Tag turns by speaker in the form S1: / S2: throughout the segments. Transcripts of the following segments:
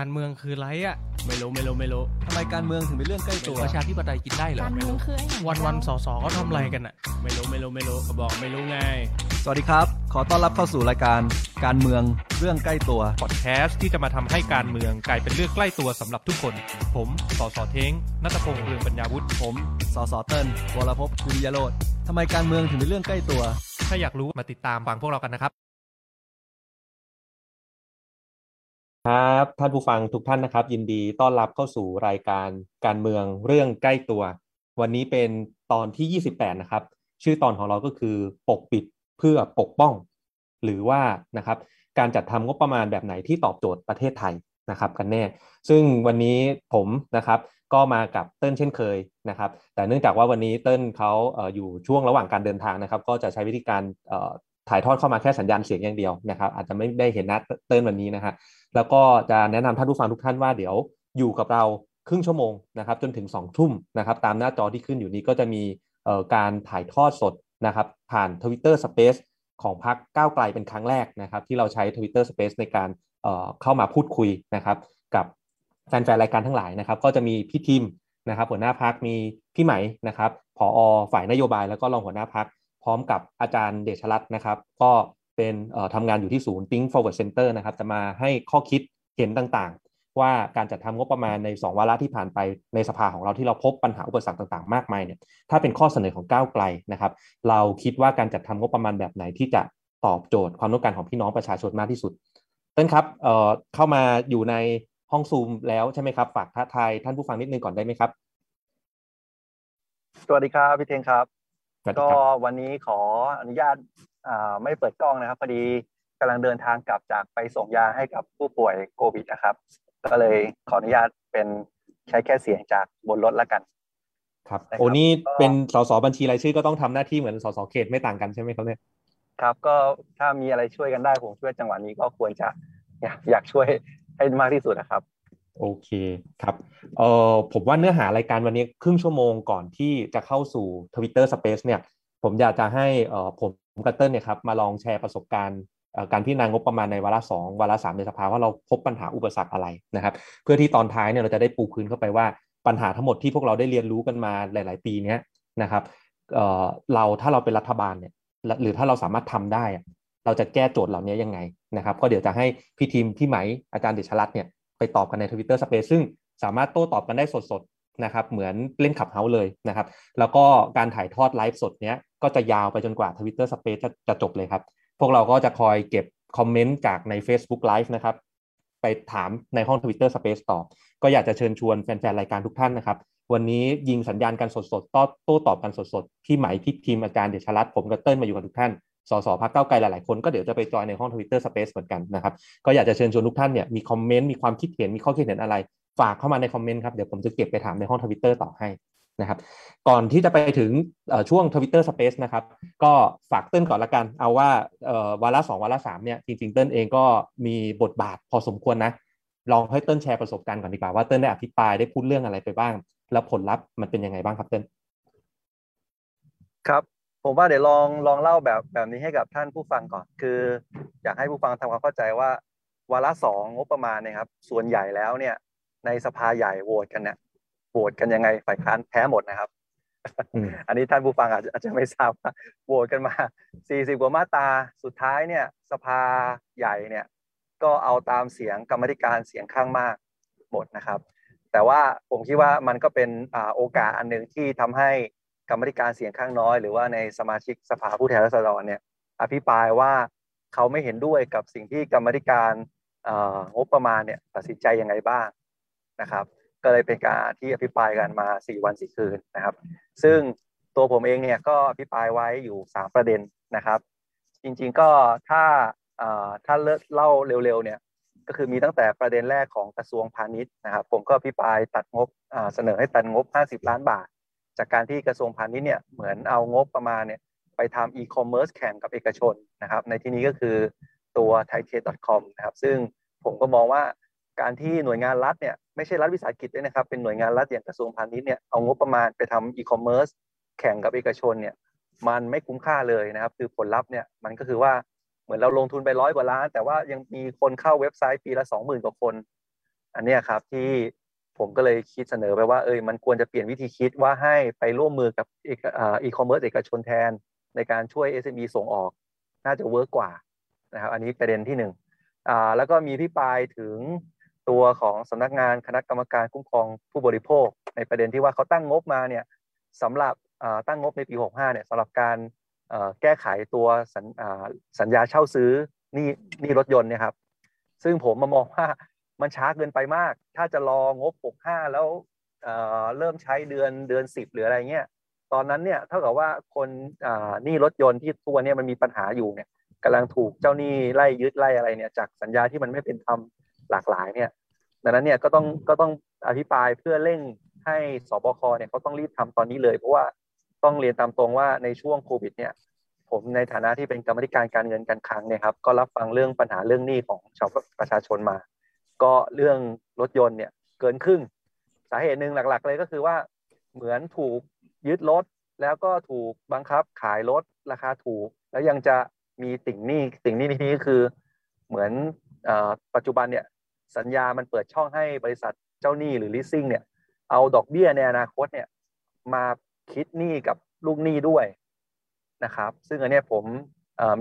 S1: การเมืองคือไรอะ
S2: ไม่รู้ไม่รู้ไม่รู้
S3: ทำไมการเมืองถึงเป็นเรื่องใกล้ตัว
S2: ประชาธิปไตยกินได้เหรอ
S4: การเมืองคือไอ้
S1: วันวันๆสอสอเขาทำอะไรกันอะ
S2: ไม่รู้ไม่รู้ไม่รู้ก็บอกไม่รู้ไง
S3: สวัสดีครับ ขอต้อนรับเข้าสู่รายการการเมืองเรื่องใกล้ตัว
S5: พอดแคสต์ที่จะมาทำให้การเมืองกลายเป็นเรื่องใกล้ตัวสำหรับทุกคน ผมสอสอเท้งนัตพงษ์เรืองปัญญาวุฒิ
S3: ผม สสเติ้ลวรพจน์คุริยโรธทำไมการเมืองถึงเป็นเรื่องใกล้ตัว
S5: ถ้าอยากรู้มาติดตามฟังพวกเรากันนะครับ
S6: ครับท่านผู้ฟังทุกท่านนะครับ ยินดีต้อนรับเข้าสู่รายการการเมืองเรื่องใกล้ตัว วันนี้เป็นตอนที่ 28 นะครับ ชื่อตอนของเราก็คือปกปิดเพื่อปกป้อง หรือว่านะครับการจัดทำงบประมาณแบบไหนที่ตอบโจทย์ประเทศไทยนะครับกันแน่ ซึ่งวันนี้ผมนะครับก็มากับเติ้ลเช่นเคยนะครับ แต่เนื่องจากว่าวันนี้เติ้ลเขาอยู่ช่วงระหว่างการเดินทางนะครับ ก็จะใช้วิธีการ ถ่ายทอดเข้ามาแค่สัญญาณเสียงอย่างเดียวนะครับอาจจะไม่ได้เห็นหน้าเติ้ลวันนี้นะฮะแล้วก็จะแนะนำท่านผู้ฟังทุกท่านว่าเดี๋ยวอยู่กับเราครึ่งชั่วโมงนะครับจนถึง2องทุ่มนะครับตามหน้าจอที่ขึ้นอยู่นี้ก็จะมีการถ่ายทอดสดนะครับผ่าน Twitter Space ของพรรคก้าวไกลเป็นครั้งแรกนะครับที่เราใช้ Twitter Space ในการเเข้ามาพูดคุยนะครับกับแฟนๆรายการทั้งหลายนะครับก็จะมีพี่ทิมนะครับหัวหน้าพักมีพี่ไหมนะครับผอฝ่ายนโยบายแล้วก็รองหัวหน้าพัก พร้อมกับอาจารย์เดชรัตน์นะครับ ก็เป็นทำงานอยู่ที่ศูนย์ Think Forward Center นะครับ จะมาให้ข้อคิดเห็นต่างๆ ว่าการจัดทำงบประมาณใน 2 วาระที่ผ่านไปในสภาของเราที่เราพบปัญหาอุปสรรคต่างๆ มากมายเนี่ยถ้าเป็นข้อเสนอของก้าวไกลนะครับ เราคิดว่าการจัดทำงบประมาณแบบไหนที่จะตอบโจทย์ความต้องการของพี่น้องประชาชนมากที่สุดเต้นครับเเข้ามาอยู่ในห้องซูมแล้วใช่ไหมครับฝากท้าทายท่านผู้ฟังนิดนึงก่อนได้ไหมครับ
S7: สวัสดีครับพี่เทงครับ ก็
S6: ครับ
S7: วันนี้ขออนุญาตอ่าไม่เปิดกล้องนะครับพอดีกำลังเดินทางกลับจากไปส่งยาให้กับผู้ป่วยโควิดนะครับ ก็เลยขออนุญาตเป็นใช้แค่เสียงจากบนรถแล้วกัน
S6: ครับ
S7: นะครับ
S6: โอ้นี่
S7: ก็
S6: เป็นสสบัญชีรายชื่อก็ต้องทำหน้าที่เหมือนสสเขตไม่ต่างกันใช่ไหมครับเนี่ย
S7: ครับก็ถ้ามีอะไรช่วยกันได้ผมช่วยจังหวะนี้ก็ควรจะอยากอยากช่วยให้มากที่สุดนะครับ
S6: โอเคครับเอ่อผมว่าเนื้อหารายการวันนี้ครึ่งชั่วโมงก่อนที่จะเข้าสู่ Twitter Space เนี่ย ผมอยากจะให้เอ่อผมกับเติ้ลเนี่ยครับมาลองแชร์ประสบการณ์การพิจารณางบประมาณในวาระสองวาระสามในสภาว่าเราพบปัญหาอุปสรรคอะไรนะครับ เพื่อที่ตอนท้ายเนี่ยเราจะได้ปูพื้นเข้าไปว่าปัญหาทั้งหมดที่พวกเราได้เรียนรู้กันมาหลาย ๆ ปีเนี้ยนะครับเอ่อเราถ้าเราเป็นรัฐบาลเนี่ยหรือถ้าเราสามารถทำได้ เราจะแก้โจทย์เหล่านี้ยังไงนะครับ ก็เดี๋ยวจะให้พี่ทีมพี่ไหมอาจารย์เดชรัตน์เนี่ย ไปตอบกันใน Twitter Space ซึ่งสามารถโต้ตอบกันได้สดๆนะครับเหมือนเล่นขับเฮาเลยนะครับ แล้วก็การถ่ายทอดไลฟ์สดเนี้ยก็จะยาวไปจนกว่า Twitter Space จะจะจบเลยครับ พวกเราก็จะคอยเก็บคอมเมนต์จากใน Facebook Live นะครับไปถามในห้อง Twitter Space ต่อ ก็อยากจะเชิญชวนแฟนๆ รายการทุกท่านนะครับ วันนี้ยิงสัญญาณกันสดๆโต้โต้ตอบกันสดๆพี่ไหมพี่ทีมอาจารย์เดชรัตน์ผมกับเติ้ลมาอยู่กับทุกท่าน สสพักเก้าไกลหลายๆ คนก็เดี๋ยวจะไปจอยในห้อง Twitter Space เหมือนกันนะครับ ก็อยากจะเชิญชวนทุกท่านเนี่ยมีคอมเมนต์มีความคิดเห็นมีข้อคิดเห็นอะไร ฝากเข้ามาในคอมเมนต์ครับ เดี๋ยวผมจะเก็บไปถามในห้อง Twitter ต่อให้นะครับ ก่อนที่จะไปถึงช่วง Twitter Space นะครับ ก็ฝากเติ้ลก่อนละกัน เอาว่าวาระสองวาระสามเนี่ยจริง ๆ เติ้ลเองก็มีบทบาทพอสมควรนะลองให้เติ้ลแชร์ประสบการณ์ก่อนดีกว่าว่าเติ้ลได้อภิปรายได้พูดเรื่องอะไรไปบ้าง แล้วผลลัพธ์มันเป็นยังไงบ้างครับเติ้ล
S7: ครับ ผมว่าเดี๋ยวลองลองเล่าแบบแบบนี้ให้กับท่านผู้ฟังก่อน คือ อยากให้ผู้ฟังทำความเข้าใจว่า วาระสองงบประมาณเนยครับ ส่วนใหญ่แล้วเนี่ย ในสภาใหญ่โหวตกันเนี่ยโหวตกันยังไงฝ่ายค้านแพ้หมดนะครับ
S6: อืม
S7: อันนี้ท่านผู้ฟังอาจจะอาจจะไม่ทราบว่าโหวตกันมา 40 กว่ามาตราสุดท้ายเนี่ย สภาใหญ่เนี่ย ก็เอาตามเสียงกรรมาธิการเสียงข้างมากหมดนะครับ แต่ว่าผมคิดว่ามันก็เป็นอ่าโอกาสอันหนึ่งที่ทำให้ กรรมธิการเสียงข้างน้อย หรือว่าในสมาชิกสภาผู้แทนราษฎรเนี่ยอภิปรายว่าเขาไม่เห็นด้วยกับสิ่งที่กรรมธิการงบประมาณเนี่ยตัดสินใจยังไงบ้างนะครับ ก็เลยเป็นการที่อภิปรายกันมา 4 วัน4คืนนะครับ ซึ่งตัวผมเองเนี่ยก็อภิปรายไว้อยู่ 3 ประเด็นนะครับ จริงๆก็ถ้าถ้าเล่าเร็วๆเนี่ยก็คือมีตั้งแต่ประเด็นแรกของกระทรวงพาณิชย์นะครับ ผมก็อภิปรายตัดงบเสนอให้ตัดงบ 50 ล้านบาท จากการที่กระทรวงพาณิชย์เนี่ยเหมือนเอางบประมาณเนี่ยไปทำอีคอมเมิร์ซแข่งกับเอกชนนะครับ ในที่นี้ก็คือตัว t h a i t e c o m นะครับซึ่งผมก็มองว่าการที่หน่วยงานรัฐเนี่ยไม่ใช่รัฐวิสาหกิจด้วยนะครับ เป็นหน่วยงานรัฐอย่างกระทรวงพาณิชย์เนี่ยเอางบประมาณไปทำอีคอมเมิร์ซแข่งกับเอกชนเนี่ยมันไม่คุ้มค่าเลยนะครับ คือผลลัพธ์เนี่ยมันก็คือว่าเหมือนเราลงทุนไปร้อยกว่าล้าน แต่ว่ายังมีคนเข้าเว็บไซต์ปีละสองหมื่นกว่าคน อันนี้ครับที่ ผมก็เลยคิดเสนอไปว่าเอยมันควรจะเปลี่ยนวิธีคิดว่าให้ไปร่วมมือกับอีคอมเมิร์ซเอกชนแทน ในการช่วย SME ส่งออก น่าจะ work กว่านะครับอันนี้ประเด็นที่หนึ่งแล้วก็มีอภิปรายถึงตัวของสำนักงานคณะกรรมการคุ้มครองผู้บริโภค ในประเด็นที่ว่าเขาตั้งงบมาเนี่ยสำหรับตั้งงบในปี 65 เนี่ยสำหรับการแก้ไขตัวสัญสัญญาเช่าซื้อนี่นี่รถยนต์เนี่ยครับ ซึ่งผมมามองว่า มันช้าเกินไปมาก ถ้าจะรองบ 65 แล้วเริ่มใช้เดือนเดือน 10 หรืออะไรเงี้ย ตอนนั้นเนี่ยเท่ากับว่าคนนี่รถยนต์ที่ตัวเนี้มันมีปัญหาอยู่เนี่ยกำลังถูกเจ้าหนี้ไล่ยึดไล่อะไรเนี่ยจากสัญญาที่มันไม่เป็นธรรมหลากหลายเนี่ยดังนั้นเนี่ยก็ต้องก็ต้องอภิปรายเพื่อเร่งให้สบคเนี่ยเขาต้องรีบทำตอนนี้เลย เพราะว่าต้องเรียนตามตรงว่าในช่วงโควิดเนี่ยผมในฐานะที่เป็นกรรมธิการการเงินการคลังเนี่ยครับก็รับฟังเรื่องปัญหาเรื่องหนี้ของชาวประชาชนมา ก็เรื่องรถยนต์เนี่ยเกินครึ่ง สาเหตุหนึ่งหลัก ๆ เลยก็คือว่าเหมือนถูกยึดรถแล้วก็ถูกบังคับขายรถราคาถูก แล้วยังจะมีติ่งนี้ติ่งนี้นี้คือเหมือนอปัจจุบันเนี่ยสัญญามันเปิดช่องให้บริษัทเจ้าหนี้หรือ leasing เนี่ยเอาดอกเบี้ยในอนาคตเนี่ยมาคิดหนี้กับลูกหนี้ด้วยนะครับ ซึ่งอันนี้ผม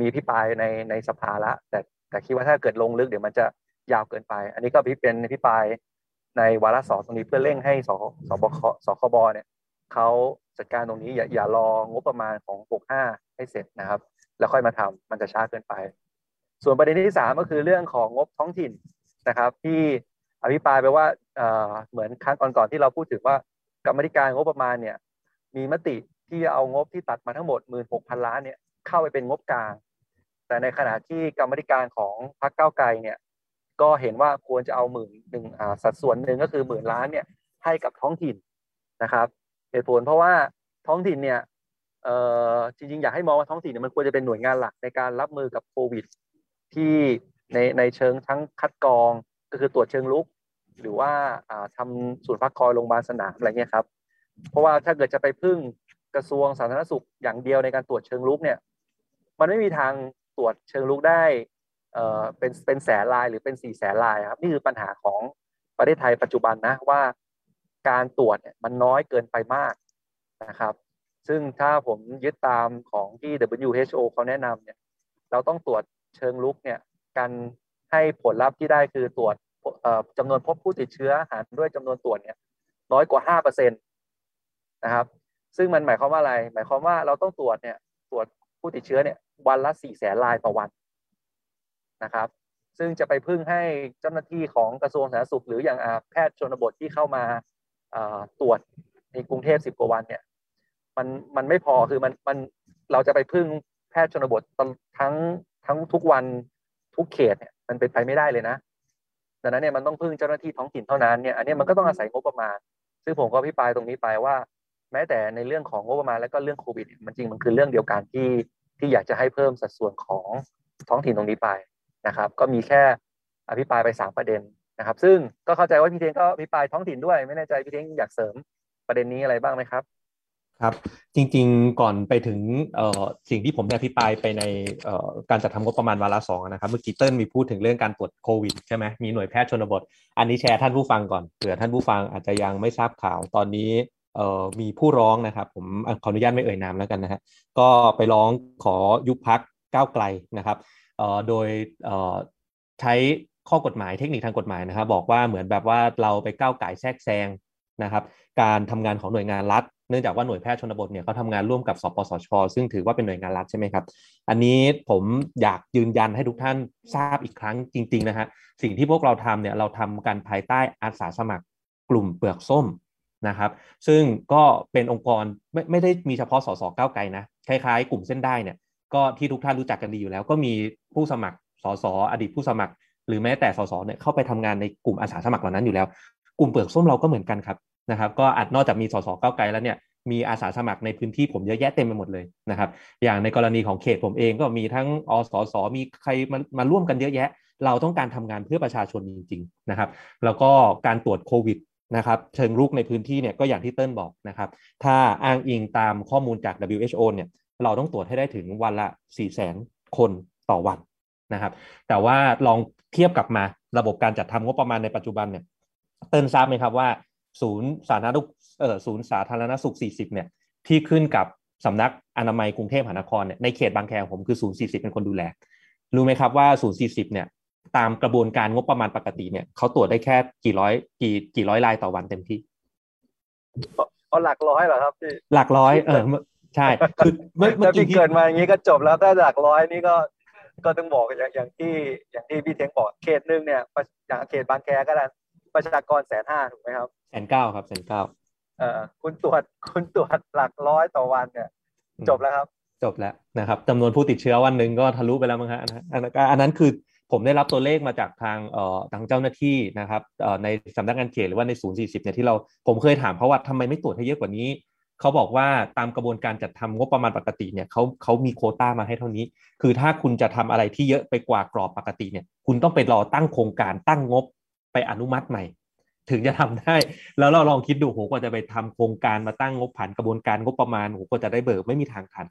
S7: มีพิปายในในสภาละแต่แต่คิดว่าถ้าเกิดลงลึกเดี๋ยวมันจะ ยาวเกินไป อันนี้ก็พิเป็นพิปายในวาระสองตรงนี้เพื่อเร่งให้สสบคสคบเนี่ยเขาจัดการตรงนี้อย่าอย่ารองบประมาณของ65ให้เสร็จนะครับ แล้วค่อยมาทำมันจะช้าเกินไป ส่วนประเด็นที่3ก็คือเรื่องของงบท้องถิ่นนะครับ ที่อภิปรายไปว่าเหมือนครั้งก่อนๆที่เราพูดถึงว่ากรรมธิการงบประมาณเนี่ยมีมติที่เอางบที่ตัดมาทั้งหมด 16,000 ล้านเนี่ยเข้าไปเป็นงบกลาง แต่ในขณะที่กรรมธิการของพรรคเก้าไกลเนี่ย ก็เห็นว่าควรจะเอาหมื่นหนึ่งสัดส่วนหนึ่งก็คือหมื่นล้านเนี่ยให้กับท้องถิ่นนะครับเหตุผลเพราะว่าท้องถิ่นเนี่ยจริงๆอยากให้มองว่าท้องถิ่นเนี่ยมันควรจะเป็นหน่วยงานหลักในการรับมือกับโควิด ที่ในในเชิงทั้งคัดกรองก็คือตรวจเชิงลุก หรือว่าทำศูนย์พักคอยโรงพยาบาลสนามอะไรเงี้ยครับ เพราะว่าถ้าเกิดจะไปพึ่งกระทรวงสาธารณสุขอย่างเดียวในการตรวจเชิงลุกเนี่ย มันไม่มีทางตรวจเชิงลุกได้ เอ่อเป็นเป็นแสนลายหรือเป็นสี่แสนลายครับนี่คือปัญหาของประเทศไทยปัจจุบันนะว่าการตรวจเนี่ยมันน้อยเกินไปมากนะครับ ซึ่งถ้าผมยึดตามของที่ WHO เขาแนะนำเนี่ยเราต้องตรวจเชิงลุกเนี่ยกันให้ผลลัพธ์ที่ได้คือตรวจจำนวนพบผู้ติดเชื้อหารด้วยจำนวนตรวจเนี่ยน้อยกว่าห้าเปอร์เซ็นตนะครับ ซึ่งมันหมายความว่าอะไร หมายความว่าเราต้องตรวจเนี่ยตรวจผู้ติดเชื้อเนี่ยวันละสี่แสนรายต่อวัน นะครับ ซึ่งจะไปพึ่งให้เจ้าหน้าที่ของกระทรวงสาธารณสุข หรืออย่างแพทย์ชนบทที่เข้ามาตรวจในกรุงเทพสิบกว่าวันเนี่ยมันมันไม่พอคือมันมันเราจะไปพึ่งแพทย์ชนบททั้งทั้งทุกวันทุกเขตเนี่ยมันเป็นไปไม่ได้เลยนะดังนั้นเนี่ยมันต้องพึ่งเจ้าหน้าที่ท้องถิ่นเท่านั้นเนี่ยอันนี้มันก็ต้องอาศัยงบประมาณ ซึ่งผมก็พิปรายตรงนี้ไปว่า แม้แต่ในเรื่องของงบประมาณแล้วก็เรื่องโควิดมันจริงมันคือเรื่องเดียวกันที่ที่อยากจะให้เพิ่มสัดส่วนของท้องถิ่นตรงนี้ไป นะครับ ก็มีแค่อภิปรายไปสามประเด็นนะครับ ซึ่งก็เข้าใจว่าพี่เทงก็อภิปรายท้องถิ่นด้วย ไม่แน่ใจพี่เทงอยากเสริมประเด็นนี้อะไรบ้างไหมครับ
S6: ครับจริงๆก่อนไปถึงสิ่งที่ผมได้อภิปรายไปในการจัดทำงบประมาณวาระสองนะครับเมื่อกี้เติ้ลมีพูดถึงเรื่องการตรวจโควิดใช่ไหมมีหน่วยแพทย์ชนบท อันนี้แชร์ท่านผู้ฟังก่อนเผื่อท่านผู้ฟังอาจจะยังไม่ทราบข่าวตอนนี้มีผู้ร้องนะครับ ผมขออนุญาตไม่เอ่ยนามแล้วกันนะฮะก็ไปร้องขอยุบพักก้าวไกลนะครับ โดยใช้ข้อกฎหมายเทคนิคทางกฎหมายนะครับ บอกว่าเหมือนแบบว่าเราไปก้าวไก่แทรกแซงนะครับการทำงานของหน่วยงานรัฐ เนื่องจากว่าหน่วยแพทย์ชนบทเนี่ยเขาทำงานร่วมกับสปสช ซึ่งถือว่าเป็นหน่วยงานรัฐใช่ไหมครับ อันนี้ผมอยากยืนยันให้ทุกท่านทราบอีกครั้งจริง ๆ นะฮะสิ่งที่พวกเราทำเนี่ยเราทำกันภายใต้อาสาสมัครกลุ่มเปลือกส้มนะครับ ซึ่งก็เป็นองค์กรไม่ไม่ได้มีเฉพาะสสก้าวไกลนะคล้ายๆ กลุ่มเส้นได้เนี่ย ก็ที่ทุกท่านรู้จักกันดีอยู่แล้ว ก็มีผู้สมัครสสอดีตผู้สมัคร หรือแม้แต่สสเนี่ยเข้าไปทำงานในกลุ่มอาสาสมัครเหล่านั้นอยู่แล้ว กลุ่มเปลือกส้มเราก็เหมือนกันครับนะครับ ก็อาจนอกจากมีสสก้าวไกลแล้วเนี่ยมีอาสาสมัครในพื้นที่ผมเยอะแยะเต็มไปหมดเลยนะครับ อย่างในกรณีของเขตผมเองก็มีทั้งอสสมีใครมามาร่วมกันเยอะแยะ เราต้องการทำงานเพื่อประชาชนจริง ๆนะครับ แล้วก็การตรวจโควิดนะครับ เชิงรุกในพื้นที่เนี่ยก็อย่างที่เติ้ลบอกนะครับ ถ้าอ้างอิงตามข้อมูลจาก WHO เนี่ย เราต้องตรวจให้ได้ถึงวันละ4 0 0 0 0 0คนต่อวันนะครับ แต่ว่าลองเทียบกับมาระบบการจัดทำงบประมาณในปัจจุบันเนี่ยเติ้ลทราบไหมครับว่า ศูนย์สาธารณสุขเออศูนย์สาธารณสุข 40 เนี่ยที่ขึ้นกับสำนักอนามัยกรุงเทพมหานครเนี่ยในเขตบางแคของผมคือศูนย์40 เป็นคนดูแล รู้ไหมครับว่าศูนย์40 เนี่ยตามกระบวนการงบประมาณปกติเนี่ยเขาตรวจได้แค่กี่ร้อยกี่กี่ร้อยรายต่อวันเต็มที่
S7: เอาหลักร้อยเหรอครับพี่
S6: หลักร้อยเออ ใช่คือเมื่อเมื่
S7: ถ้า
S6: อกี้
S7: พี่
S6: ที่
S7: เกิดมาอย่างนี้ก็จบแล้วถ้าหลักร้อยนี่ก็ก็ต้องบอกอย่างอย่างที่อย่างที่พี่เทงบอกเขตหนึ่งเนี่ยประอย่างเขตบางแคก็ได้ประชากรแสนห้าถูกไหมครับ
S6: แสนเก้าครับแสนเก้า
S7: เอ่อคุณตรวจคุณตรวจหลักร้อยต่อวันเนี่ย จบแล้วครับ
S6: จบแล้วนะครับจำนวนผู้ติดเชื้อวันหนึ่งก็ทะลุไปแล้วมั้งฮะอันนั้นอันนั้นอันนั้นคือผมได้รับตัวเลขมาจากทางเอ่อทางเจ้าหน้าที่นะครับเอ่อในสำนักงานเขตหรือว่าในศูนย์สี่สิบเนี่ยที่เราผมเคยถามเขาว่าทำไมไม่ตรวจให้เยอะกว่านี้ เขาบอกว่าตามกระบวนการจัดทำงบประมาณปกติเนี่ยเขาเขามีโคต้ามาให้เท่านี้ คือถ้าคุณจะทำอะไรที่เยอะไปกว่ากรอบปกติเนี่ยคุณต้องไปรอตั้งโครงการตั้งงบไปอนุมัติใหม่ ถึงจะทำได้ แล้วเราลองคิดดูโหกว่าจะไปทำโครงการมาตั้งงบผ่านกระบวนการงบประมาณโหกว่าจะได้เบิกไม่มีทางทัน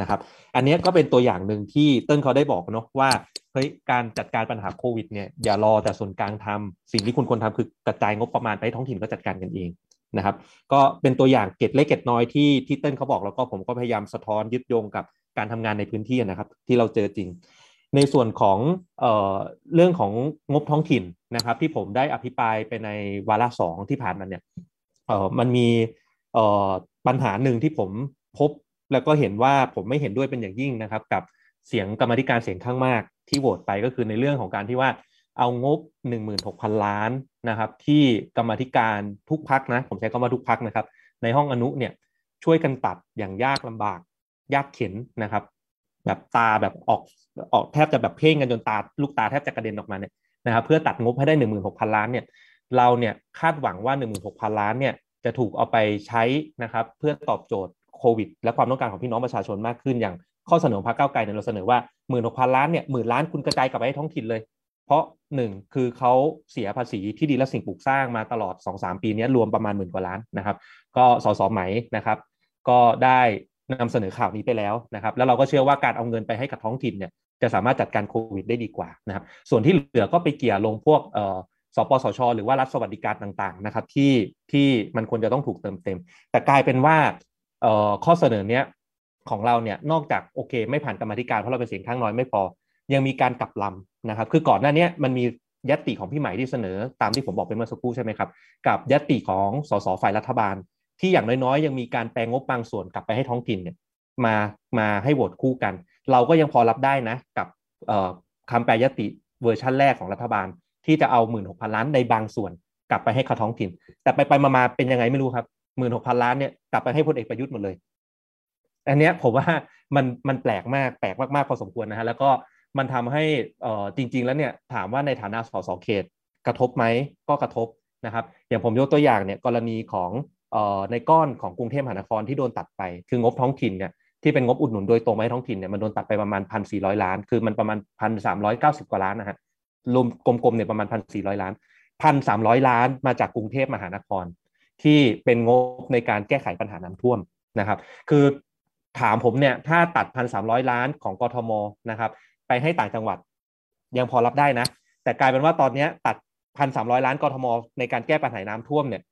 S6: นะครับ อันนี้ก็เป็นตัวอย่างหนึ่งที่เติ้ลเขาได้บอกเนาะว่าเฮ้ยการจัดการปัญหาโควิดเนี่ยอย่ารอแต่ส่วนกลางทำสิ่งที่คุณควรทำคือกระจายงบประมาณไปท้องถิ่นก็จัดการกันเอง นะครับ ก็เป็นตัวอย่างเกร็ดเล็กเกร็ดน้อยที่ที่เติ้ลเขาบอกแล้วก็ผมก็พยายามสะท้อนยึดโยงกับการทำงานในพื้นที่นะครับ ที่เราเจอจริง ในส่วนของเออเรื่องของงบท้องถิ่นนะครับ ที่ผมได้อภิปรายไปในวาระสองที่ผ่านมาเนี่ยเออมันมีเออปัญหาหนึ่งที่ผมพบแล้วก็เห็นว่าผมไม่เห็นด้วยเป็นอย่างยิ่งนะครับ กับเสียงกรรมธิการเสียงข้างมากที่โหวตไปก็คือในเรื่องของการที่ว่า เอางบ 16,000 ล้านนะครับ ที่กรรมธิการทุกพักนะ ผมใช้คำว่าทุกพักนะครับ ในห้องอนุเนี่ยช่วยกันตัดอย่างยากลำบาก ยากเข็นนะครับ แบบตาแบบออกออกแทบจะแบบเพ่งกันจนตาลูกตาแทบจะกระเด็นออกมาเนี่ยนะครับ เพื่อตัดงบให้ได้ 16,000 ล้านเนี่ย เราเนี่ยคาดหวังว่า 16,000 ล้านเนี่ยจะถูกเอาไปใช้นะครับ เพื่อตอบโจทย์โควิด และความต้องการของพี่น้องประชาชนมากขึ้นอย่างข้อเสนอของพรรคก้าวไกลเนี่ยเราเสนอว่า 16,000 ล้านเนี่ยหมื่นล้านคุณกระจายกลับไปให้ท้องถิ่นเลย เพราะหนึ่งคือเขาเสียภาษีที่ดินและสิ่งปลูกสร้างมาตลอด 2-3 ปีนี้รวมประมาณหมื่นกว่าล้านนะครับ ก็สสไหมนะครับ ก็ได้นำเสนอข่าวนี้ไปแล้วนะครับ แล้วเราก็เชื่อว่าการเอาเงินไปให้กับท้องถิ่นเนี่ยจะสามารถจัดการโควิดได้ดีกว่านะครับ ส่วนที่เหลือก็ไปเกี่ยลงพวกเอ่อสปสช หรือว่ารัฐสวัสดิการต่างๆนะครับ ที่ที่มันควรจะต้องถูกเติมเต็ม แต่กลายเป็นว่าเอ่อข้อเสนอเนี้ยของเราเนี่ยนอกจากโอเค ไม่ผ่านกรรมธิการเพราะเราเป็นเสียงข้างน้อยไม่พอ ยังมีการกลับลำนะครับ คือก่อนหน้านี้มันมียติของพี่ใหม่ที่เสนอ ตามที่ผมบอกเป็นเมื่อสักครู่ใช่ไหมครับ กับยติของสสฝ่ายรัฐบาล ที่อย่างน้อยๆ ยังมีการแปลงงบบางส่วนกลับไปให้ท้องถิ่นเนี่ยมามาให้โหวตคู่กัน เราก็ยังพอรับได้นะกับคำแปลยติเวอร์ชันแรกของรัฐบาล ที่จะเอาหมื่นหกพันล้านในบางส่วนกลับไปให้เขาท้องถิ่น แต่ไปไปมาเป็นยังไงไม่รู้ครับหมื่นหกพันล้านเนี่ยกลับไปให้พลเอกประยุทธ์หมดเลย อันเนี้ยผมว่ามันมันแปลกมากแปลกมากๆพอสมควรนะฮะแล้วก็ มันทำให้จริง ๆ แล้วเนี่ยถามว่าในฐานะสสเขต กระทบไหมก็กระทบนะครับ อย่างผมยกตัวอย่างเนี่ยกรณีของออในก้อนของกรุงเทพมหานครที่โดนตัดไป คืองบท้องถิ่นเนี่ยที่เป็นงบอุดหนุนโดยตรงไปท้องถิ่นเนี่ยมันโดนตัดไปประมาณพันสี่ร้อยล้าน คือมันประมาณพันสามร้อยเก้าสิบกว่าล้านนะฮะรวมกลมๆเนี่ยประมาณพันสี่ร้อยล้านพันสามร้อยล้านมาจากกรุงเทพมหานคร ที่เป็นงบในการแก้ไขปัญหาน้ำท่วมนะครับ คือถามผมเนี่ยถ้าตัดพันสามร้อยล้านของกทมนะครับ ไปให้ต่างจังหวัด ยังพอรับได้นะ แต่กลายเป็นว่าตอนนี้ตัดพันสามร้อยล้านกทมในการแก้ปัญหาน้ำท่วมเนี่ย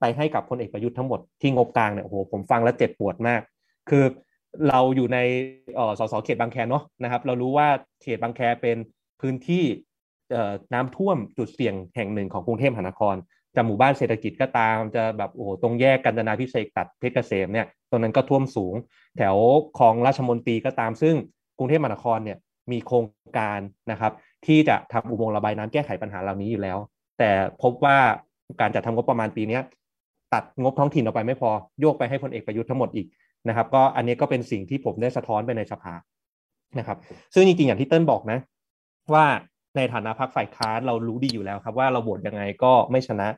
S6: ไปให้กับพลเอกประยุทธ์ทั้งหมดที่งบกลางเนี่ยโอ้โหผมฟังแล้วเจ็บปวดมาก คือเราอยู่ในสสเขตบางแคเนาะนะครับ เรารู้ว่าเขตบางแคเป็นพื้นที่น้ำท่วมจุดเสี่ยงแห่งหนึ่งของกรุงเทพมหานครจะหมู่บ้านเศรษฐกิจก็ตามจะแบบโอ้โหตรงแยกกัญจนาพิเศษตัดเพชรเกษมเนี่ยตรงนั้นก็ท่วมสูง แถวคลองราชมนตรีก็ตามซึ่ง กรุงเทพมหานครเนี่ยมีโครงการนะครับ ที่จะทำอุโมงค์ระบายน้ำแก้ไขปัญหาเหล่านี้อยู่แล้ว แต่พบว่าการจัดทำงบประมาณปีนี้ตัดงบท้องถิ่นออกไปไม่พอโยกไปให้พลเอกประยุทธ์ทั้งหมดอีกนะครับ ก็อันนี้ก็เป็นสิ่งที่ผมได้สะท้อนไปในสภานะครับ ซึ่งจริงๆอย่างที่เติ้ลบอกนะ ว่าในฐานะพรรคฝ่ายค้านเรารู้ดีอยู่แล้วครับ ว่าเราโหวตยังไงก็ไม่ชนะ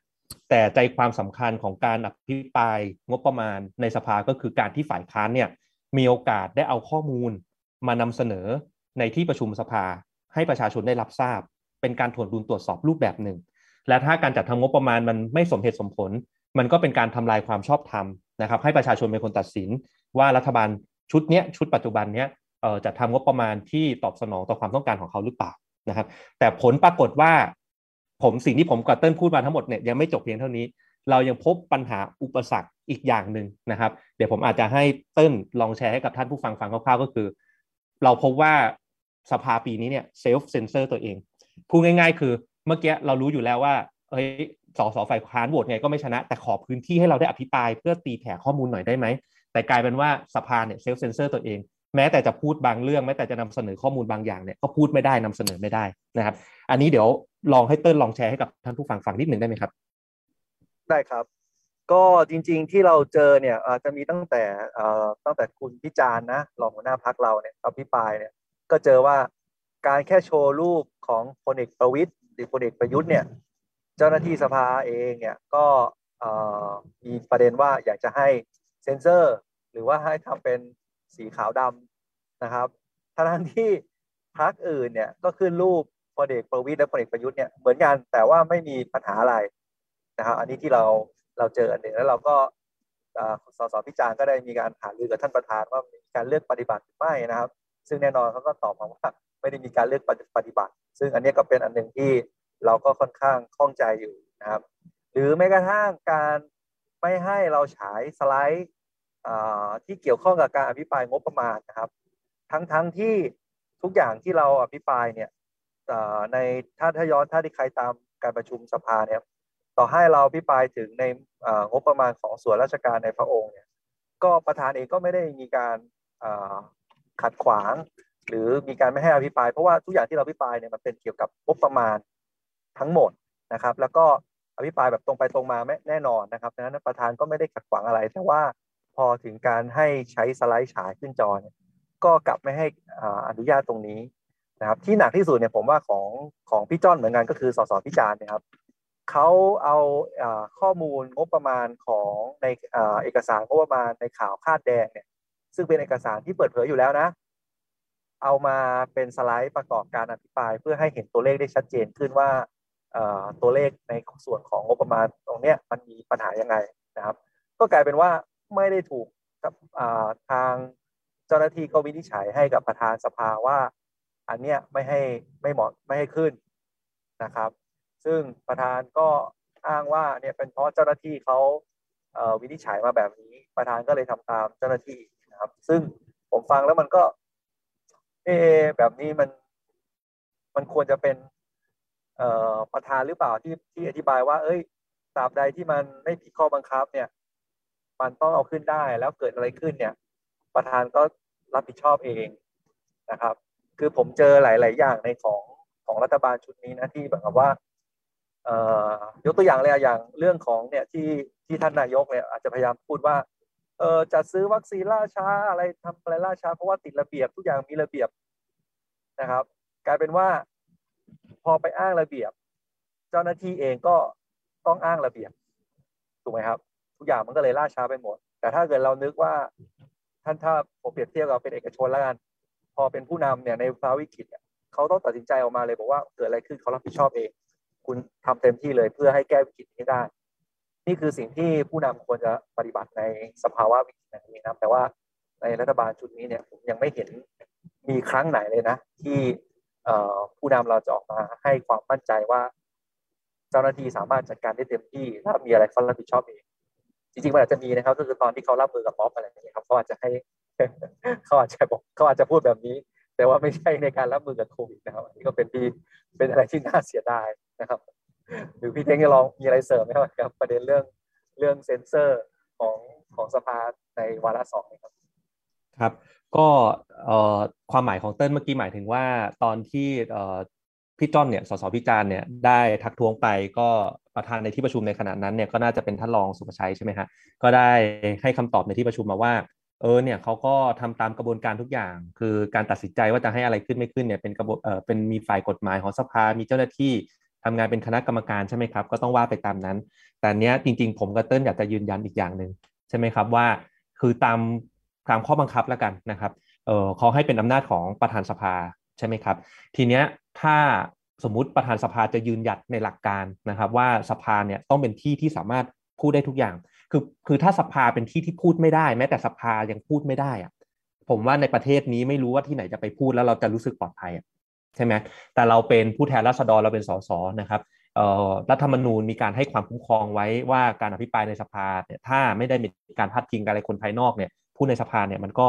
S6: แต่ใจความสำคัญของการอภิปรายงบประมาณในสภาก็คือการที่ฝ่ายค้านเนี่ยมีโอกาสได้เอาข้อมูล มานำเสนอในที่ประชุมสภา ให้ประชาชนได้รับทราบ เป็นการถวงดุลตรวจสอบรูปแบบหนึ่ง และถ้าการจัดทำงบประมาณมันไม่สมเหตุสมผล มันก็เป็นการทำลายความชอบธรรมนะครับ ให้ประชาชนเป็นคนตัดสิน ว่ารัฐบาลชุดนี้ชุดปัจจุบันนี้จะทำงบประมาณที่ตอบสนองต่อความต้องการของเขาหรือเปล่านะครับ แต่ผลปรากฏว่าผมสิ่งที่ผมกับเติ้ลพูดมาทั้งหมดเนี่ยยังไม่จบเพียงเท่านี้ เรายังพบปัญหาอุปสรรคอีกอย่างหนึ่งนะครับ เดี๋ยวผมอาจจะให้เติ้ลลองแชร์ให้กับท่านผู้ฟังฟังคร่าวๆก็คือ เราพบว่าสภาปีนี้เนี่ยเซลฟ์เซนเซอร์ตัวเอง พูดง่าย ๆ คือเมื่อกี้เรารู้อยู่แล้วว่าเฮ้ยสสฝ่ายค้านโหวตไงก็ไม่ชนะ แต่ขอพื้นที่ให้เราได้อภิปรายเพื่อตีแผ่ข้อมูลหน่อยได้ไหม แต่กลายเป็นว่าสภาเนี่ยเซลฟ์เซนเซอร์ตัวเอง แม้แต่จะพูดบางเรื่องแม้แต่จะนำเสนอข้อมูลบางอย่างเนี่ยก็พูดไม่ได้นำเสนอไม่ได้นะครับ อันนี้เดี๋ยวลองให้เติ้ลลองแชร์ให้กับท่านผู้ฟังฟังนิดหนึ่งได้ไหมครับ
S7: ได้ครับ ก็จริงๆที่เราเจอเนี่ยอาจจะมีตั้งแต่ตั้งแต่คุณพิจารณ์นะรองหัวหน้าพักเราเนี่ยอภิปรายเนี่ยก็เจอว่าการแค่โชว์รูปของพลเอกประวิตยหรือพลเอกประยุทธ์เนี่ยเจ้าหน้าที่สภาเองเนี่ยก็มีประเด็นว่าอยากจะให้เซ็นเซอร์ หรือว่าให้ทำเป็นสีขาวดำนะครับทั้งที่พักอื่นเนี่ยก็ขึ้นรูปพลเอกประวิตยและพลเอกประยุทธ์เนี่ยเหมือนกันแต่ว่าไม่มีปัญหาอะไรนะครับอันนี้ที่เรา เราเจออันหนึ่งแล้วเราก็สสพิจารณ์ก็ได้มีการหารือกับท่านประธานว่ามีการเลือกปฏิบัติหรือไม่นะครับ ซึ่งแน่นอนเขาก็ตอบมาว่าไม่ได้มีการเลือกปฏิบัติ ซึ่งอันนี้ก็เป็นอันหนึ่งที่เราก็ค่อนข้างข้องใจอยู่นะครับ หรือแม้กระทั่งการไม่ให้เราฉายสไลด์ที่เกี่ยวข้องกับการอภิปรายงบประมาณนะครับ ทั้งทั้งที่ทุกอย่างที่เราอภิปรายเนี่ยในถ้าถ้าย้อนถ้าที่ใครตามการประชุมสภาเนี่ย ต่อให้เราอภิปรายถึงในงบประมาณของส่วนราชการในพระองค์เนี่ยก็ประธานเองก็ไม่ได้มีการขัดขวาง หรือมีการไม่ให้อภิปราย เพราะว่าทุกอย่างที่เราอภิปรายเนี่ยมันเป็นเกี่ยวกับงบประมาณทั้งหมดนะครับ แล้วก็อภิปรายแบบตรงไปตรงมาไม่แน่นอนนะครับดังนั้นประธานก็ไม่ได้ขัดขวางอะไร แต่ว่าพอถึงการให้ใช้สไลด์ฉายขึ้นจอเนี่ยก็กลับไม่ให้อนุญาตตรงนี้นะครับที่หนักที่สุดเนี่ยผมว่าของของพี่จ้อนเหมือนกันก็คือสสพิจารณ์นะครับ เขาเอาข้อมูลงบประมาณของในเอกสารงบประมาณในข่าวคาดแดงเนี่ยซึ่งเป็นเอกสารที่เปิดเผยอยู่แล้วนะ เอามาเป็นสไลด์ประกอบการอภิปราย เพื่อให้เห็นตัวเลขได้ชัดเจนขึ้นว่าตัวเลขในส่วนของงบประมาณตรงนี้มันมีปัญหายังไงนะครับ ก็กลายเป็นว่าไม่ได้ถูกทางเจ้าหน้าที่ก็วินิจฉัยให้กับประธานสภาว่า อันเนี้ยไม่ให้ไม่เหมาะไม่ให้ขึ้นนะครับ ซึ่งประธานก็อ้างว่าเนี่ยเป็นเพราะเจ้าหน้าที่เขาวินิจฉัยมาแบบนี้ประธานก็เลยทำตามเจ้าหน้าที่นะครับ ซึ่งผมฟังแล้วมันก็ เอแบบนี้มันมันควรจะเป็นประธานหรือเปล่าที่ที่อธิบายว่า เอ้ยตราบใดที่มันไม่ผิดข้อบังคับ เนี่ย มันต้องเอาขึ้นได้แล้วเกิดอะไรขึ้นเนี่ย ประธานก็รับผิดชอบเองนะครับ คือผมเจอหลาย ๆ อย่างในของของรัฐบาลชุดนี้นะที่แบบว่า ยกตัวอย่างเลยอย่างเรื่องของเนี่ยที่ที่ท่านนายกเนี่ยอาจจะพยายามพูดว่าเออจะซื้อวัคซีนล่าช้าอะไรทำอะไรล่าช้า เพราะว่าติดระเบียบทุกอย่างมีระเบียบนะครับ กลายเป็นว่าพอไปอ้างระเบียบ เจ้าหน้าที่เองก็ต้องอ้างระเบียบถูกไหมครับ ทุกอย่างมันก็เลยล่าช้าไปหมด แต่ถ้าเกิดเรานึกว่าท่านถ้าผมเปรียบเทียบกับเป็นเอกชนแล้วกันพอเป็นผู้นำเนี่ยในภาวะวิกฤตเขาต้องตัดสินใจออกมาเลยบอกว่าเกิดอะไรขึ้นเขารับผิดชอบเอง คุณทำเต็มที่เลยเพื่อให้แก้วิกฤตนี้ได้ นี่คือสิ่งที่ผู้นำควรจะปฏิบัติในสภาวะวิกฤตนี้นะแต่ว่าในรัฐบาลชุดนี้เนี่ยผมยังไม่เห็นมีครั้งไหนเลยนะ ที่ผู้นำเราจะออกมาให้ความมั่นใจว่า เจ้าหน้าที่สามารถจัดการได้เต็มที่ ถ้ามีอะไรเขารับผิดชอบเองจริงๆมันอาจจะมีนะครับ ก็คือตอนที่เขารับมือกับม็อบอะไรอย่างเงี้ยครับเขาอาจจะให้เขาอาจจะบอกเขาอาจจะพูดแบบนี้ แต่ว่าไม่ใช่ในการรับมือกับโควิดนะครับนี่ก็เป็นที่เป็นอะไรที่น่าเสียดายนะครับ หรือพี่เท้งจะลองมีอะไรเสริมไหมครับประเด็นเรื่องเรื่องเซ็นเซอร์ของของสภาในวาระสองครับ
S6: ครับก็ความหมายของเติ้ลเมื่อกี้หมายถึงว่าตอนที่พี่จ้อนเนี่ยสสพิจารณ์เนี่ยได้ทักท้วงไปก็ประธานในที่ประชุมในขณะนั้นเนี่ยก็น่าจะเป็นท่านรองสุภชัยใช่ไหมฮะก็ได้ให้คำตอบในที่ประชุมมาว่า เออเนี่ยเขาก็ทำตามกระบวนการทุกอย่าง คือการตัดสินใจว่าจะให้อะไรขึ้นไม่ขึ้นเนี่ยเป็นกระบวนเออเป็นมีฝ่ายกฎหมายของสภา มีเจ้าหน้าที่ทำงานเป็นคณะกรรมการใช่ไหมครับ ก็ต้องว่าไปตามนั้น แต่เนี้ยจริง ๆ ผมกับเติ้ลอยากจะยืนยันอีกอย่างหนึ่งใช่ไหมครับว่า คือตามตามข้อบังคับแล้วกันนะครับเออเขาให้เป็นอำนาจของประธานสภาใช่ไหมครับ ทีเนี้ยถ้าสมมติประธานสภาจะยืนหยัดในหลักการนะครับ ว่าสภาเนี่ยต้องเป็นที่ที่สามารถพูดได้ทุกอย่าง คือคือถ้าสภาเป็นที่ที่พูดไม่ได้ แม้แต่สภายังพูดไม่ได้อะผมว่าในประเทศนี้ไม่รู้ว่าที่ไหนจะไปพูดแล้วเราจะรู้สึกปลอดภัยใช่ไหมแต่เราเป็นผู้แทนราษฎรเราเป็นสสนะครับรัฐธรรมนูญมีการให้ความคุ้มครองไว้ว่าการอภิปรายในสภาเนี่ยถ้าไม่ได้มีการพัดพิงอะไรคนภายนอกเนี่ยผู้ในสภาเนี่ยมันก็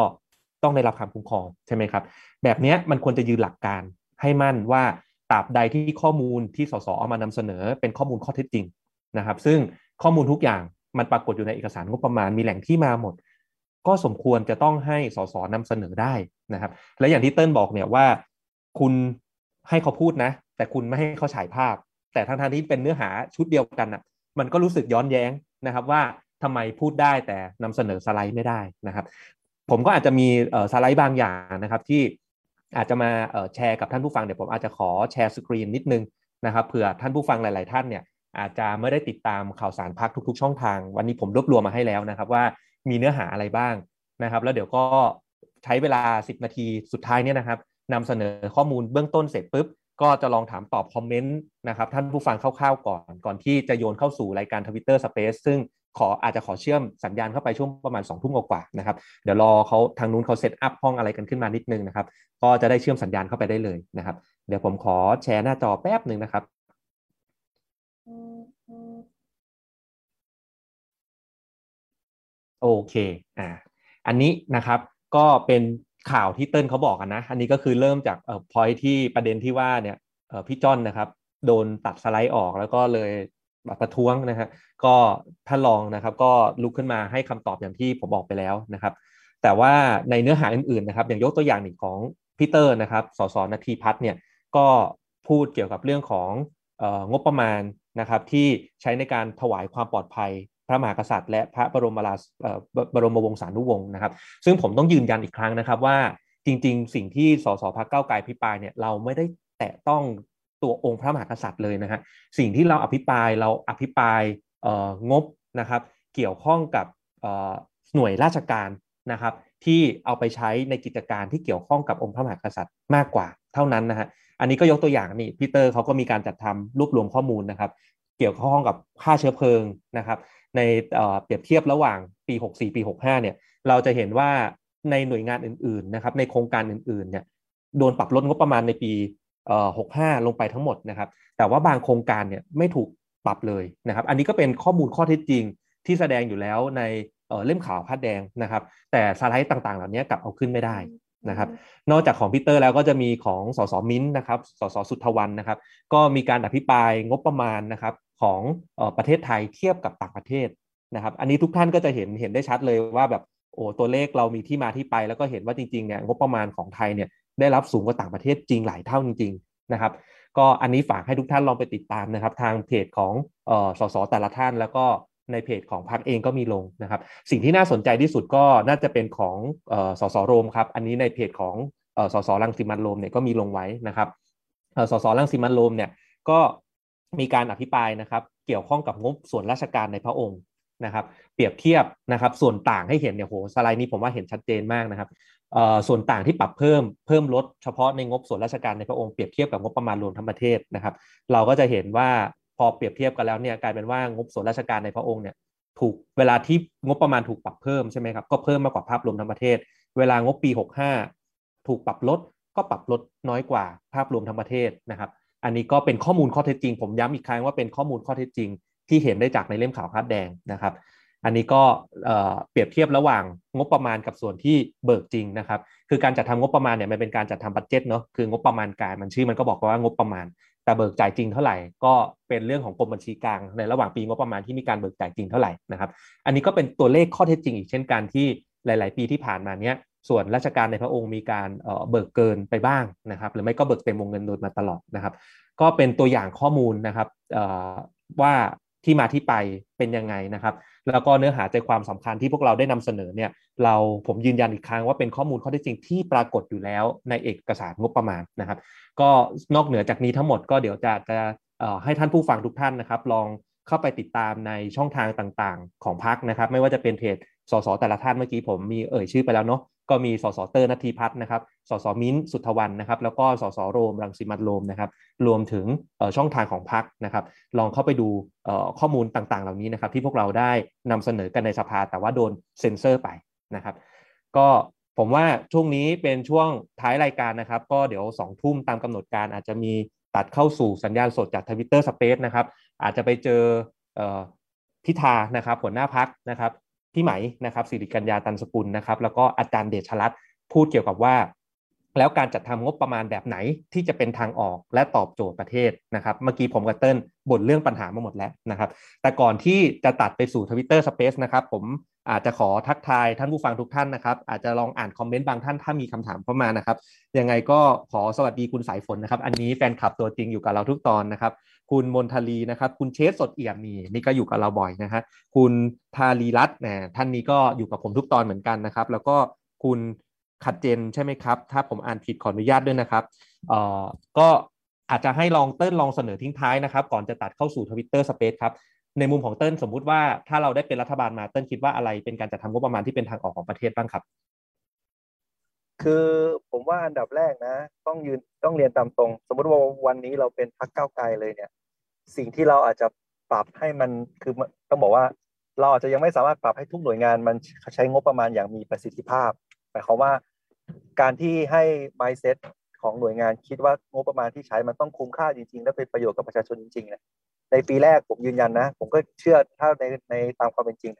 S6: ต้องได้รับความคุ้มครองใช่ไหมครับ แบบนี้มันควรจะยืนหลักการให้มั่นว่าตราบใดที่ข้อมูลที่สสเอามานำเสนอเป็นข้อมูลข้อเท็จจริงนะครับ ซึ่งข้อมูลทุกอย่าง มันปรากฏอยู่ในเอกสารงบประมาณมีแหล่งที่มาหมด ก็สมควรจะต้องให้สสนำเสนอได้นะครับ และอย่างที่เติ้ลบอกเนี่ยว่า คุณให้เขาพูดนะ แต่คุณไม่ให้เขาฉายภาพ แต่ทั้งทที่เป็นเนื้อหาชุดเดียวกันอะ มันก็รู้สึกย้อนแย้งนะครับว่าทำไมพูดได้แต่นำเสนอสไลด์ไม่ได้นะครับ ผมก็อาจจะมีสไลด์บางอย่างนะครับที่อาจจะมาแชร์กับท่านผู้ฟังเดี๋ยวผมอาจจะขอแชร์สกรีนนิดนึงนะครับเผื่อท่านผู้ฟังหลาย ๆ ท่านเนี่ย อาจจะไม่ได้ติดตามข่าวสารพักทุก ๆ ช่องทาง วันนี้ผมรวบรวมมาให้แล้วนะครับ ว่ามีเนื้อหาอะไรบ้างนะครับ แล้วเดี๋ยวก็ใช้เวลา 10 นาทีสุดท้ายเนี่ยนะครับนำเสนอข้อมูลเบื้องต้นเสร็จปุ๊บก็จะลองถามตอบคอมเมนต์นะครับท่านผู้ฟังคร่าวๆก่อน ก่อนที่จะโยนเข้าสู่รายการทวิตเตอร์สเปซซึ่งขออาจจะขอเชื่อมสัญญาณเข้าไปช่วงประมาณ2องทุ่มกว่านะครับเดี๋ยวรอเขาทางนู้นเขาเซตอัพห้องอะไรกันขึ้นมานิดนึงนะครับ ก็จะได้เชื่อมสัญญาณเข้าไปได้เลยนะครับ เดี๋ยวผมขอแชร์หน้าจอแป๊บหนึ่งนะครับ โอเคอ่าอันนี้นะครับก็เป็นข่าวที่เติ้ลเขาบอกกันนะ อันนี้ก็คือเริ่มจากเอ่อพอยที่ประเด็นที่ว่าเนี่ยเอ่อพี่จอนนะครับ โดนตัดสไลด์ออกแล้วก็เลยประท้วงนะฮะก็ท่านรองนะครับก็ลุกขึ้นมาให้คำตอบอย่างที่ผมบอกไปแล้วนะครับ แต่ว่าในเนื้อหาอื่นๆนะครับ อย่างยกตัวอย่างหนึ่งของพีเตอร์นะครับสสนาทีพัฒน์เนี่ยก็พูดเกี่ยวกับเรื่องของงบประมาณนะครับที่ใช้ในการถวายความปลอดภัย พระมหากษัตริย์ และพระบรมราชบรมวงศานุวงศ์นะครับ ซึ่งผมต้องยืนยันอีกครั้งนะครับว่าจริง ๆ สิ่งที่สสพักเก้าไกลพิปรายเนี่ยเราไม่ได้แตะต้องตัวองค์พระมหากษัตริย์เลยนะฮะสิ่งที่เราอภิปรายเราอภิปรายงบนะครับ เกี่ยวข้องกับหน่วยราชการนะครับที่เอาไปใช้ในกิจการที่เกี่ยวข้องกับองค์พระมหากษัตริย์มากกว่าเท่านั้นนะฮะ อันนี้ก็ยกตัวอย่างนี่พีเตอร์เขาก็มีการจัดทำรวบรวมข้อมูลนะครับ เกี่ยวข้องกับค่าเชื้อเพลิงนะครับ ในเปรียบเทียบระหว่างปี 64 ปี 65 เนี่ย เราจะเห็นว่าในหน่วยงานอื่นๆนะครับ ในโครงการอื่นๆ เนี่ยโดนปรับลดงบประมาณในปี 65 ลงไปทั้งหมดนะครับ แต่ว่าบางโครงการเนี่ยไม่ถูกปรับเลยนะครับ อันนี้ก็เป็นข้อมูลข้อเท็จจริงที่แสดงอยู่แล้วในเล่มข่าวพัดแดงนะครับ แต่สไลด์ต่างๆ เหล่านี้กลับเอาขึ้นไม่ได้นะครับ นอกจากของพีเตอร์แล้วก็จะมีของสสมิ้นนะครับ สสสุทธวันนะครับ ก็มีการอภิปรายงบประมาณนะครับ ของประเทศไทยเทียบกับต่างประเทศนะครับ อันนี้ทุกท่านก็จะเห็นเห็นได้ชัดเลยว่าแบบโอ้ตัวเลขเรามีที่มาที่ไป แล้วก็เห็นว่าจริงๆเนี่ยงบประมาณของไทยเนี่ยได้รับสูงกว่าต่างประเทศจริงหลายเท่าจริงๆนะครับ ก็อันนี้ฝากให้ทุกท่านลองไปติดตามนะครับ ทางเพจของสสแต่ละท่าน แล้วก็ในเพจของพรรคเองก็มีลงนะครับ สิ่งที่น่าสนใจที่สุดก็น่าจะเป็นของสสโรมครับ อันนี้ในเพจของสสรังสิมันโรมเนี่ยก็มีลงไว้นะครับสสรังสิมันโรมเนี่ยก็ มีการอภิปรายนะครับ เกี่ยวข้องกับงบส่วนราชการในพระองค์นะครับ เปรียบเทียบนะครับ ส่วนต่างให้เห็นเนี่ยโหสไลด์นี้ผมว่าเห็นชัดเจนมากนะครับส่วนต่างที่ปรับเพิ่มเพิ่มลดเฉพาะในงบส่วนราชการในพระองค์เปรียบเทียบกับงบประมาณรวมทั้งประเทศนะครับ เราก็จะเห็นว่าพอเปรียบเทียบกันแล้วเนี่ยกลายเป็นว่างบส่วนราชการในพระองค์เนี่ยถูกเวลาที่งบประมาณถูกปรับเพิ่มใช่ไหมครับก็เพิ่มมากกว่าภาพรวมทั้งประเทศ เวลางบปี 65 ถูกปรับลดก็ปรับลดน้อยกว่าภาพรวมทั้งประเทศนะครับ อันนี้ก็เป็นข้อมูลข้อเท็จจริง ผมย้ำอีกครั้งว่าเป็นข้อมูลข้อเท็จจริง ที่เห็นได้จากในเล่มข่าวพัดแดงนะครับ อันนี้ก็เปรียบเทียบระหว่างงบประมาณกับส่วนที่เบิกจริงนะครับ คือการจัดทำงบประมาณเนี่ยมันเป็นการจัดทำบัตเจ็ตเนาะคืองบประมาณกายมันชื่อมันก็บอกว่างบประมาณ แต่เบิกจ่ายจริงเท่าไหร่ก็เป็นเรื่องของกรมบัญชีกลางในระหว่างปีงบประมาณที่มีการเบิกจ่ายจริงเท่าไหร่นะครับ อันนี้ก็เป็นตัวเลขข้อเท็จจริง อีกเช่นกันที่หลาย ๆ ปีที่ผ่านมาเนี้ย ส่วนราชการในพระองค์มีการเบิกเกินไปบ้างนะครับ หรือไม่ก็เบิกเต็มวงเงินโดยมาตลอดนะครับ ก็เป็นตัวอย่างข้อมูลนะครับว่าที่มาที่ไปเป็นยังไงนะครับ แล้วก็เนื้อหาใจความสำคัญที่พวกเราได้นำเสนอเนี่ยเราผมยืนยันอีกครั้งว่าเป็นข้อมูลข้อเท็จจริงที่ปรากฏอยู่แล้วในเอกสารงบประมาณนะครับ ก็นอกเหนือจากนี้ทั้งหมดก็เดี๋ยวจะจะให้ท่านผู้ฟังทุกท่านนะครับ ลองเข้าไปติดตามในช่องทางต่างๆ ของพรรคนะครับ ไม่ว่าจะเป็นเพจสสแต่ละท่านเมื่อกี้ผมมีเอ่ยชื่อไปแล้วเนาะ ก็มีสสเตอร์นัทีพัฒน์นะครับสสมิ้นสุทธวรรณนะครับ แล้วก็สสโรมรังสิมันต์โรมนะครับ รวมถึงช่องทางของพรรคนะครับ ลองเข้าไปดูข้อมูลต่างๆ เหล่านี้นะครับ ที่พวกเราได้นำเสนอกันในสภาแต่ว่าโดนเซ็นเซอร์ไปนะครับ ก็ผมว่าช่วงนี้เป็นช่วงท้ายรายการนะครับ ก็เดี๋ยวสองทุ่มตามกำหนดการอาจจะมีตัดเข้าสู่สัญญาณสดจากทวิตเตอร์สเปซนะครับ อาจจะไปเจอพิธานะครับหัวหน้าพักนะครับ พี่ไหมนะครับสิริกัญญาตันสกุลนะครับ แล้วก็อาจารย์เดชรัตน์พูดเกี่ยวกับว่า แล้วการจัดทำงบประมาณแบบไหนที่จะเป็นทางออกและตอบโจทย์ประเทศนะครับ เมื่อกี้ผมกับเติ้ลบ่นเรื่องปัญหามาหมดแล้วนะครับ แต่ก่อนที่จะตัดไปสู่ทวิตเตอร์สเปซนะครับ ผมอาจจะขอทักทายท่านผู้ฟังทุกท่านนะครับ อาจจะลองอ่านคอมเมนต์บางท่านถ้ามีคำถามเข้ามานะครับ ยังไงก็ขอสวัสดีคุณสายฝนนะครับ อันนี้แฟนคลับตัวจริงอยู่กับเราทุกตอนนะครับ คุณมนทลีนะครับ คุณเชสสดเอี่ยมนี่นี่ก็อยู่กับเราบ่อยนะฮะคุณทารีรัตน์นะท่านนี้ก็อยู่กับผมทุกตอนเหมือนกันนะครับ แล้วก็คุณ ขัดเจนใช่ไหมครับ ถ้าผมอ่านผิดขออนุญาตด้วยนะครับเอ่อก็อาจจะให้ลองเติ้ลลองเสนอทิ้งท้ายนะครับ ก่อนจะตัดเข้าสู่ทวิตเตอร์สเปซครับในมุมของเติ้ลสมมุติว่าถ้าเราได้เป็นรัฐบาลมาเติ้ลคิดว่าอะไรเป็นการจัดทำงบประมาณที่เป็นทางออกของประเทศบ้างครับ
S7: คือผมว่าอันดับแรกนะ ต้องยืนต้องเรียนตามตรง สมมติว่าวันนี้เราเป็นพักเก้าไกลเลยเนี่ย สิ่งที่เราอาจจะปรับให้มันคือต้องบอกว่าเราอาจจะยังไม่สามารถปรับให้ทุกหน่วยงานมันใช้งบประมาณอย่างมีประสิทธิภาพหมายความว่า การที่ให้ mindset ของหน่วยงานคิดว่างบประมาณที่ใช้มันต้องคุ้มค่าจริงๆ และเป็นประโยชน์กับประชาชนจริงๆเนี่ยในปีแรกผมยืนยันนะ ผมก็เชื่อถ้าในในตามความเป็นจริง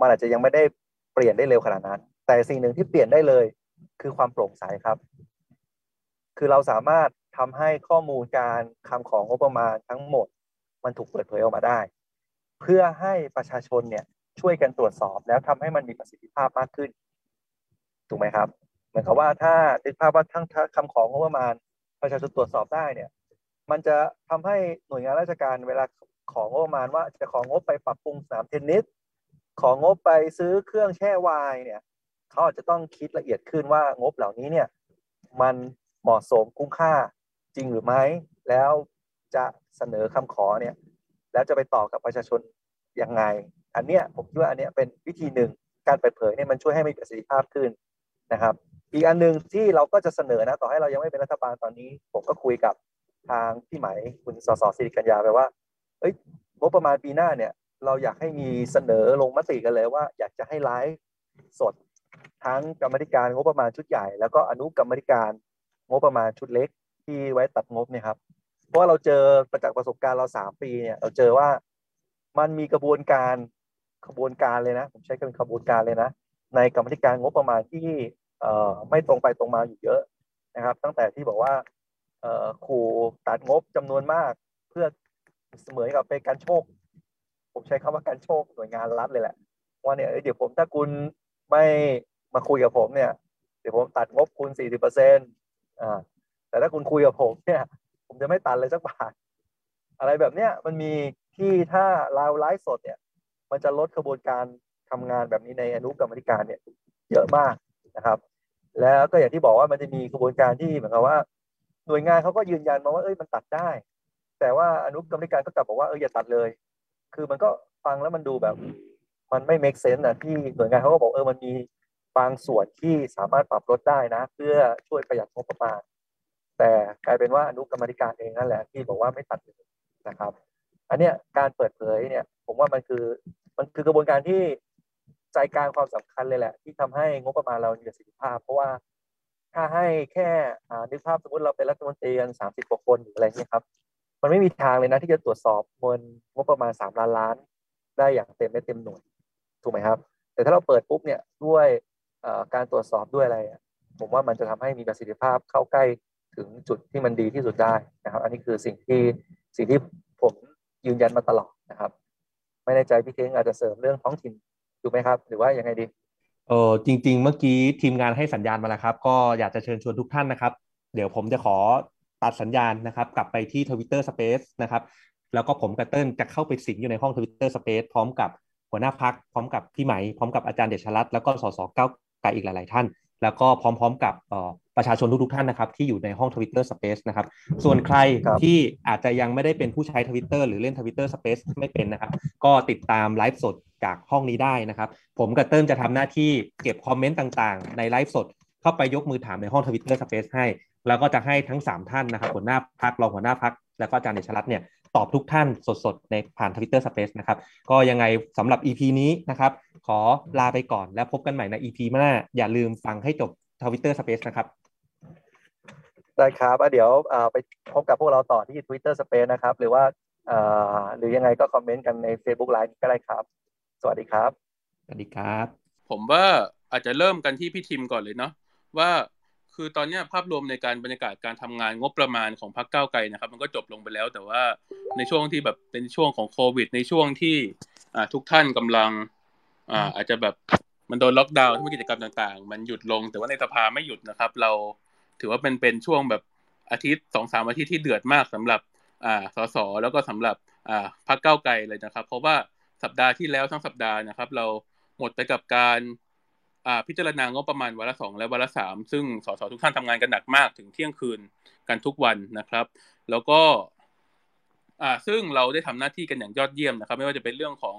S7: มันอาจจะยังไม่ได้เปลี่ยนได้เร็วขนาดนั้น แต่สิ่งหนึ่งที่เปลี่ยนได้เลย คือความโปร่งใสครับ คือเราสามารถทำให้ข้อมูลการคำของงบประมาณทั้งหมด มันถูกเปิดเผยออกมาได้ เพื่อให้ประชาชนเนี่ยช่วยกันตรวจสอบแล้วทำให้มันมีประสิทธิภาพมากขึ้น ถูกไหมครับ มือนกับว่าถ้าดึกภาพว่าทั้งคำของงบประมาณ ประชาชนตรวจสอบได้เนี่ย มันจะทำให้หน่วยงานราชการเวลาของงบประมาณว่าจะของงบไปปรับปรุงสนามเทนนิส ของงบไปซื้อเครื่องแช่ไวน์เนี่ยเขาอาจจะต้องคิดละเอียดขึ้นว่างบเหล่านี้เนี่ยมันเหมาะสมคุ้มค่าจริงหรือไม่แล้วจะเสนอคำขอเนี่ยแล้วจะไปต่อกับประชาชนยังไง อันเนี้ยผมคิดว่าอันเนี้ยเป็นวิธีหนึ่งการเปิดเผยเนี่ยมันช่วยให้มีประสิทธิภาพขึ้นนะครับ อีกอันหนึ่งที่เราก็จะเสนอนะต่อให้เรายังไม่เป็นรัฐบาลตอนนี้ ผมก็คุยกับทางพี่ไหมคุณสสสิริกัญญาไปว่าเอ้ยงบประมาณปีหน้าเนี่ย เราอยากให้มีเสนอลงมติกันเลยว่า อยากจะให้ไลฟ์สดทั้งกรรมธิการงบประมาณชุดใหญ่ แล้วก็อนุกรรมธิการงบประมาณชุดเล็ก ที่ไว้ตัดงบเนี่ยครับ เพราะเราเจอประจักษ์ประสบการณ์เราสามปีเนี่ย เราเจอว่ามันมีกระบวนการขบวนการเลยนะ ผมใช้คำขบวนการเลยนะ ในกรรมธิการงบประมาณที่ ไม่ตรงไปตรงมาอยู่เยอะนะครับ ตั้งแต่ที่บอกว่าขู่ตัดงบจำนวนมากเพื่อเสมือนกับเป็นการโชค ผมใช้คำว่าการโชคหน่วยงานรัฐเลยแหละว่าเนี่ยเดี๋ยวผมถ้าคุณไม่มาคุยกับผมเนี่ยเดี๋ยวผมตัดงบคุณสี่สิบเปอร์เซ็นต์อ่าแต่ถ้าคุณคุยกับผมเนี่ย ผมจะไม่ตัดเลยสักบาทอะไรแบบเนี้ยมันมีที่ถ้าเราไลฟ์สดเนี่ย มันจะลดกระบวนการทำงานแบบนี้ในอนุกรรมธิการเนี่ย เยอะมากนะครับ แล้วก็อย่างที่บอกว่ามันจะมีกระบวนการที่เหมือนกับว่า หน่วยงานเขาก็ยืนยันมาว่าเอ้ยมันตัดได้ แต่ว่าอนุกรรมการก็กลับบอกว่าเอออย่าตัดเลย คือมันก็ฟังแล้วมันดูแบบ มันไม่ make sense นะที่หน่วยงานเขาก็บอกเออมันมีบางส่วนที่สามารถปรับลดได้นะ เพื่อช่วยประหยัดงบประมาณแต่กลายเป็นว่าอนุกรรมธิการเองนั่นแหละที่บอกว่าไม่ตัดเลยนะครับ อันเนี้ยการเปิดเผยเนี่ย ผมว่ามันคือมันคือกระบวนการที่ ใจกลางความสำคัญเลยแหละ ที่ทำให้งบประมาณเรามีประสิทธิภาพ เพราะว่าถ้าให้แค่อนึกภาพสมมติเราเป็นรัฐมนตรีกันสามสิบกว่าคนหรืออะไรเงี้ยครับ มันไม่มีทางเลยนะที่จะตรวจสอบเงินงบประมาณสามล้านล้าน ได้อย่างเต็มไม่เต็มหน่วยถูกไหมครับ แต่ถ้าเราเปิดปุ๊บเนี่ยด้วยการตรวจสอบด้วยอะไรผมว่ามันจะทำให้มีประสิทธิภาพเข้าใกล้ถึงจุดที่มันดีที่สุดได้นะครับ อันนี้คือสิ่งที่สิ่งที่ผมยืนยันมาตลอดนะครับ ไม่แน่ใจพี่เท้งอาจจะเสริมเรื่องท้องถิ่น ถูกไหมครับ หรือว่ายังไงดี
S6: เออจริง ๆ เมื่อกี้ทีมงานให้สัญญาณมาแล้วครับ ก็อยากจะเชิญชวนทุกท่านนะครับ เดี๋ยวผมจะขอตัดสัญญาณนะครับ กลับไปที่ Twitter Space นะครับ แล้วก็ผมกับเติ้ลจะเข้าไปสิงอยู่ในห้อง Twitter Space พร้อมกับหัวหน้าพักพร้อมกับพี่ไหม พร้อมกับอาจารย์เดชรัตน์แล้วก็สสเก้าไกลอีกหลาย ๆ ท่าน แล้วก็พร้อมๆกับประชาชนทุกๆท่านนะครับ ที่อยู่ในห้อง Twitter Space นะครับ ส่วนใครที่อาจจะยังไม่ได้เป็นผู้ใช้ Twitter หรือเล่น Twitter Space ไม่เป็นนะครับ ก็ติดตามไลฟ์สดจากห้องนี้ได้นะครับ ผมกับเติ้ลจะทำหน้าที่เก็บคอมเมนต์ต่างๆ ในไลฟ์สดเข้าไปยกมือถามในห้อง Twitter Space ให้ แล้วก็จะให้ทั้ง 3 ท่านนะครับหัวหน้าพักรองหัวหน้าพักแล้วก็อาจารย์เดชรัตน์เนี่ยตอบทุกท่านสดๆ ในผ่าน Twitter Space นะครับ ก็ยังไงสำหรับ EP นี้นะครับ ขอลาไปก่อนแล้วพบกันใหม่ใน EP หน้า อย่าลืมฟังให้จบ Twitter Space นะครับ
S7: ได้ครับอะเดี๋ยวอ่าไปพบกับพวกเราต่อที่ Twitter Space นะครับ หรือว่าอ่าหรือยังไงก็คอมเมนต์กันใน Facebook Live ก็ได้ครับ สวัสดีครับ
S6: สวัสดีครับ
S4: ผมว่าอาจจะเริ่มกันที่พี่ทิมก่อนเลยเนาะว่า คือตอนนี้ภาพรวมในการบรรยากาศการทำงานงบประมาณของพรรคก้าวไกลนะครับ มันก็จบลงไปแล้ว แต่ว่าในช่วงที่แบบเป็นช่วงของโควิด ในช่วงที่อ่าทุกท่านกำลังอ่าอาจจะแบบมันโดนล็อกดาวน์ทุกกิจกรรมต่างๆ มันหยุดลง แต่ว่าในสภาไม่หยุดนะครับ เราถือว่าเป็นเป็นช่วงแบบอาทิตย์สองสามอาทิตย์ที่เดือดมากสำหรับอ่าสสแล้วก็สำหรับอ่าพรรคก้าวไกลเลยนะครับ เพราะว่าสัปดาห์ที่แล้วทั้งสัปดาห์นะครับ เราหมดไปกับการ พิจารณางบประมาณวาระสองและวาระสามซึ่งสสทุกท่านทำงานกันหนักมากถึงเที่ยงคืนกันทุกวันนะครับ แล้วก็อ่าซึ่งเราได้ทำหน้าที่กันอย่างยอดเยี่ยมนะครับ ไม่ว่าจะเป็นเรื่องของ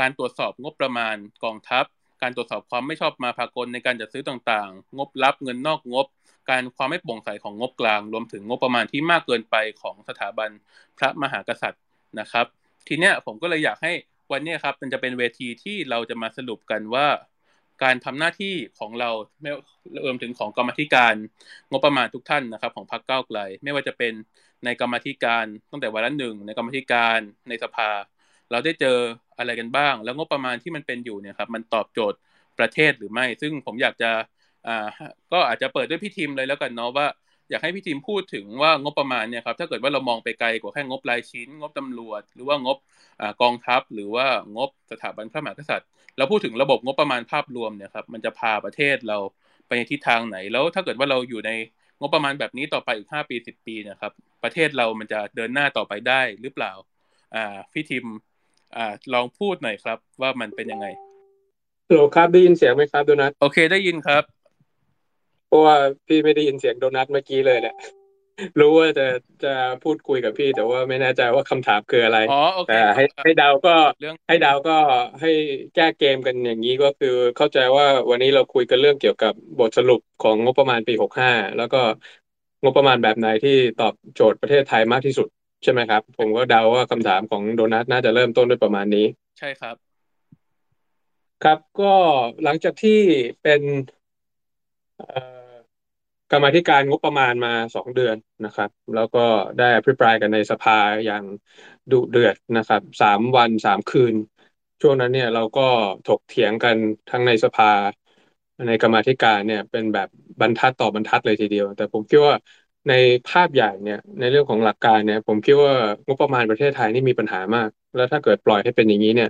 S4: การตรวจสอบงบประมาณกองทัพ การตรวจสอบความไม่ชอบมาพากลในการจัดซื้อต่างๆ งบลับเงินนอกงบ การความไม่โปร่งใสของงบกลาง รวมถึงงบประมาณที่มากเกินไปของสถาบันพระมหากษัตริย์นะครับ ทีเนี้ยผมก็เลยอยากให้วันเนี้ยครับมันจะเป็นเวทีที่เราจะมาสรุปกันว่า การทำหน้าที่ของเราไม่รวมถึงของกรรมธิการงบประมาณทุกท่านนะครับ ของพรรคก้าวไกล ไม่ว่าจะเป็นในกรรมธิการตั้งแต่วันละหนึ่งในกรรมธิการในสภา เราได้เจออะไรกันบ้าง แล้วงบประมาณที่มันเป็นอยู่เนี่ยครับมันตอบโจทย์ประเทศหรือไม่ ซึ่งผมอยากจะอ่าก็อาจจะเปิดด้วยพี่ทีมเลยแล้วกันเนาะว่า อยากให้พี่ทีมพูดถึงว่างบประมาณเนี่ยครับถ้าเกิดว่าเรามองไปไกลกว่าแค่งบรายชิ้น งบตำรวจ หรือว่างบอ่ากองทัพ หรือว่างบสถาบันพระมหากษัตริย์เราพูดถึงระบบงบประมาณภาพรวมเนี่ยครับมันจะพาประเทศเราไปในทิศทางไหน แล้วถ้าเกิดว่าเราอยู่ในงบประมาณแบบนี้ต่อไปอีกห้าปีสิบปีเนะครับ ประเทศเรามันจะเดินหน้าต่อไปได้หรือเปล่าอ่าพี่ทีมอ่าลองพูดหน่อยครับว่ามันเป็นยังไง
S8: ฮัลโหลครับได้ยินเสียงไหมครับโดนัท
S4: โอเคได้ยินครับ
S8: เพราะว่าพี่ไม่ได้ยินเสียงโดนัทเมื่อกี้เลยแหละรู้ว่าจะจะพูดคุยกับพี่ แต่ว่าไม่แน่ใจว่าคำถามคืออะไร
S4: อ๋อโอเค
S8: แต่ให้ให้เดาก็
S4: เรื่อง
S8: ให้เดาก็ให้แก้เกมกันอย่างนี้ก็คือเข้าใจว่าวันนี้เราคุยกันเรื่องเกี่ยวกับบทสรุปของงบประมาณปีหกห้าแล้วก็งบประมาณแบบไหนที่ตอบโจทย์ประเทศไทยมากที่สุดใช่ไหมครับ ผมก็เดาว่าคำถามของโดนัทน่าจะเริ่มต้นด้วยประมาณนี้
S4: ใช่ครับ
S8: ครับก็หลังจากที่เป็นเอ่อ กรรมธิการงบประมาณมาสองเดือนนะครับ แล้วก็ได้อภิปรายกันในสภาอย่างดุเดือดนะครับสามวันสามคืน ช่วงนั้นเนี่ยเราก็ถกเถียงกันทั้งในสภา ในกรรมธิการเนี่ยเป็นแบบบรรทัดต่อบรรทัดเลยทีเดียว แต่ผมคิดว่าในภาพใหญ่เนี่ยในเรื่องของหลักการเนี่ย ผมคิดว่างบประมาณประเทศไทยนี่มีปัญหามาก แล้วถ้าเกิดปล่อยให้เป็นอย่างนี้เนี่ย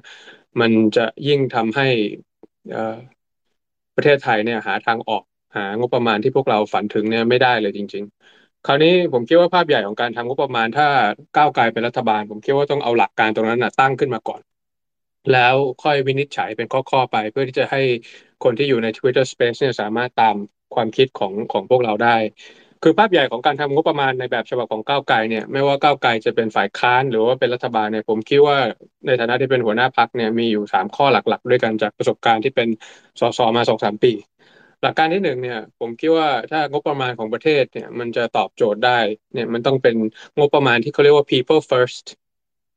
S8: มันจะยิ่งทำให้ประเทศไทยเนี่ยหาทางออก หางบประมาณที่พวกเราฝันถึงเนี่ยไม่ได้เลยจริง ๆ คราวนี้ผมคิดว่าภาพใหญ่ของการทำงบประมาณถ้าก้าวไกลเป็นรัฐบาล ผมคิดว่าต้องเอาหลักการตรงนั้นนะตั้งขึ้นมาก่อน แล้วค่อยวินิจฉัยเป็นข้อๆไป เพื่อที่จะให้คนที่อยู่ใน Twitter Space เนี่ยสามารถตามความคิดของของพวกเราได้ คือภาพใหญ่ของการทำงบประมาณในแบบฉบับของก้าวไกลเนี่ยไม่ว่าก้าวไกลจะเป็นฝ่ายค้านหรือว่าเป็นรัฐบาลเนี่ยผมคิดว่าในฐานะที่เป็นหัวหน้าพักเนี่ยมีอยู่สามข้อหลักๆ ด้วยกันจากประสบการณ์ที่เป็นสสมาสองสามปี หลักการที่หนึ่งเนี่ยผมคิดว่าถ้างบประมาณของประเทศเนี่ยมันจะตอบโจทย์ได้เนี่ยมันต้องเป็นงบประมาณที่เขาเรียกว่า people first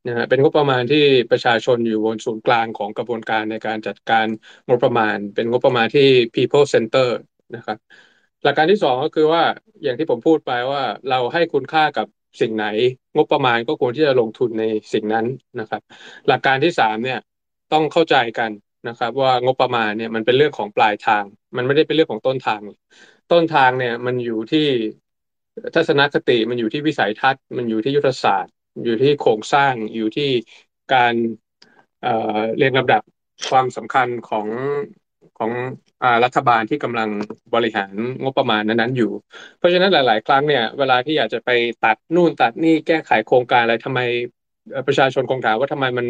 S8: นะฮะเป็นงบประมาณที่ประชาชนอยู่บนศูนย์กลางของกระบวนการในการจัดการงบประมาณ เป็นงบประมาณที่ people center นะครับหลักการที่สองก็คือว่าอย่างที่ผมพูดไปว่าเราให้คุณค่ากับสิ่งไหน งบประมาณก็ควรที่จะลงทุนในสิ่งนั้นนะครับ หลักการที่สามเนี่ยต้องเข้าใจกัน นะครับ ว่างบประมาณเนี่ยมันเป็นเรื่องของปลายทาง มันไม่ได้เป็นเรื่องของต้นทาง ต้นทางเนี่ยมันอยู่ที่ทัศนคติมันอยู่ที่วิสัยทัศน์ มันอยู่ที่ยุทธศาสตร์ อยู่ที่โครงสร้างอยู่ที่การเอ่อเรียงลำดับความสำคัญของของอ่ารัฐบาลที่กำลังบริหารงบประมาณนั้นๆอยู่ เพราะฉะนั้นหลาย ๆ ครั้งเนี่ย เวลาที่อยากจะไปตัดนู่นตัดนี่แก้ไขโครงการอะไรทำไม ประชาชนคงถามว่าทำไมมัน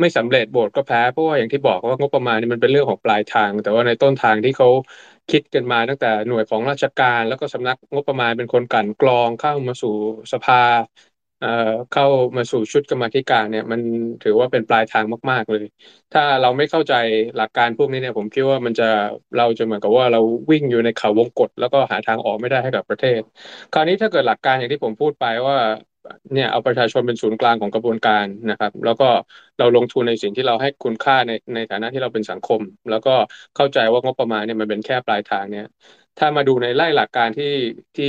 S8: ไม่สำเร็จโบทก็แพ้เพราะว่าอย่างที่บอกว่างบประมาณนี่มันเป็นเรื่องของปลายทาง แต่ว่าในต้นทางที่เขาคิดกันมาตั้งแต่หน่วยของราชการ แล้วก็สำนักงบประมาณเป็นคนกลั่นกรองเข้ามาสู่สภาเอ่อเข้ามาสู่ชุดกรรมธิการเนี่ย มันถือว่าเป็นปลายทางมาก ๆ เลย ถ้าเราไม่เข้าใจหลักการพวกนี้เนี่ย ผมคิดว่ามันจะเราจะเหมือนกับว่าเราวิ่งอยู่ในเขาวงกฏแล้วก็หาทางออกไม่ได้ให้กับประเทศ คราวนี้ถ้าเกิดหลักการอย่างที่ผมพูดไปว่า เนี่ยเอาประชาชนเป็นศูนย์กลางของกระบวนการนะครับ แล้วก็เราลงทุนในสิ่งที่เราให้คุณค่าในในฐานะที่เราเป็นสังคม แล้วก็เข้าใจว่างบประมาณเนี่ยมันเป็นแค่ปลายทางเนี่ย ถ้ามาดูในไล่หลักการที่ที่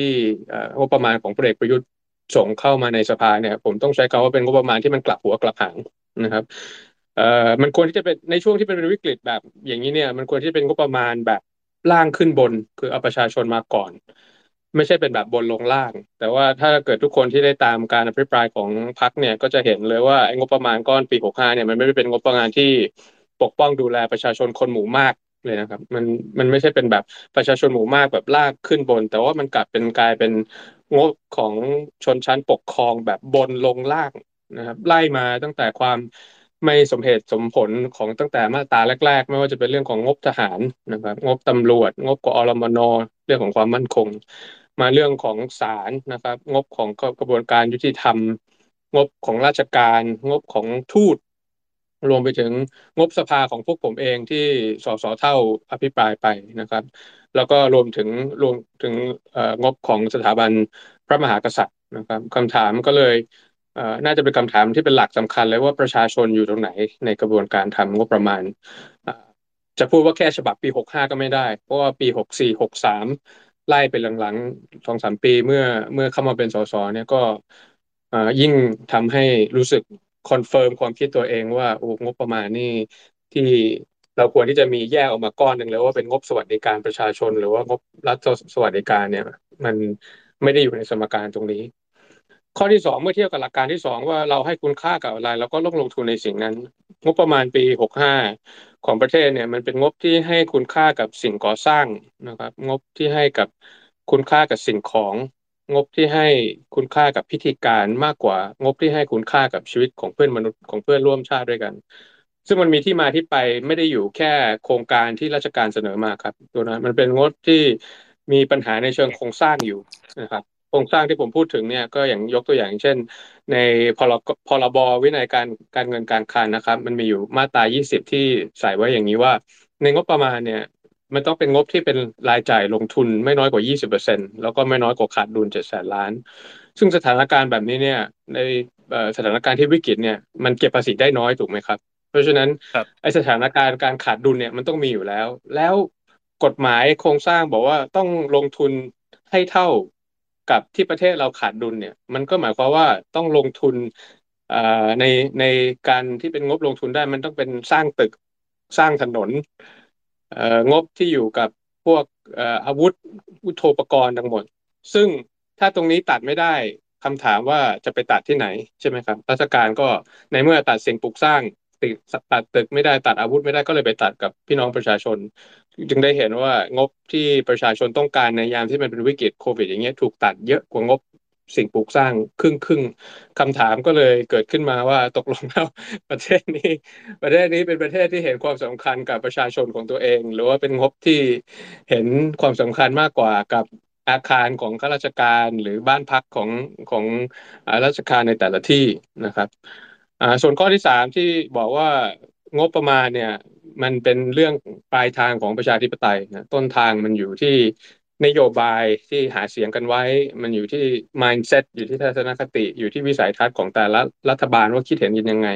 S8: งบประมาณของพลเอกประยุทธ์ส่งเข้ามาในสภาเนี่ย ผมต้องใช้คำว่าเป็นงบประมาณที่มันกลับหัวกลับหางนะครับเอ่อมันควรที่จะเป็นในช่วงที่เป็นวิกฤตแบบอย่างนี้เนี่ย มันควรที่จะเป็นงบประมาณแบบล่างขึ้นบน คือเอาประชาชนมาก่อน ไม่ใช่เป็นแบบบนลงล่าง แต่ว่าถ้าเกิดทุกคนที่ได้ตามการอภิปรายของพรรคเนี่ยก็จะเห็นเลยว่าไอ้งบประมาณก้อนปี 65 เนี่ยมันไม่ได้เป็นงบประมาณที่ปกป้องดูแลประชาชนคนหมู่มากเลยนะครับมันมันไม่ใช่เป็นแบบประชาชนหมู่มากแบบลากขึ้นบน แต่ว่ามันกลับเป็นกลายเป็นงบของชนชั้นปกครองแบบบนลงล่างนะครับไล่มาตั้งแต่ความไม่สมเหตุสมผลของตั้งแต่มาตราแรก ๆ ไม่ว่าจะเป็นเรื่องของงบทหารนะครับงบตำรวจ งบกอรมนเรื่องของความมั่นคง มาเรื่องของศาลนะครับ งบของกระบวนการยุติธรรม งบของราชการ งบของทูต รวมไปถึงงบสภาของพวกผมเองที่สสเท่าอภิปรายไปนะครับ แล้วก็รวมถึงรวมถึงงบของสถาบันพระมหากษัตริย์นะครับคำถามก็เลยน่าจะเป็นคำถามที่เป็นหลักสำคัญเลยว่าประชาชนอยู่ตรงไหนในกระบวนการทำงบประมาณจะพูดว่าแค่ฉบับปี 65 ก็ไม่ได้ เพราะว่าปี 64 63 ไล่ไปหลังๆสองสามปีเมื่อเมื่อเข้ามาเป็นสสเนี่ยก็ยิ่งทำให้รู้สึก confirm ความคิดตัวเองว่าโอ้งบประมาณนี่ที่เราควรที่จะมีแยกออกมาก้อนหนึ่งแล้วว่าเป็นงบสวัสดิการประชาชน หรือว่างบรัฐสวัสดิการเนี่ย มันไม่ได้อยู่ในสมการตรงนี้ ข้อที่สองเมื่อเทียบกับหลักการที่สองว่าเราให้คุณค่ากับอะไรเราก็ลงลงทุนในสิ่งนั้น งบประมาณปีหกห้าของประเทศเนี่ย มันเป็นงบที่ให้คุณค่ากับสิ่งก่อสร้างนะครับ งบที่ให้กับคุณค่ากับสิ่งของ งบที่ให้คุณค่ากับพิธีการมากกว่า งบที่ให้คุณค่ากับชีวิตของเพื่อนมนุษย์ของเพื่อนร่วมชาติด้วยกัน ซึ่งมันมีที่มาที่ไปไม่ได้อยู่แค่โครงการที่ราชการเสนอมาครับ ตัวนั้นมันเป็นงบที่มีปัญหาในเชิงโครงสร้างอยู่นะครับ โครงสร้างที่ผมพูดถึงเนี่ยก็อย่างยกตัวอย่างเช่น ในพรพรบวินัยการการเงินการคลังนะครับ มันมีอยู่มาตรา 20 ที่ใส่ไว้อย่างนี้ว่า ในงบประมาณเนี่ยมันต้องเป็นงบที่เป็นรายจ่ายลงทุนไม่น้อยกว่า 20%แล้วก็ไม่น้อยกว่าขาดดุล7แสนล้าน ซึ่งสถานการณ์แบบนี้เนี่ยในสถานการณ์ที่วิกฤตเนี่ยมันเก็บภาษีได้น้อยถูกไหมครับ เพราะฉะนั้นไอสถานการณ์การขาดดุลเนี่ยมันต้องมีอยู่แล้ว แล้วกฎหมายโครงสร้างบอกว่าต้องลงทุนให้เท่า กับที่ประเทศเราขาดดุลเนี่ย มันก็หมายความว่าต้องลงทุนในในการที่เป็นงบลงทุนได้ มันต้องเป็นสร้างตึกสร้างถนนงบที่อยู่กับพวกอาวุธอุโทปกรณ์ทั้งหมด ซึ่งถ้าตรงนี้ตัดไม่ได้คำถามว่าจะไปตัดที่ไหนใช่ไหมครับราชการก็ในเมื่อตัดสิ่งปลูกสร้างติดตัดตึกไม่ได้ตัดอาวุธไม่ได้ก็เลยไปตัดกับพี่น้องประชาชน จึงได้เห็นว่างบที่ประชาชนต้องการในยามที่มันเป็นวิกฤตโควิด อย่างเงี้ยถูกตัดเยอะกว่างบสิ่งปลูกสร้างครึ่งครึ่งคำถามก็เลยเกิดขึ้นมาว่าตกลงแล้วประเทศนี้ ประเทศนี้เป็นประเทศที่เห็นความสำคัญกับประชาชนของตัวเอง หรือว่าเป็นงบที่เห็นความสำคัญมากกว่ากับอาคารของข้าราชการหรือบ้านพักของของราชการในแต่ละที่นะครับส่วนข้อที่สามที่บอกว่างบประมาณเนี่ย มันเป็นเรื่องปลายทางของประชาธิปไตยนะต้นทางมันอยู่ที่นโยบายที่หาเสียงกันไว้ มันอยู่ที่ mindset อยู่ที่ทัศนคติ อยู่ที่วิสัยทัศน์ของแต่ละรัฐบาลว่าคิดเห็นยังไง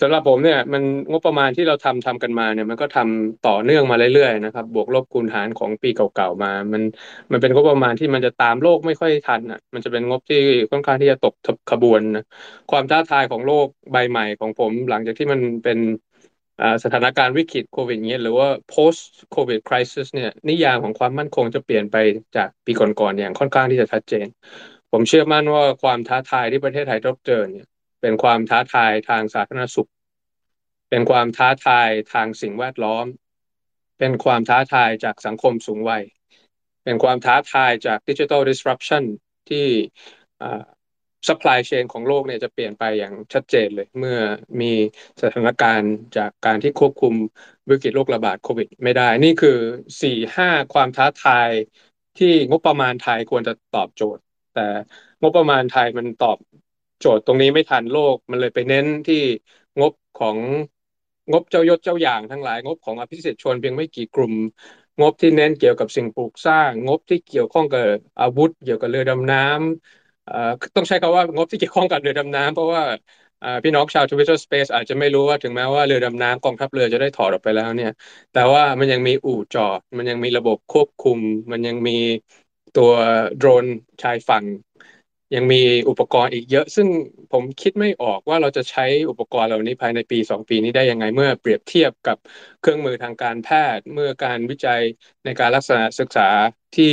S8: สำหรับผมเนี่ยมันงบประมาณที่เราทำทำกันมาเนี่ยมันก็ทำต่อเนื่องมาเรื่อยๆนะครับบวกลบคูณหารของปีเก่าๆมา มันมันเป็นงบประมาณที่มันจะตามโลกไม่ค่อยทันอะมันจะเป็นงบที่ค่อนข้างที่จะตกขบวนนะความท้าทายของโลกใบใหม่ของผม หลังจากที่มันเป็น สถานการณ์วิกฤตโควิดเงี้ยหรือว่า post covid crisis เนี่ยนิยามของความมั่นคงจะเปลี่ยนไปจากปีก่อนๆอย่างค่อนข้างที่จะชัดเจน ผมเชื่อมั่นว่าความท้าทายที่ประเทศไทยต้องเจอเนี่ยเป็นความท้าทายทางสาธารณสุข เป็นความท้าทายทางสิ่งแวดล้อม เป็นความท้าทายจากสังคมสูงวัย เป็นความท้าทายจากดิจิทัล disruption ที่ supply chain ของโลกเนี่ยจะเปลี่ยนไปอย่างชัดเจนเลย เมื่อมีสถานการณ์จากการที่ควบคุมวิกฤตโรคระบาดโควิด ไม่ได้ นี่คือสี่ห้าความท้าทายที่งบประมาณไทยควรจะตอบโจทย์ แต่งบประมาณไทยมันตอบโจทย์ตรงนี้ไม่ทันโลก มันเลยไปเน้นที่งบของงบเจ้ายศเจ้าอย่างทั้งหลาย งบของอภิสิทธิ์ชนเพียงไม่กี่กลุ่ม งบที่เน้นเกี่ยวกับสิ่งปลูกสร้าง งบที่เกี่ยวข้องกับอาวุธ เกี่ยวกับเรือดำน้ำเอ่อ ต้องใช้คำว่างบที่เกี่ยวข้องกับเรือดำน้ำเพราะว่าพี่น้องชาว Twitter Space อาจจะไม่รู้ว่าถึงแม้ว่าเรือดำน้ำกองทัพเรือจะได้ถอดออกไปแล้วเนี่ย แต่ว่ามันยังมีอู่จอด มันยังมีระบบควบคุม มันยังมีตัวโดรนชายฝั่ง ยังมีอุปกรณ์อีกเยอะ ซึ่งผมคิดไม่ออกว่าเราจะใช้อุปกรณ์เหล่านี้ภายในปีสองปีนี้ได้ยังไงเมื่อเปรียบเทียบกับเครื่องมือทางการแพทย์ เมื่อการวิจัยในการรักษาศึกษาที่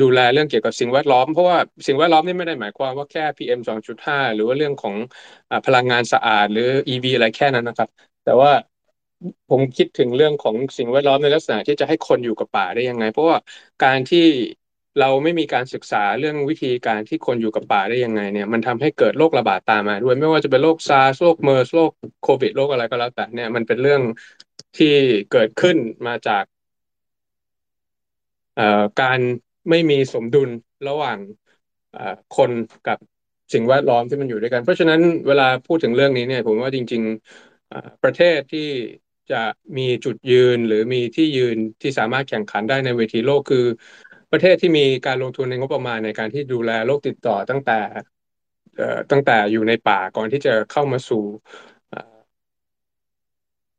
S8: ดูแลเรื่องเกี่ยวกับสิ่งแวดล้อม เพราะว่าสิ่งแวดล้อมนี่ไม่ได้หมายความว่าแค่ PM 2.5 หรือว่าเรื่องของพลังงานสะอาด หรือ EV อะไรแค่นั้นนะครับ แต่ว่าผมคิดถึงเรื่องของสิ่งแวดล้อมในลักษณะที่จะให้คนอยู่กับป่าได้ยังไง เพราะว่าการที่เราไม่มีการศึกษาเรื่องวิธีการที่คนอยู่กับป่าได้ยังไงเนี่ยมันทำให้เกิดโรคระบาดตามมาด้วยไม่ว่าจะเป็นโรคซาร์สโรคเมอร์สโรคโควิดโรคอะไรก็แล้วแต่เนี่ยมันเป็นเรื่องที่เกิดขึ้นมาจากการ ไม่มีสมดุลระหว่างคนกับสิ่งแวดล้อมที่มันอยู่ด้วยกัน เพราะฉะนั้นเวลาพูดถึงเรื่องนี้เนี่ยผมว่าจริงๆประเทศที่จะมีจุดยืนหรือมีที่ยืนที่สามารถแข่งขันได้ในเวทีโลกคือ ประเทศที่มีการลงทุนในงบประมาณในการที่ดูแลโรคติดต่อตั้งแต่ตั้งแต่อยู่ในป่าก่อนที่จะเข้ามาสู่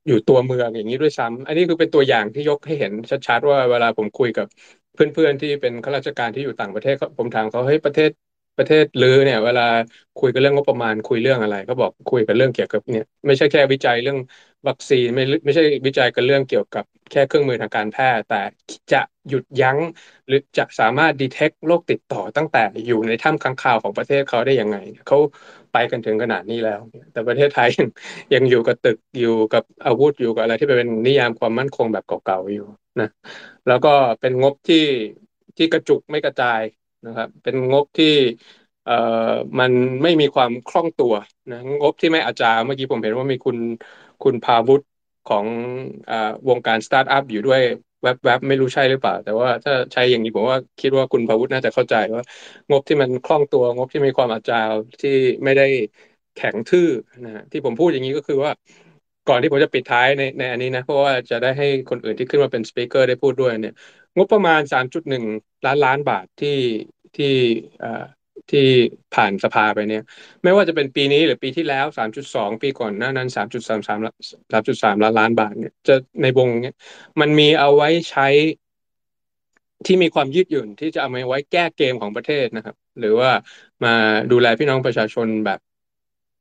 S8: อยู่ตัวเมืองอย่างนี้ด้วยซ้ำอันนี้คือเป็นตัวอย่างที่ยกให้เห็นชัดๆ ว่าเวลาผมคุยกับ เพื่อนๆที่เป็นข้าราชการที่อยู่ต่างประเทศผมถามเขาเฮ้ยประเทศประเทศลือเนี่ย เวลาคุยกันเรื่องงบประมาณคุยเรื่องอะไรเขาบอกคุยกันเรื่องเกี่ยวกับเนี่ยไม่ใช่แค่วิจัยเรื่องวัคซีนไม่ไม่ใช่วิจัยกันเรื่องเกี่ยวกับแค่เครื่องมือทางการแพทย์ แต่จะหยุดยั้ง หรือจะสามารถดีเทคโรคติดต่อตั้งแต่อยู่ในถ้ำค้างคาวของประเทศเขาได้ยังไงเขาไปกันถึงขนาดนี้แล้ว แต่ประเทศไทยยังยังอยู่กับตึกอยู่กับอาวุธอยู่กับอะไรที่เป็นนิยามความมั่นคงแบบเก่าๆอยู่ นะแล้วก็เป็นงบที่ที่กระจุกไม่กระจายนะครับ เป็นงบที่เอ่อมันไม่มีความคล่องตัวนะงบที่ไม่อาจารย์เมื่อกี้ผมเห็นว่ามีคุณคุณภาวุธของอวงการสตาร์ทอัพอยู่ด้วยแวบๆไม่รู้ใช่หรือเปล่า แต่ว่าถ้าใช้อย่างนี้ผมว่าคิดว่าคุณภาวุธน่าจะเข้าใจว่า งบที่มันคล่องตัว งบที่มีความอาจารย์ที่ไม่ได้แข็งทื่อนะฮะที่ผมพูดอย่างนี้ก็คือว่า ก่อนที่ผมจะปิดท้ายในในอันนี้นะ เพราะว่าจะได้ให้คนอื่นที่ขึ้นมาเป็นสปีกเกอร์ได้พูดด้วยเนี่ย งบประมาณ 3.1 ล้านล้านบาทที่ที่ที่ผ่านสภาไปเนี่ย ไม่ว่าจะเป็นปีนี้หรือปีที่แล้ว 3.2 ปีก่อนหน้านั้น 3.33 3.3 ล้านล้านบาทเนี่ยจะในวงเนี้ยมันมีเอาไว้ใช้ที่มีความยืดหยุ่นที่จะเอามาไว้แก้เกมของประเทศนะครับ หรือว่ามาดูแลพี่น้องประชาชนแบบ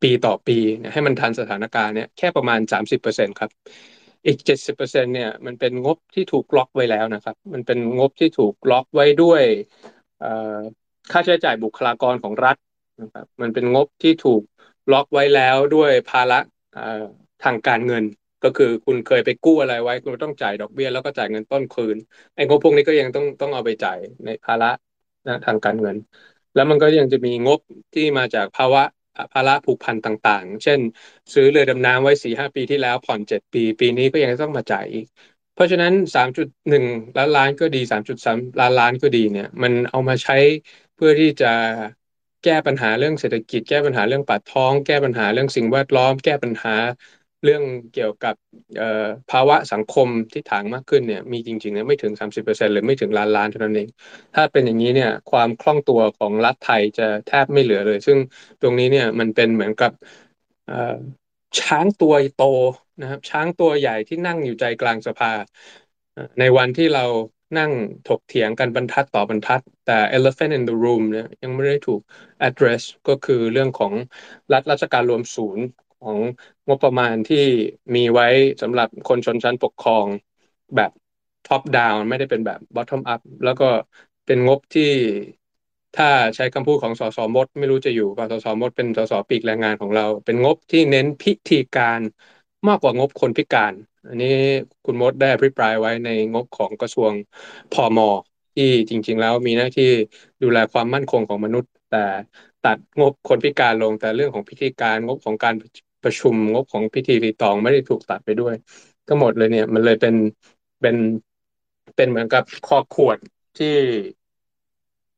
S8: ปีต่อปีให้มันทันสถานการณ์เนี่ยแค่ประมาณ 30%ครับ อีก 70%เนี่ยมันเป็นงบที่ถูกล็อกไว้แล้วนะครับ มันเป็นงบที่ถูกล็อกไว้ด้วยค่าใช้จ่ายบุคลากรของรัฐนะครับมันเป็นงบที่ถูกล็อกไว้แล้วด้วยภาระทางการเงินก็คือคุณเคยไปกู้อะไรไว้ คุณต้องจ่ายดอกเบี้ยแล้วก็จ่ายเงินต้นคืนไอ้งบพวกนี้ก็ยังต้องต้องเอาไปจ่ายในภาระนะทางการเงิน แล้วมันก็ยังจะมีงบที่มาจากภาวะ ภาระผูกพันต่างๆ เช่น ซื้อเรือดำน้ำไว้สี่ห้าปีที่แล้วผ่อนเจ็ดปี ปีนี้ก็ยังต้องมาจ่ายอีก เพราะฉะนั้นสามจุดหนึ่งล้านล้านก็ดีสามจุดสามล้านล้านก็ดีเนี่ย มันเอามาใช้เพื่อที่จะแก้ปัญหาเรื่องเศรษฐกิจ แก้ปัญหาเรื่องปากท้อง แก้ปัญหาเรื่องสิ่งแวดล้อม แก้ปัญหา เรื่องเกี่ยวกับภาวะสังคมที่ถางมากขึ้นเนี่ยมีจริงๆเนี่ยไม่ถึง 30%หรือไม่ถึงล้านล้านเท่านั้นเอง ถ้าเป็นอย่างนี้เนี่ยความคล่องตัวของรัฐไทยจะแทบไม่เหลือเลย ซึ่งตรงนี้เนี่ยมันเป็นเหมือนกับช้างตัวโตนะครับช้างตัวใหญ่ที่นั่งอยู่ใจกลางสภา ในวันที่เรานั่งถกเถียงกันบรรทัดต่อบรรทัด แต่ elephant in the room เนี่ยยังไม่ได้ถูก address ก็คือเรื่องของรัฐราชการรวมศูนย์ ของงบประมาณที่มีไว้สำหรับคนชนชั้นปกครองแบบ top down ไม่ได้เป็นแบบ bottom up แล้วก็เป็นงบที่ถ้าใช้คำพูดของสสมด ไม่รู้จะอยู่กับสสมดเป็นสสปีกแรงงานของเรา เป็นงบที่เน้นพิธีการมากกว่างบคนพิการ อันนี้คุณมดได้อภิปรายไว้ในงบของกระทรวงพอมอที่จริง ๆ แล้วมีหน้าที่ดูแลความมั่นคงของมนุษย์ แต่ตัดงบคนพิการลงแต่เรื่องของพิธีการงบของการ ประชุมงบของพิธีรีตองไม่ได้ถูกตัดไปด้วย ก็หมดเลยเนี่ย มันเลยเป็นเป็นเป็นเหมือนกับคอขวดที่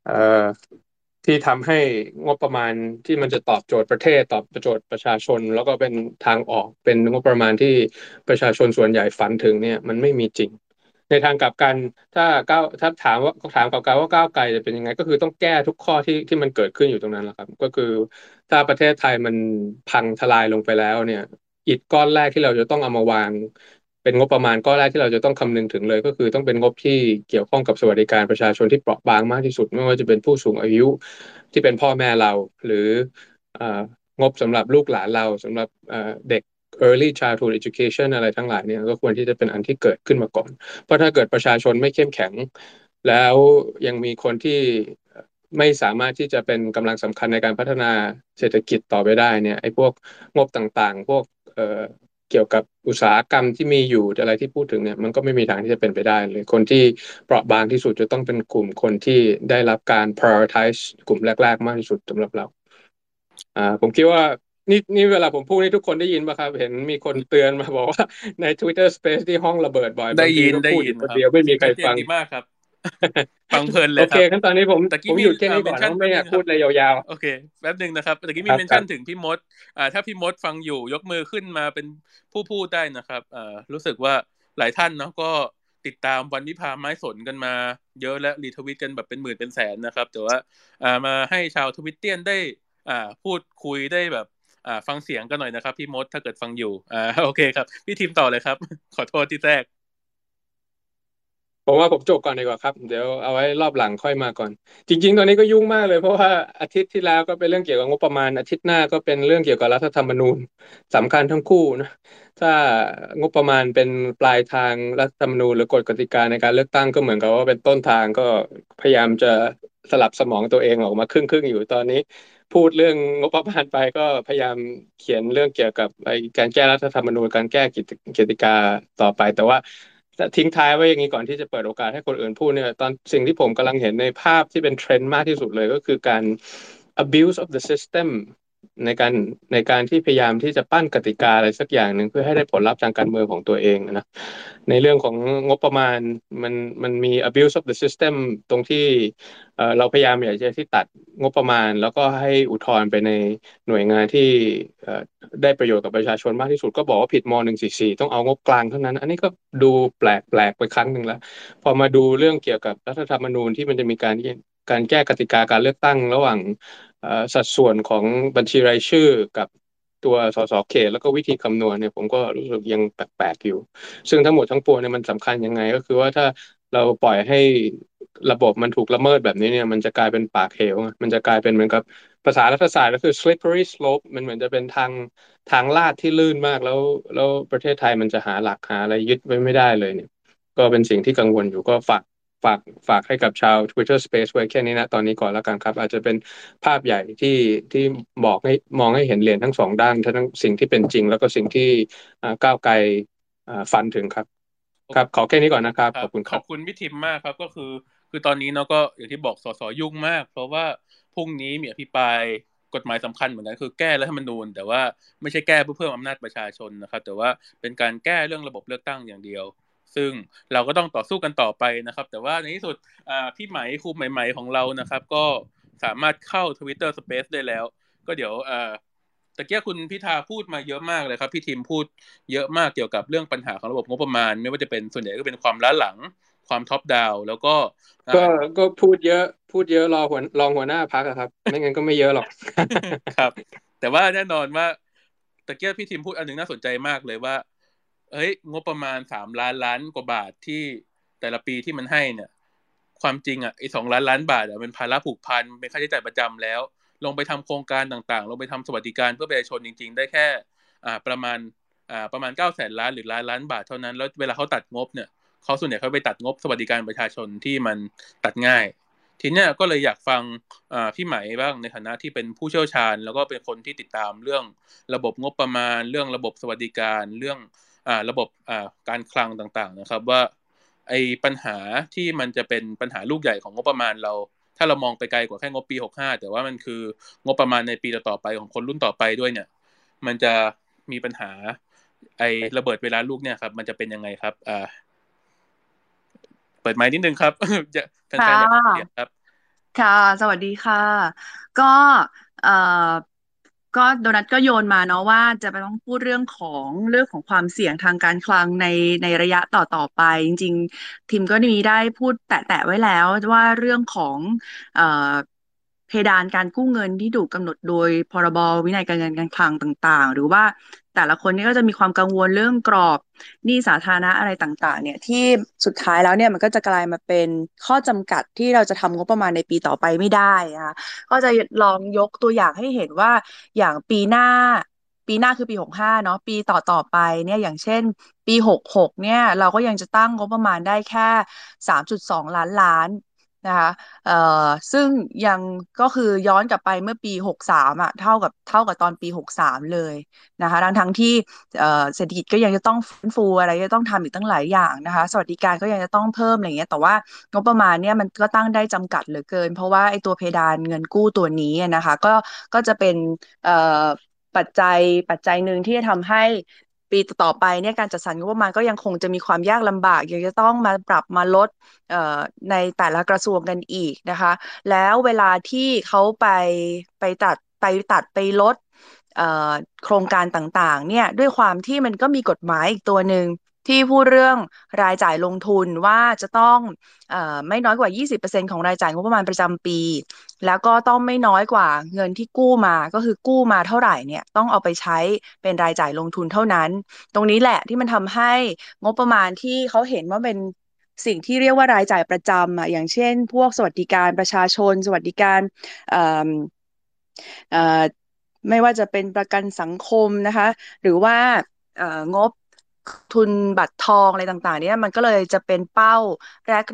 S8: เอ่อที่ทำให้งบประมาณที่มันจะตอบโจทย์ประเทศตอบโจทย์ประชาชน แล้วก็เป็นทางออกเป็นงบประมาณที่ประชาชนส่วนใหญ่ฝันถึงเนี่ย มันไม่มีจริง ในทางกลับกันถ้าก้าวถ้าถามว่าถามกลับกันว่าก้าวไกลจะเป็นยังไง ก็คือต้องแก้ทุกข้อที่ที่มันเกิดขึ้นอยู่ตรงนั้นแหละครับ ก็คือถ้าประเทศไทยมันพังทลายลงไปแล้วเนี่ย อิฐก้อนแรกที่เราจะต้องเอามาวาง เป็นงบประมาณก้อนแรกที่เราจะต้องคำนึงถึงเลย ก็คือต้องเป็นงบที่เกี่ยวข้องกับสวัสดิการประชาชนที่เปราะบางมากที่สุด ไม่ว่าจะเป็นผู้สูงอายุที่เป็นพ่อแม่เรา หรืองบสำหรับลูกหลานเราสำหรับเด็ก early childhood education อะไรทั้งหลายเนี่ยก็ควรที่จะเป็นอันที่เกิดขึ้นมาก่อน เพราะถ้าเกิดประชาชนไม่เข้มแข็ง แล้วยังมีคนที่ไม่สามารถที่จะเป็นกำลังสำคัญในการพัฒนาเศรษฐกิจต่อไปได้เนี่ยไอ้พวกงบต่างๆ พวกเอ่อเกี่ยวกับอุตสาหกรรมที่มีอยู่อะไรที่พูดถึงเนี่ยมันก็ไม่มีทางที่จะเป็นไปได้เลยคนที่เปราะบางที่สุดจะต้องเป็นกลุ่มคนที่ได้รับการ prioritize กลุ่มแรก ๆ มากที่สุดสำหรับเราอ่าผมคิดว่า นี่นี่เวลาผมพูดให้ทุกคนได้ยินป่ะครับ เห็นมีคนเตือนมาบอกว่าใน Twitter Space ที่ห้องระเบิดบ่อย
S4: ได้ยินได้ยิน
S8: คนเดียวไม่มีใครฟัง
S4: ดีมากครับฟังเพลินเลย
S8: โอเคขั้นตอนนี้ผม
S4: ตะกี้
S8: ผม
S4: มี
S8: หยุดแค่นี้ก่อนนะไม่อยากพูดอะไรยาว
S4: โอเคแป๊บหนึ่งนะครับตะกี้มี
S8: ครับ
S4: เมนชั่นถึงพี่มดอ่าถ้าพี่มดฟังอยู่ยกมือขึ้นมาเป็นผู้พูดได้นะครับอ่ารู้สึกว่าหลายท่านเนาะก็ติดตามวันวิพาไม้สนกันมา เยอะและรีทวิตกันแบบเป็นหมื่นเป็นแสนนะครับ แต่ว่าอ่ามาให้ชาวทวิตเตียนได้อ่าพูดคุยได้แบบ อ่าฟังเสียงกันหน่อยนะครับ พี่มดถ้าเกิดฟังอยู่อ่าโอเคครับ พี่ทีมต่อเลยครับ ขอโทษที่แทรก
S8: ผมว่าผมจบก่อนดีกว่าครับ เดี๋ยวเอาไว้รอบหลังค่อยมาก่อน จริง ๆ ตอนนี้ก็ยุ่งมากเลยเพราะว่าอาทิตย์ที่แล้วก็เป็นเรื่องเกี่ยวกับงบประมาณอาทิตย์หน้าก็เป็นเรื่องเกี่ยวกับรัฐธรรมนูญสำคัญทั้งคู่นะถ้างบประมาณเป็นปลายทางรัฐธรรมนูญหรือกฎกติกาในการเลือกตั้งก็เหมือนกับว่าเป็นต้นทางก็พยายามจะ สลับสมองตัวเองออกมาครึ่งครึ่งอยู่ตอนนี้ พูดเรื่องงบประมาณไปก็พยายามเขียนเรื่องเกี่ยวกับการแก้รัฐธรรมนูญการแก้กติกาต่อไป แต่ว่าทิ้งท้ายไว้อย่างนี้ก่อนที่จะเปิดโอกาสให้คนอื่นพูดเนี่ยตอนสิ่งที่ผมกำลังเห็นในภาพที่เป็นเทรนด์มากที่สุดเลยก็คือการ abuse of the system ในการในการที่พยายามที่จะปั้นกติกาอะไรสักอย่างหนึ่งเพื่อให้ได้ผลลัพธ์ทางการเมืองของตัวเองนะในเรื่องของงบประมาณมันมันมี abuse of the system ตรงที่เราพยายามอยากจะที่ตัดงบประมาณ แล้วก็ให้อุทธรณ์ไปในหน่วยงานที่ได้ประโยชน์กับประชาชนมากที่สุดก็บอกว่าผิดม .144 ต้องเอางบกลางเท่านั้น อันนี้ก็ดูแปลกแปลกไปครั้งหนึ่งแล้ว พอมาดูเรื่องเกี่ยวกับรัฐธรรมนูญที่มันจะมีการการแก้กติกาการเลือกตั้งระหว่างสัดส่วนของบัญชีรายชื่อกับตัวสสเขตแล้วก็วิธีคำนวณเนี่ยผมก็รู้สึกยังแปลกๆอยู่ ซึ่งทั้งหมดทั้งปวงเนี่ยมันสำคัญยังไง ก็คือว่าถ้าเราปล่อยให้ระบบมันถูกละเมิดแบบนี้เนี่ยมันจะกลายเป็นปากเหว มันจะกลายเป็นเหมือนกับภาษารัฐศาสตร์ก็คือ slippery slope มันเหมือนจะเป็นทางทางลาดที่ลื่นมากแล้วแล้วประเทศไทยมันจะหาหลักหาอะไรยึดไว้ไม่ได้เลยเนี่ย ก็เป็นสิ่งที่กังวลอยู่ก็ฝาก ฝากฝากให้กับชาว Twitter Space ไว้แค่นี้นะตอนนี้ก่อนแล้วกันครับ อาจจะเป็นภาพใหญ่ที่ที่บอกให้มองให้เห็นเหรียญทั้งสองด้านทั้งสิ่งที่เป็นจริง แล้วก็สิ่งที่ก้าวไกลฝันถึงครับ ครับขอแค่นี้ก่อนนะครับ ขอบคุณค
S4: ข
S8: รั
S4: อบบคุณพี่ทิมมากครับก็คือ คือตอนนี้เนาะก็อย่างที่บอกสสยุ่งมาก เพราะว่าพรุ่งนี้มีอภิปรายกฎหมายสำคัญเหมือนกันคือแก้รัฐธรรมนูญ แต่ว่าไม่ใช่แก้เพื่อเพิ่มอำนาจประชาชนนะครับ แต่ว่าเป็นการแก้เรื่องระบบเลือกตั้งอย่างเดียว ซึ่งเราก็ต้องต่อสู้กันต่อไปนะครับ แต่ว่าในที่สุดพี่ไหมครูใหม่ ๆ ของเรานะครับ ก็สามารถเข้า Twitter Space ได้แล้ว ก็เดี๋ยวตะเกียคุณพิธาพูดมาเยอะมากเลยครับ พี่ทีมพูดเยอะมากเกี่ยวกับเรื่องปัญหาของระบบงบประมาณ ไม่ว่าจะเป็นส่วนใหญ่ก็เป็นความล้าหลังความท็อปดาวแล้วก็
S8: ก็ก็พูดเยอะพูดเยอะรอหัวรองหัวหน้าพักครับ ไม่งั้นก็ไม่เยอะหรอก
S4: ครับ แต่ว่าแน่นอนว่าตะเกียพี่ทีมพูดอันหนึ่งน่าสนใจมากเลยว่า เฮ้ย งบประมาณสามล้านล้านกว่าบาทที่แต่ละปีที่มันให้เนี่ย ความจริงอะไอ้สองล้านล้านบาทอะเป็นภาระผูกพันเป็นค่าใช้จ่ายประจำแล้ว ลงไปทำโครงการต่างๆ ลงไปทำสวัสดิการเพื่อประชาชนจริง ๆ ได้แค่อ่าประมาณอ่าประมาณเก้าแสนล้านหรือล้านล้านบาทเท่านั้น แล้วเวลาเขาตัดงบเนี่ยเขาส่วนใหญ่เขาไปตัดงบสวัสดิการประชาชนที่มันตัดง่าย ทีเนี้ยก็เลยอยากฟังพี่ไหมบ้างในฐานะที่เป็นผู้เชี่ยวชาญ แล้วก็เป็นคนที่ติดตามเรื่องระบบงบประมาณ เรื่องระบบสวัสดิการเรื่อง ระบบการคลังต่างๆนะครับว่าไอ้ปัญหาที่มันจะเป็นปัญหาลูกใหญ่ของงบประมาณเรา ถ้าเรามองไปไกลกว่าแค่งบปี 65 แต่ว่ามันคืองบประมาณในปีต่อๆไปของคนรุ่นต่อไปด้วยเนี่ย มันจะมีปัญหา ไอ้ระเบิดเวลาลูกเนี่ยครับ มันจะเป็นยังไงครับอ่าเปิดไมค์นิดนึงครับจะแฟนๆอยากเสียครับ
S9: ค่ะ สวัสดีค่ะ ก็เอ่อ ก็โดนัทก็โยนมาเนาะว่าจะไปต้องพูดเรื่องของเรื่องของความเสี่ยงทางการคลังในในระยะต่อต่อไป จริง ๆ ทีมก็มีได้พูดแตะๆไว้แล้วว่าเรื่องของเอ่อ เพดานการกู้เงินที่ถูกกำหนดโดยพรบวินัยการเงินการคลังต่าง ๆ หรือว่าแต่ละคนนี่ก็จะมีความกังวลเรื่องกรอบหนี้สาธารณะอะไรต่างๆ เนี่ยที่สุดท้ายแล้วเนี่ยมันก็จะกลายมาเป็นข้อจำกัดที่เราจะทำงบประมาณในปีต่อไปไม่ได้นะคะก็จะลองยกตัวอย่างให้เห็นว่าอย่างปีหน้าปีหน้าคือปีหกห้าเนาะปีต่อต่อไปเนี่ยอย่างเช่น ปีหกหกเนี่ยเราก็ยังจะตั้งงบประมาณได้แค่สามจุดสองล้านล้าน นะคะเอ่อซึ่งยังก็คือย้อนกลับไปเมื่อปีหกสามอะเท่ากับเท่ากับตอนปีหกสามเลยนะคะทั้งทั้งที่เอ่อเศรษฐกิจก็ยังจะต้องฟื้นฟูอะไรจะต้องทำอีกตั้งหลายอย่างนะคะ สวัสดิการก็ยังจะต้องเพิ่มอะไรเงี้ยแต่ว่างบประมาณเนี่ยมันก็ตั้งได้จำกัดเหลือเกิน เพราะว่าไอ้ตัวเพดานเงินกู้ตัวนี้นะคะ ก็ก็จะเป็นเอ่อปัจจัยปัจจัยหนึ่งที่จะทำให้ ปีต่อไปเนี่ยการจัดสรรงบประมาณก็ยังคงจะมีความยากลำบาก ยังจะต้องมาปรับมาลดในแต่ละกระทรวงกันอีกนะคะ แล้วเวลาที่เขาไปไปตัดไปตัดไปลดโครงการต่างๆเนี่ยด้วยความที่มันก็มีกฎหมายอีกตัวหนึ่ง ที่พูดเรื่องรายจ่ายลงทุนว่าจะต้องอไม่น้อยกว่า 20%ของรายจ่ายงบประมาณประจำปี แล้วก็ต้องไม่น้อยกว่าเงินที่กู้มาก็คือกู้มาเท่าไหร่เนี่ยต้องเอาไปใช้เป็นรายจ่ายลงทุนเท่านั้น ตรงนี้แหละที่มันทำให้งบประมาณที่เขาเห็นว่าเป็นสิ่งที่เรียกว่ารายจ่ายประจำอะอย่างเช่น พวกสวัสดิการประชาชน สวัสดิการไม่ว่าจะเป็นประกันสังคมนะคะ หรือว่างบ ทุนบัตรทองอะไรต่างๆ เนี่ยมันก็เลยจะเป็นเป้า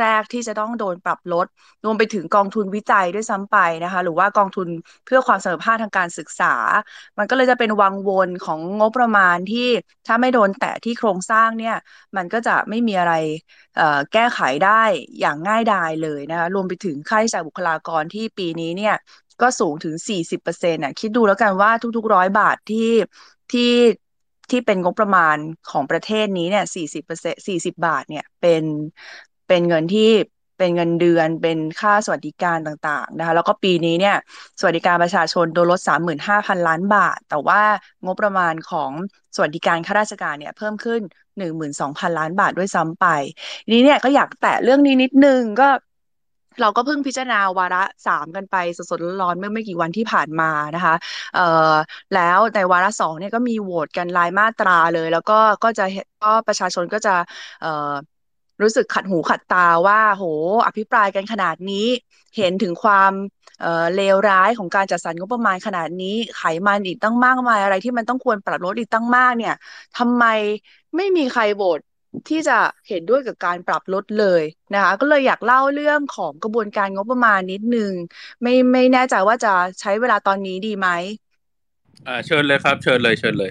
S9: แรก ๆ ที่จะต้องโดนปรับลด รวมไปถึงกองทุนวิจัยด้วยซ้ำไปนะคะ หรือว่ากองทุนเพื่อความเสมอภาคทางการศึกษา มันก็เลยจะเป็นวังวนของงบประมาณที่ถ้าไม่โดนแตะที่โครงสร้างเนี่ย มันก็จะไม่มีอะไรแก้ไขได้อย่างง่ายดายเลยนะคะรวมไปถึงค่าใช้จ่ายบุคลากรที่ปีนี้เนี่ยก็สูงถึง 40%น่ะคิดดูแล้วกันว่าทุกๆร้อยบาทที่ที่ ที่เป็นงบประมาณของประเทศนี้เนี่ยสี่สิบเปอร์เซ็นสี่สิบบาทเนี่ยเป็นเป็นเงินที่เป็นเงินเดือนเป็นค่าสวัสดิการต่างๆนะคะแล้วก็ปีนี้เนี่ยสวัสดิการประชาชนโดนลดสามหมื่นห้าพันล้านบาท แต่ว่างบประมาณของสวัสดิการข้าราชการเนี่ยเพิ่มขึ้นหนึ่งหมื่นสองพันล้านบาทด้วยซ้ำไปนี้เนี่ยก็อยากแตะเรื่องนี้นิดนึงก็ เราก็เพิ่งพิจารณาวาระสามกันไปสดๆร้อนๆเมื่อไม่กี่วันที่ผ่านมานะคะเอ่อแล้วในวาระสองเนี่ยก็มีโหวตกันรายมาตราเลย แล้วก็ก็จะก็ประชาชนก็จะเอ่อรู้สึกขัดหูขัดตาว่า โห อภิปรายกันขนาดนี้ เห็นถึงความเเลวร้ายของการจัดสรรงบประมาณขนาดนี้ ไขมันอีกตั้งมากมายอะไรที่มันต้องควรปรับลดอีกตั้งมากเนี่ยทำไมไม่มีใครโหวต ที่จะเห็นด้วยกับการปรับลดเลยนะคะ ก็เลยอยากเล่าเรื่องของกระบวนการงบประมาณนิดนึง ไม่ไม่แน่ใจว่าจะใช้เวลาตอนนี้ดีไหม
S4: อ่าเชิญเลยครับ เชิญเลยเชิญเลย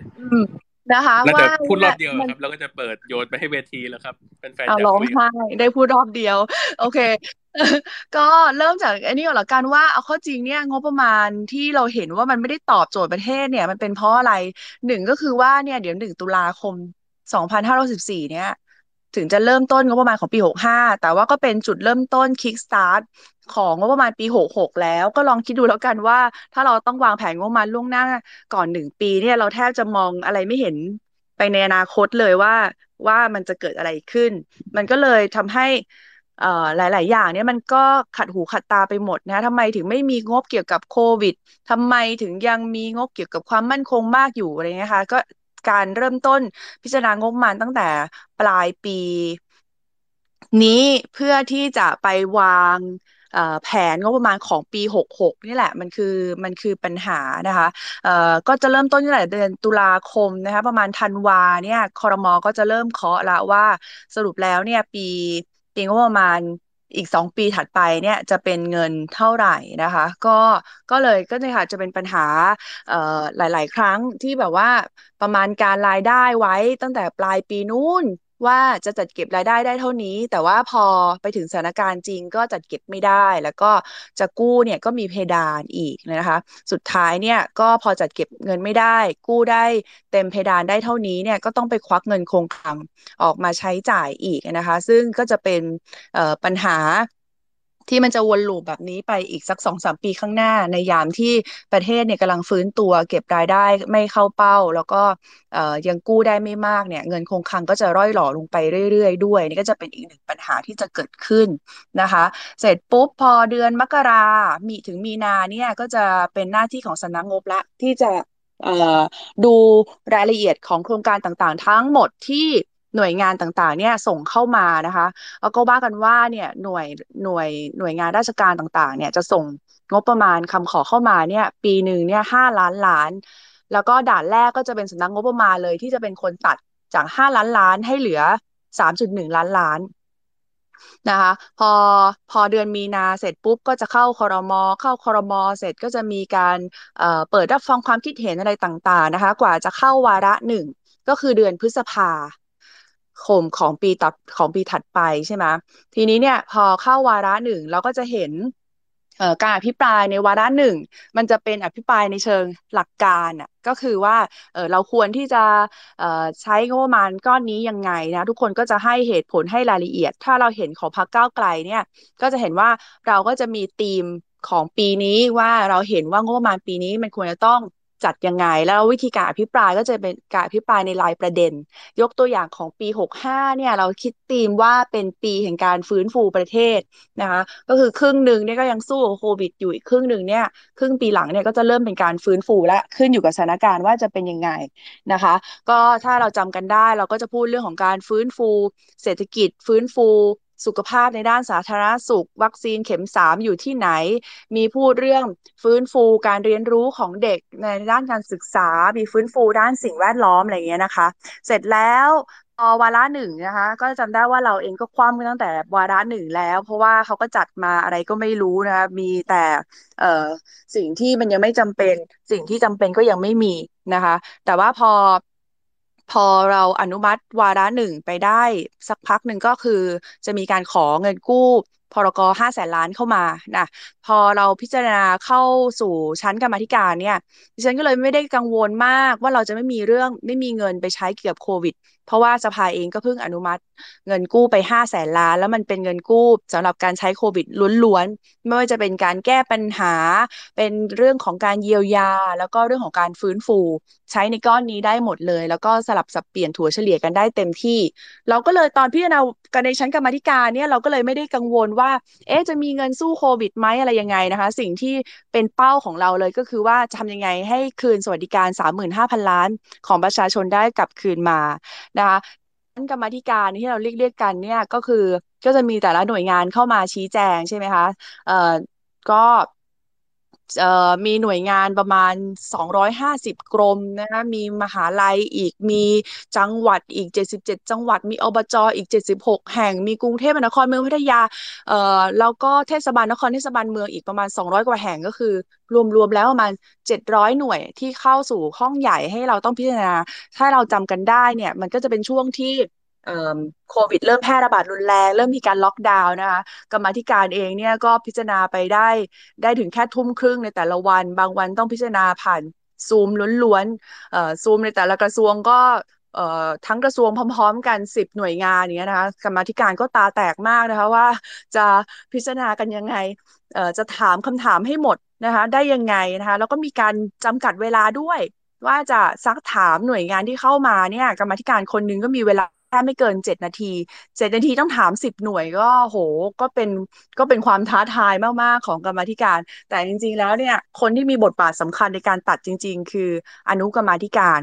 S9: นะคะ
S4: ว่าจะพูดรอบเดียวครับแล้วก็จะเปิดโยนไปให้เวทีแล้วครับเป็นแฟน
S9: จะร้องไห้ได้พูดรอบเดียว โอเค ก็เริ่มจากอันนี้ก่อนละกันว่าเอาข้อจริงเนี่ยงบประมาณที่เราเห็นว่ามันไม่ได้ตอบโจทย์ประเทศเนี่ย มันเป็นเพราะอะไรหนึ่งก็คือว่าเนี่ยเดี๋ยวหนึ่งตุลาคม 2514 เนี่ยถึงจะเริ่มต้นงบประมาณของปี 65 แต่ว่าก็เป็นจุดเริ่มต้น kick start ของงบประมาณปี 66 แล้วก็ลองคิดดูแล้วกันว่า ถ้าเราต้องวางแผนงบประมาณล่วงหน้าก่อนหนึ่งปีเนี่ยเราแทบจะมองอะไรไม่เห็นไปในอนาคตเลยว่าว่ามันจะเกิดอะไรขึ้น มันก็เลยทำให้หลาย ๆ อย่างเนี่ยมันก็ขัดหูขัดตาไปหมดนะทำไมถึงไม่มีงบเกี่ยวกับโควิดทำไมถึงยังมีงบเกี่ยวกับความมั่นคงมากอยู่อะไรเงี้ยคะก็ การเริ่มต้นพิจารณางบประมาณตั้งแต่ปลายปี นี้เพื่อที่จะไปวางแผนงบประมาณของปี 66 นี่แหละ มันคือมันคือปัญหานะคะก็จะเริ่มต้นตั้งแต่เดือนตุลาคมนะคะประมาณธันวาเนี่ยคอรมอก็จะเริ่มเคาะละว่าสรุปแล้วเนี่ยปีปีงบประมาณ อีกสองปีถัดไปเนี่ยจะเป็นเงินเท่าไหร่นะคะ ก็ก็เลยก็เนี่ยค่ะจะเป็นปัญหาหลาย ๆ ครั้งที่แบบว่าประมาณการรายได้ไว้ตั้งแต่ปลายปีนู้น ว่าจะจัดเก็บรายได้ได้เท่านี้ แต่ว่าพอไปถึงสถานการณ์จริงก็จัดเก็บไม่ได้ แล้วก็จะกู้เนี่ยก็มีเพดานอีกนะคะ สุดท้ายเนี่ยก็พอจัดเก็บเงินไม่ได้ กู้ได้เต็มเพดานได้เท่านี้เนี่ยก็ต้องไปควักเงินคงคลังออกมาใช้จ่ายอีกนะคะ ซึ่งก็จะเป็นปัญหา ที่มันจะวนลูปแบบนี้ไปอีกสักสองสามปีข้างหน้า ในยามที่ประเทศเนี่ยกำลังฟื้นตัวเก็บรายได้ไม่เข้าเป้า แล้วก็ยังกู้ได้ไม่มากเนี่ยเงินคงคลังก็จะร่อยหล่อลงไปเรื่อย ๆ ด้วย นี่ก็จะเป็นอีกหนึ่งปัญหาที่จะเกิดขึ้นนะคะ เสร็จปุ๊บพอเดือนมกรามีถึงมีนาเนี่ยก็จะเป็นหน้าที่ของสำนักงบละที่จะดูรายละเอียดของโครงการต่างๆ ทั้งหมดที่ หน่วยงานต่างๆ เนี่ยส่งเข้ามานะคะแล้วก็ว่ากันว่าเนี่ยหน่วยหน่วยหน่วยงานราชการต่างๆ เนี่ยจะส่งงบประมาณคำขอเข้ามาเนี่ย ปีหนึ่งเนี่ยห้าล้านล้าน แล้วก็ด่านแรกก็จะเป็นสำนักงบประมาณเลยที่จะเป็นคนตัดจากห้าล้านล้านให้เหลือสามจุดหนึ่งล้านล้านนะคะพอพอเดือนมีนาเสร็จปุ๊บก็จะเข้าคอรมอเข้าคอรมอเสร็จก็จะมีการเเปิดรับฟังความคิดเห็นอะไรต่างๆนะคะ กว่าจะเข้าวาระหนึ่งก็คือเดือนพฤษภา คมของปีตัดของปีถัดไปใช่ไหมทีนี้เนี่ยพอเข้าวาระหนึ่งเราก็จะเห็นการอภิปรายในวาระหนึ่งมันจะเป็นอภิปรายในเชิงหลักการอะก็คือว่าเราควรที่จะใช้งบประมาณก้อนนี้ยังไงนะทุกคนก็จะให้เหตุผลให้รายละเอียด ถ้าเราเห็นของพรรคก้าวไกลเนี่ยก็จะเห็นว่าเราก็จะมีธีมของปีนี้ว่าเราเห็นว่างบประมาณปีนี้มันควรจะต้อง จัดยังไง แล้ววิธีการอภิปรายก็จะเป็นการอภิปรายในรายประเด็น ยกตัวอย่างของปี 65 เนี่ยเราคิดธีมว่าเป็นปีแห่งการฟื้นฟูประเทศนะคะก็คือครึ่งหนึ่งเนี่ยก็ยังสู้โควิดอยู่อีกครึ่งหนึ่งเนี่ยครึ่งปีหลังเนี่ยก็จะเริ่มเป็นการฟื้นฟูและขึ้นอยู่กับสถานการณ์ว่าจะเป็นยังไงนะคะ ก็ถ้าเราจำกันได้เราก็จะพูดเรื่องของการฟื้นฟู เศรษฐกิจฟื้นฟู สุขภาพในด้านสาธารณสุข วัคซีนเข็มสามอยู่ที่ไหน มีพูดเรื่องฟื้นฟูการเรียนรู้ของเด็กในด้านการศึกษา มีฟื้นฟูด้านสิ่งแวดล้อมอะไรเงี้ยนะคะ เสร็จแล้วอวาระหนึ่งนะคะ ก็จำได้ว่าเราเองก็คว่ำตั้งแต่วาระหนึ่งแล้ว เพราะว่าเขาก็จัดมาอะไรก็ไม่รู้นะคะมีแต่เอ่อสิ่งที่มันยังไม่จำเป็น สิ่งที่จำเป็นก็ยังไม่มีนะคะ แต่ว่าพอ พอเราอนุมัติวาระหนึ่งไปได้สักพักหนึ่งก็คือ จะมีการขอเงินกู้พรกห้าแสนล้านเข้ามานะพอเราพิจารณาเข้าสู่ชั้นกรรมธิการเนี่ยดิฉันก็เลยไม่ได้กังวลมากว่าเราจะไม่มีเรื่องไม่มีเงินไปใช้เกี่ยวกับโควิดเพราะว่าสภาเองก็เพิ่งอนุมัติเงินกู้ไปห้าแสนล้าน แล้วมันเป็นเงินกู้สำหรับการใช้โควิดล้วนๆ ไม่ว่าจะเป็นการแก้ปัญหา เป็นเรื่องของการเยียวยา แล้วก็เรื่องของการฟื้นฟู ใช้ในก้อนนี้ได้หมดเลย แล้วก็สลับสับเปลี่ยนถั่วเฉลี่ยกันได้เต็มที่ เราก็เลยตอนพิจารณากันในชั้นกรรมธิการเนี่ยเราก็เลยไม่ได้กังวลว่า เอ๊ะจะมีเงินสู้โควิดไหมอะไรยังไงนะคะ สิ่งที่เป็นเป้าของเราเลยก็คือว่าจะทำยังไงให้คืนสวัสดิการ 35,000 ล้าน ของประชาชนได้กลับคืนมานะคะกรรมธิการที่เราเรียกเรียกกันเนี่ยก็คือก็จะมีแต่ละหน่วยงานเข้ามาชี้แจงใช่ไหมคะเอ่อก็ มีหน่วยงานประมาณ 250 กรมนะคะมีมหาลัยอีกมีจังหวัดอีก 77 จังหวัด มีอบจอีก 76 แห่ง มีกรุงเทพมหานครเมืองพัทยาเอ่อแล้วก็เทศบาลนครเทศบาลเมืองอีกประมาณ 200 กว่าแห่งก็คือ รวมๆแล้วประมาณ 700 หน่วยที่เข้าสู่ห้องใหญ่ให้เราต้องพิจารณา ถ้าเราจำกันได้เนี่ยมันก็จะเป็นช่วงที่ โควิดเริ่มแพร่ระบาดรุนแรง เริ่มมีการล็อกดาวน์นะคะกรรมธิการเองเนี่ยก็พิจารณาไปได้ได้ถึงแค่ทุ่มครึ่งในแต่ละวัน บางวันต้องพิจารณาผ่านซูมล้วนๆซูมในแต่ละกระทรวงก็ทั้งกระทรวงพร้อมๆ กันสิบหน่วยงานอย่างเงี้ยนะคะกรรมธิการก็ตาแตกมากนะคะว่าจะพิจารณากันยังไงจะถามคำถามให้หมดนะคะได้ยังไงนะคะแล้วก็มีการจำกัดเวลาด้วย ว่าจะซักถามหน่วยงานที่เข้ามาเนี่ยกรรมธิการคนนึงก็มีเวลา แค่ไม่เกินเจ็ดนาทีเจ็ดนาทีต้องถามสิบหน่วยก็โหก็เป็นก็เป็นความท้าทายมาก ๆ ของกรรมธิการ แต่จริง ๆ แล้วเนี่ย คนที่มีบทบาทสำคัญในการตัดจริง ๆ คืออนุกรรมธิการ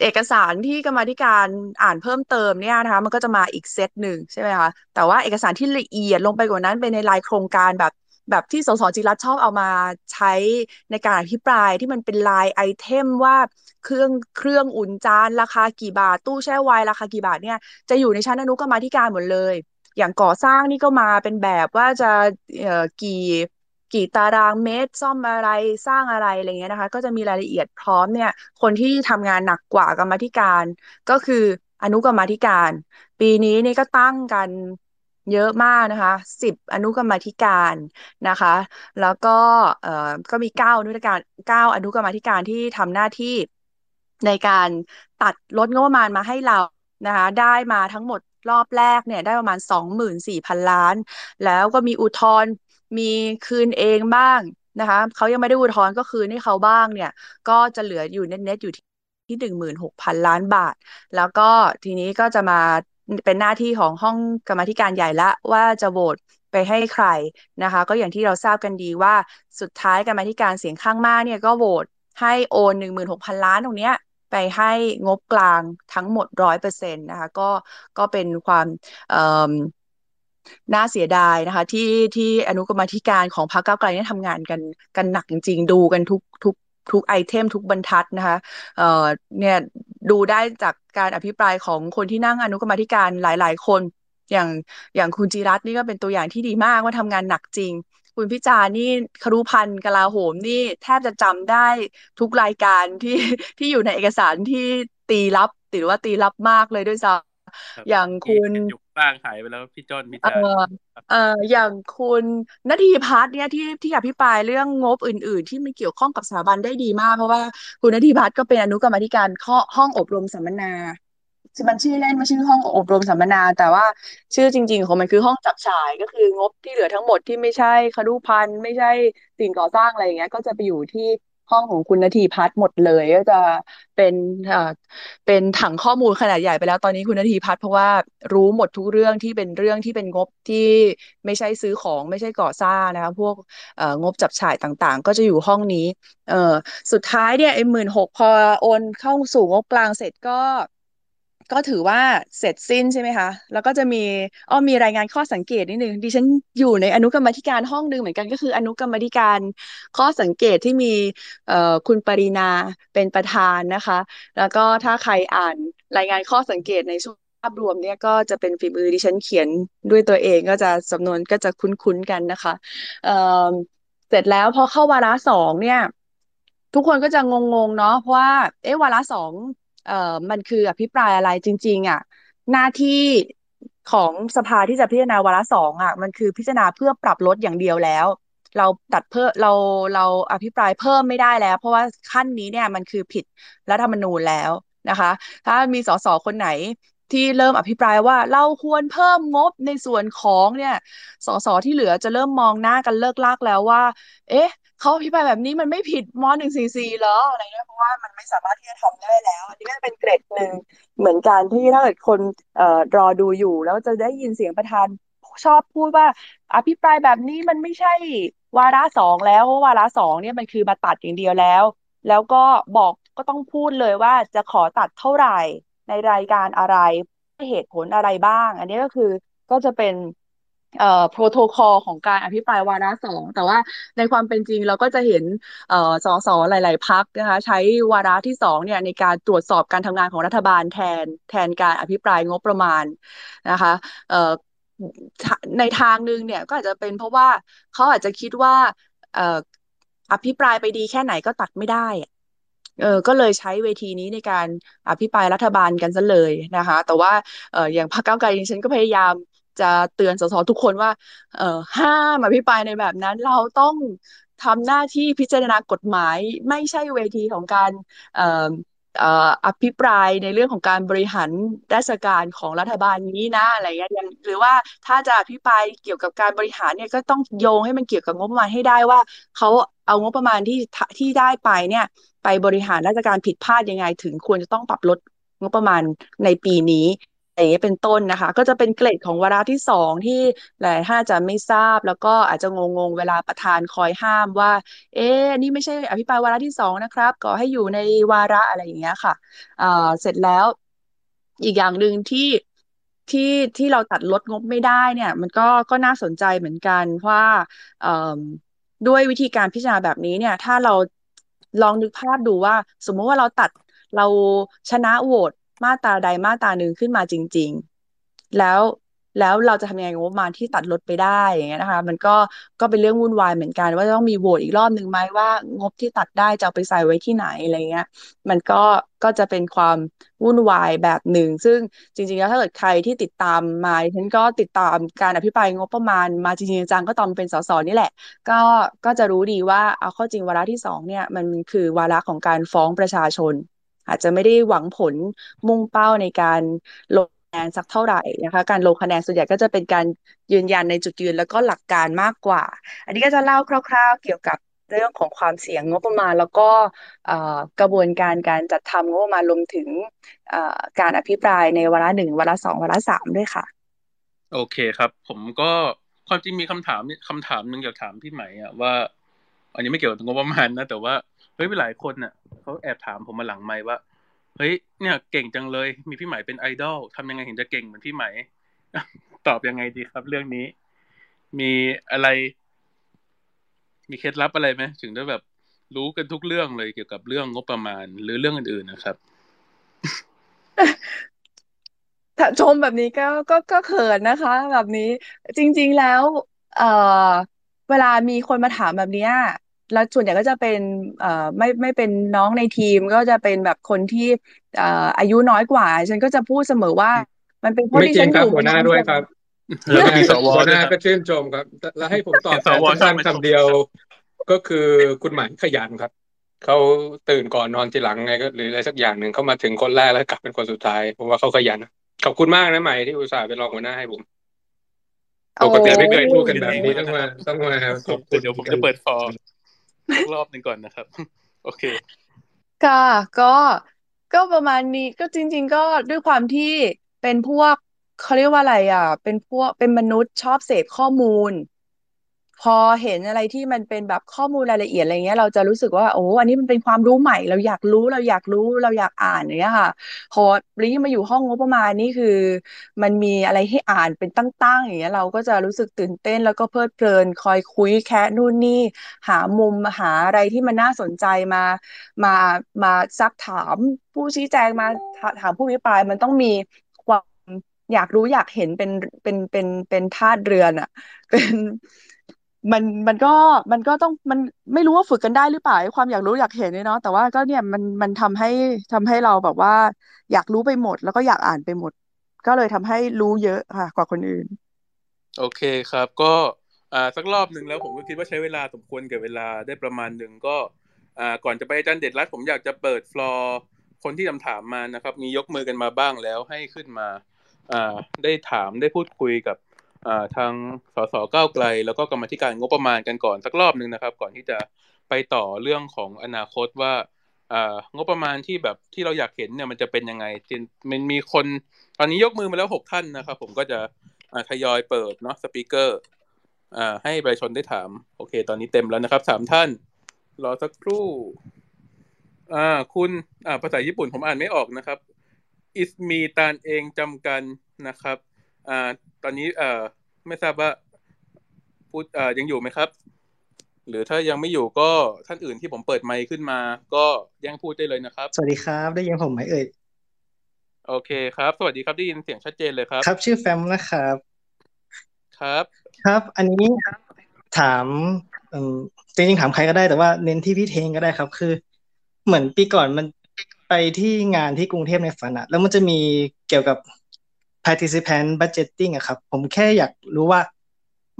S9: เอกสารที่กรรมธิการอ่านเพิ่มเติมเนี่ยนะคะมันก็จะมาอีกเซตหนึ่งใช่ไหมคะแต่ว่าเอกสารที่ละเอียดลงไปกว่านั้นเป็นในรายโครงการแบบ แบบที่สสจิรัตชอบเอามาใช้ในการอภิปรายที่มันเป็นลายไอเทมว่าเครื่องเครื่องอุ่นจานราคากี่บาท ตู้แช่ไวน์ราคากี่บาทเนี่ย จะอยู่ในชั้นอนุกรรมาธิการหมดเลย อย่างก่อสร้างนี่ก็มาเป็นแบบว่าจะเอ่อกี่กี่ตารางเมตรซ่อมอะไรสร้างอะไรอะไรเงี้ยนะคะ ก็จะมีรายละเอียดพร้อมเนี่ย คนที่ทำงานหนักกว่ากรรมธิการ ก็คืออนุกรรมธิการ ปีนี้นี่ก็ตั้งกัน เยอะมากนะคะสิบอนุกรรมธิการนะคะ แล้วก็เอ่อก็มีเก้าอนุกรรมการเก้าอนุกรรมธิการที่ทำหน้าที่ในการตัดลดงบประมาณมาให้เรานะคะได้มาทั้งหมดรอบแรกเนี่ยได้ประมาณสองหมื่นสี่พันล้าน แล้วก็มีอุทธรณ์มีคืนเองบ้างนะคะเขายังไม่ได้อุทธรณ์ก็คืนให้เขาบ้างเนี่ยก็จะเหลืออยู่เน็ตๆอยู่ที่หนึ่งหมื่นหกพันล้านบาท แล้วก็ทีนี้ก็จะมา เป็นหน้าที่ของห้องกรรมธิการใหญ่ละว่าจะโหวตไปให้ใครนะคะ ก็อย่างที่เราทราบกันดีว่าสุดท้ายกรรมธิการเสียงข้างมากเนี่ยก็โหวตให้โอนหนึ่งหมื่นหกพันล้านตรงเนี้ยไปให้งบกลางทั้งหมดร้อยเปอร์เซ็นต์นะคะก็ก็เป็นความน่าเสียดายนะคะ ที่ที่อนุกรรมธิการของพรรคก้าวไกลเนี่ยทำงานกันกันหนักจริงๆ ดูกันทุกทุก ทุกไอเทมทุกบรรทัดนะคะเอ่อเนี่ยดูได้จากการอภิปรายของคนที่นั่งอนุกรรมธิการหลาย ๆ คน อย่างอย่างคุณจิรัตน์นี่ก็เป็นตัวอย่างที่ดีมากว่าทำงานหนักจริง คุณพิจารนี่ครุพันธ์กลาโหมนี่แทบจะจำได้ทุกรายการที่ที่อยู่ในเอกสารที่ตีรับหรือว่าตีรับมากเลยด้วยซ้ำอย่างคุณ
S4: อยู่ บ้างหายไปแล้วพี่จอนพี่
S9: เอ
S4: จา
S9: อเอ่ออย่างคุณนาทีพัฒน์เนี่ยที่ที่อภิปรายเรื่องงบอื่น ๆ ที่มันเกี่ยวข้องกับสถาบันได้ดีมาก เพราะว่าคุณนาทีพัฒน์ก็เป็นอนุกรรมาธิการข้อห้องอบรมสัมมนามันชื่อเล่นมันชื่อห้องอบรมสัมมนา แต่ว่าชื่อจริง ๆ ของมันคือห้องจับฉ่ายก็คืองบที่เหลือทั้งหมดที่ไม่ใช่ครุพันธ์ไม่ใช่สิ่งก่อสร้างอะไรอย่างเงี้ย ก็จะไปอยู่ที่ ห้องของคุณนาทีพัฒน์หมดเลยก็จะเป็นเอ่าเป็นถังข้อมูลขนาดใหญ่ไปแล้วตอนนี้คุณนาทีพัฒน์เพราะว่ารู้หมดทุกเรื่องที่เป็นเรื่องที่เป็นงบที่ไม่ใช่ซื้อของไม่ใช่ก่อสร้างนะคะพวกเอ่องบจับฉ่ายต่างๆ ก็จะอยู่ห้องนี้ เอ่อสุดท้ายเนี่ยไอ้หมื่นหกพอโอนเข้าสู่งบกลางเสร็จก็ ก็ถือว่าเสร็จสิ้นใช่ไหมคะ แล้วก็จะมีอ้อมีรายงานข้อสังเกตนิดนึงดิฉันอยู่ในอนุกรรมธิการห้องหนึ่งเหมือนกันก็คืออนุกรรมธิการข้อสังเกตที่มีเอ่อคุณปรินาเป็นประธานนะคะ แล้วก็ถ้าใครอ่านรายงานข้อสังเกตในช่วงภาพรวมเนี่ยก็จะเป็นฝีมือดิฉันเขียนด้วยตัวเองก็จะสำนวนก็จะคุ้นๆกันนะคะเอ่อเสร็จแล้วพอเข้าวาระสองเนี่ย ทุกคนก็จะงงๆเนาะเพราะว่า เอ๊ะวาระสอง เอ่อมันคืออภิปรายอะไรจริง ๆ อะ หน้าที่ของสภาที่จะพิจารณาวาระสองอะ มันคือพิจารณาเพื่อปรับลดอย่างเดียวแล้ว เราตัดเพิ่มเราเราอภิปรายเพิ่มไม่ได้แล้ว เพราะว่าขั้นนี้เนี่ยมันคือผิดรัฐธรรมนูญแล้วนะคะ ถ้ามีสสคนไหนที่เริ่มอภิปรายว่าเราควรเพิ่มงบในส่วนของเนี่ยสสที่เหลือจะเริ่มมองหน้ากันเลิกลากแล้วว่า เอ๊ะ เขาอภิปรายแบบนี้มันไม่ผิดมหนึ่งสี่สี่หรออะไรเงี้ยเพราะว่ามันไม่สามารถที่จะทำได้แล้ว อันนี้ก็เป็นเกรดหนึ่งเหมือนกันที่ถ้าเกิดคนเอ่อรอดูอยู่ แล้วจะได้ยินเสียงประธานชอบพูดว่า อภิปรายแบบนี้มันไม่ใช่วาระสองแล้ววาระสองเนี่ยมันคือมาตัดอย่างเดียวแล้ว แล้วก็บอกก็ต้องพูดเลยว่าจะขอตัดเท่าไหร่ในรายการอะไรเหตุผลอะไรบ้าง อันนี้ก็คือก็จะเป็น เอ่อโปรโตคอลของการอภิปรายวาระสองแต่ว่าในความเป็นจริงเราก็จะเห็นเอ่อสสหลาย ๆพักนะคะ ใช้วาระที่สองเนี่ยในการตรวจสอบการทำงานของรัฐบาลแทนแทนการอภิปรายงบประมาณนะคะเอ่อในทางหนึ่งเนี่ยก็อาจจะเป็นเพราะว่าเขาอาจจะคิดว่าเอ่ออภิปรายไปดีแค่ไหนก็ตัดไม่ได้เออก็เลยใช้เวทีนี้ในการอภิปรายรัฐบาลกันซะเลยนะคะ แต่ว่าเอออย่างพรรคก้าวไกลฉันก็พยายาม จะเตือนสสทุกคนว่า เออห้ามอภิปรายในแบบนั้นเราต้องทำหน้าที่พิจารณากฎหมาย ไม่ใช่เวทีของการเอ่ออภิปรายในเรื่องของการบริหารราชการของรัฐบาลนี้นะอะไรเงี้ยหรือว่าถ้าจะอภิปรายเกี่ยวกับการบริหารเนี่ยก็ต้องโยงให้มันเกี่ยวกับงบประมาณให้ได้ว่าเขาเอางบประมาณที่ที่ได้ไปเนี่ย ไปบริหารราชการผิดพลาดยังไง ถึงควรจะต้องปรับลดงบประมาณในปีนี้ อย่างนี้เป็นต้นนะคะ ก็จะเป็นเกรดของวาระที่สองที่หลายท่านจะไม่ทราบ แล้วก็อาจจะงงๆเวลาประธานคอยห้ามว่า เอ๊ะนี่ไม่ใช่อภิปรายวาระที่สองนะครับก็ให้อยู่ในวาระอะไรอย่างเงี้ยค่ะอ่าเสร็จแล้วอีกอย่างหนึ่งที่ที่ที่เราตัดลดงบไม่ได้เนี่ย มันก็ก็น่าสนใจเหมือนกันว่าด้วยวิธีการพิจารณาแบบนี้เนี่ย ถ้าเราลองนึกภาพดูว่า สมมติว่าเราตัดเราชนะโหวต มาตราใดมาตราหนึ่งขึ้นมาจริง ๆ แล้วแล้วเราจะทำยังไงงบประมาณที่ตัดลดไปได้อย่างเงี้ยนะคะ มันก็ก็เป็นเรื่องวุ่นวายเหมือนกัน ว่าต้องมีโหวตอีกรอบหนึ่งไหมว่างบที่ตัดได้จะเอาไปใส่ไว้ที่ไหนอะไรเงี้ย มันก็ก็จะเป็นความวุ่นวายแบบหนึ่ง ซึ่งจริง ๆ แล้วถ้าเกิดใครที่ติดตามมาฉันก็ติดตามการอภิปรายงบประมาณมาจริงๆจังก็ตอนเป็นสสนี่แหละ ก็ก็จะรู้ดีว่าเอาข้อจริงวาระที่สองเนี่ยมันคือวาระของการฟ้องประชาชน อาจจะไม่ได้หวังผลมุ่งเป้าในการลดแนนสักเท่าไหร่นะคะ การลงคะแนนส่วนใหญ่ก็จะเป็นการยืนยันในจุดยืนแล้วก็หลักการมากกว่า อันนี้ก็จะเล่าคร่าว ๆ เกี่ยวกับเรื่องของความเสี่ยงงบประมาณ แล้วก็กระบวนการการจัดทำงบประมาณรวมถึงการอภิปรายในวาระหนึ่งวาระสองวาระสามด้วยค่ะ
S4: โอเคครับ ผมก็ความจริงมีคำถามคำถามหนึ่งอยากถามพี่ไหมอะว่า อันนี้ไม่เกี่ยวกับงบประมาณนะแต่ว่าเฮ้ยหลายคนน่ะ เขาแอบถามผมมาหลังไม่ว่า เฮ้ย เนี่ยเก่งจังเลย มีพี่ไหมเป็นไอดอลทำยังไงถึงจะเก่งเหมือนพี่ไหม ตอบยังไงดีครับ เรื่องนี้ มีอะไร มีเคล็ดลับอะไรไหมถึงได้แบบรู้กันทุกเรื่องเลยเกี่ยวกับเรื่องงบประมาณ หรือเรื่องอื่นๆนะครับ
S9: ถ้าชมแบบนี้ก็ก็ก็เขินนะคะ แบบนี้จริง ๆแล้ว เอ่อ เวลามีคนมาถามแบบนี้ แล้วส่วนใหญ่ก็จะเป็นเอ่อไม่ไม่เป็นน้องในทีมก็จะเป็นแบบคนที่เอ่ออายุน้อยกว่า ฉันก็จะพูดเสมอว่า มันเป็นเพราะ
S8: ที่ฉันอยู่หัวหน้าด้วยครับ
S4: แล้วมีสว
S8: หัวหน้าก็ชื่นชมครับ แล้วให้ผมตอบสั้นคำเดียว ก็คือคุณหมายขยันครับเขาตื่นก่อนนอนทีหลังไงก็หรืออะไรสักอย่างหนึ่งเขามาถึงคนแรกแล้วกลับเป็นคนสุดท้ายผมว่าเขาขยันขอบคุณมากนะใหม่ที่อุตส่าห์เป็นรองหัวหน้าให้ผมปกติไม่เคยพูดกันแบบนี้ต้องมาต้องมา
S4: ขอบคุณเดี๋ยวผมจะเปิดฟอร์ม รอบหนึ่งก่อนนะครับ โอเค
S9: ค่ะ ก็ก็ประมาณนี้ก็จริง ๆ ก็ด้วยความที่เป็นพวกเขาเรียกว่าอะไรอะ เป็นพวกเป็นมนุษย์ชอบเสพข้อมูล พอเห็นอะไรที่มันเป็นแบบข้อมูลรายละเอียดอะไรเงี้ย เราจะรู้สึกว่าโอ้อันนี้มันเป็นความรู้ใหม่ เราอยากรู้เราอยากรู้เราอยากอ่านอย่างเงี้ยค่ะพอรีมาอยู่ห้องงบประมาณนี่คือ มันมีอะไรให้อ่านเป็นตั้งๆอย่างเงี้ย เราก็จะรู้สึกตื่นเต้นแล้วก็เพลิดเพลินคอยคุยแค่นู่นนี่ หามุมหาอะไรที่มันน่าสนใจมามามาซักถามผู้ชี้แจงมาถามผู้วิปรายมันต้องมีความอยากรู้อยากเห็นเป็นเป็นเป็นเป็นธาตุเรือนอะเป็น มันมันก็มันก็ต้องมันไม่รู้ว่าฝึกกันได้หรือเปล่าความอยากรู้อยากเห็นเนี่ยเนาะแต่ว่าก็เนี่ยมันมันทำให้ทำให้เราแบบว่า อยากรู้ไปหมด แล้วก็อยากอ่านไปหมด ก็เลยทำให้รู้เยอะค่ะ กว่าคนอื่น
S4: โอเคครับ ก็อ่าสักรอบหนึ่งแล้วผมก็คิดว่าใช้เวลาสมควรกับเวลาได้ประมาณหนึ่งก็อ่าก่อนจะไปอาจารย์เด็ดรัดผมอยากจะเปิดฟลอร์คนที่คำถามมานะครับ มียกมือกันมาบ้างแล้วให้ขึ้นมาอ่าได้ถามได้พูดคุยกับ ทางสสก้าวไกล แล้วก็กรรมธิการงบประมาณกันก่อนสักรอบหนึ่งนะครับ ก่อนที่จะไปต่อเรื่องของอนาคตว่างบประมาณที่แบบที่เราอยากเห็นเนี่ยมันจะเป็นยังไงมันมีคนตอนนี้ยกมือมาแล้วหกท่านนะครับ ผมก็จะทยอยเปิดเนาะสปีกเกอร์ให้ประชาชนได้ถาม โอเค ตอนนี้เต็มแล้วนะครับสามท่าน รอสักครู่ อ่า คุณอ่าภาษาญี่ปุ่นผมอ่านไม่ออกนะครับ อิสมีตานเองจำกันนะครับ อ่าตอนนี้เอ่อไม่ทราบว่าพูดเอ่อยังอยู่ไหมครับ หรือถ้ายังไม่อยู่ก็ท่านอื่นที่ผมเปิดไมค์ขึ้นมา ก็ยังพูดได้เลยนะครับ
S10: สวัสดีครับ ได้ยินผมไหมเอ่ย
S4: โอเคครับ สวัสดีครับได้ยินเสียงชัดเจนเลยครับ
S10: ครับ ชื่อแฟมนะครับ
S4: ครับ
S10: ครับ อันนี้ถามจริงๆถามใครก็ได้แต่ว่าเน้นที่พี่เทงก็ได้ครับ คือ เหมือนปีก่อนมันไปที่งานที่กรุงเทพในฝันอะแล้วมันจะมีเกี่ยวกับ participant budgeting อะครับ ผมแค่อยากรู้ว่า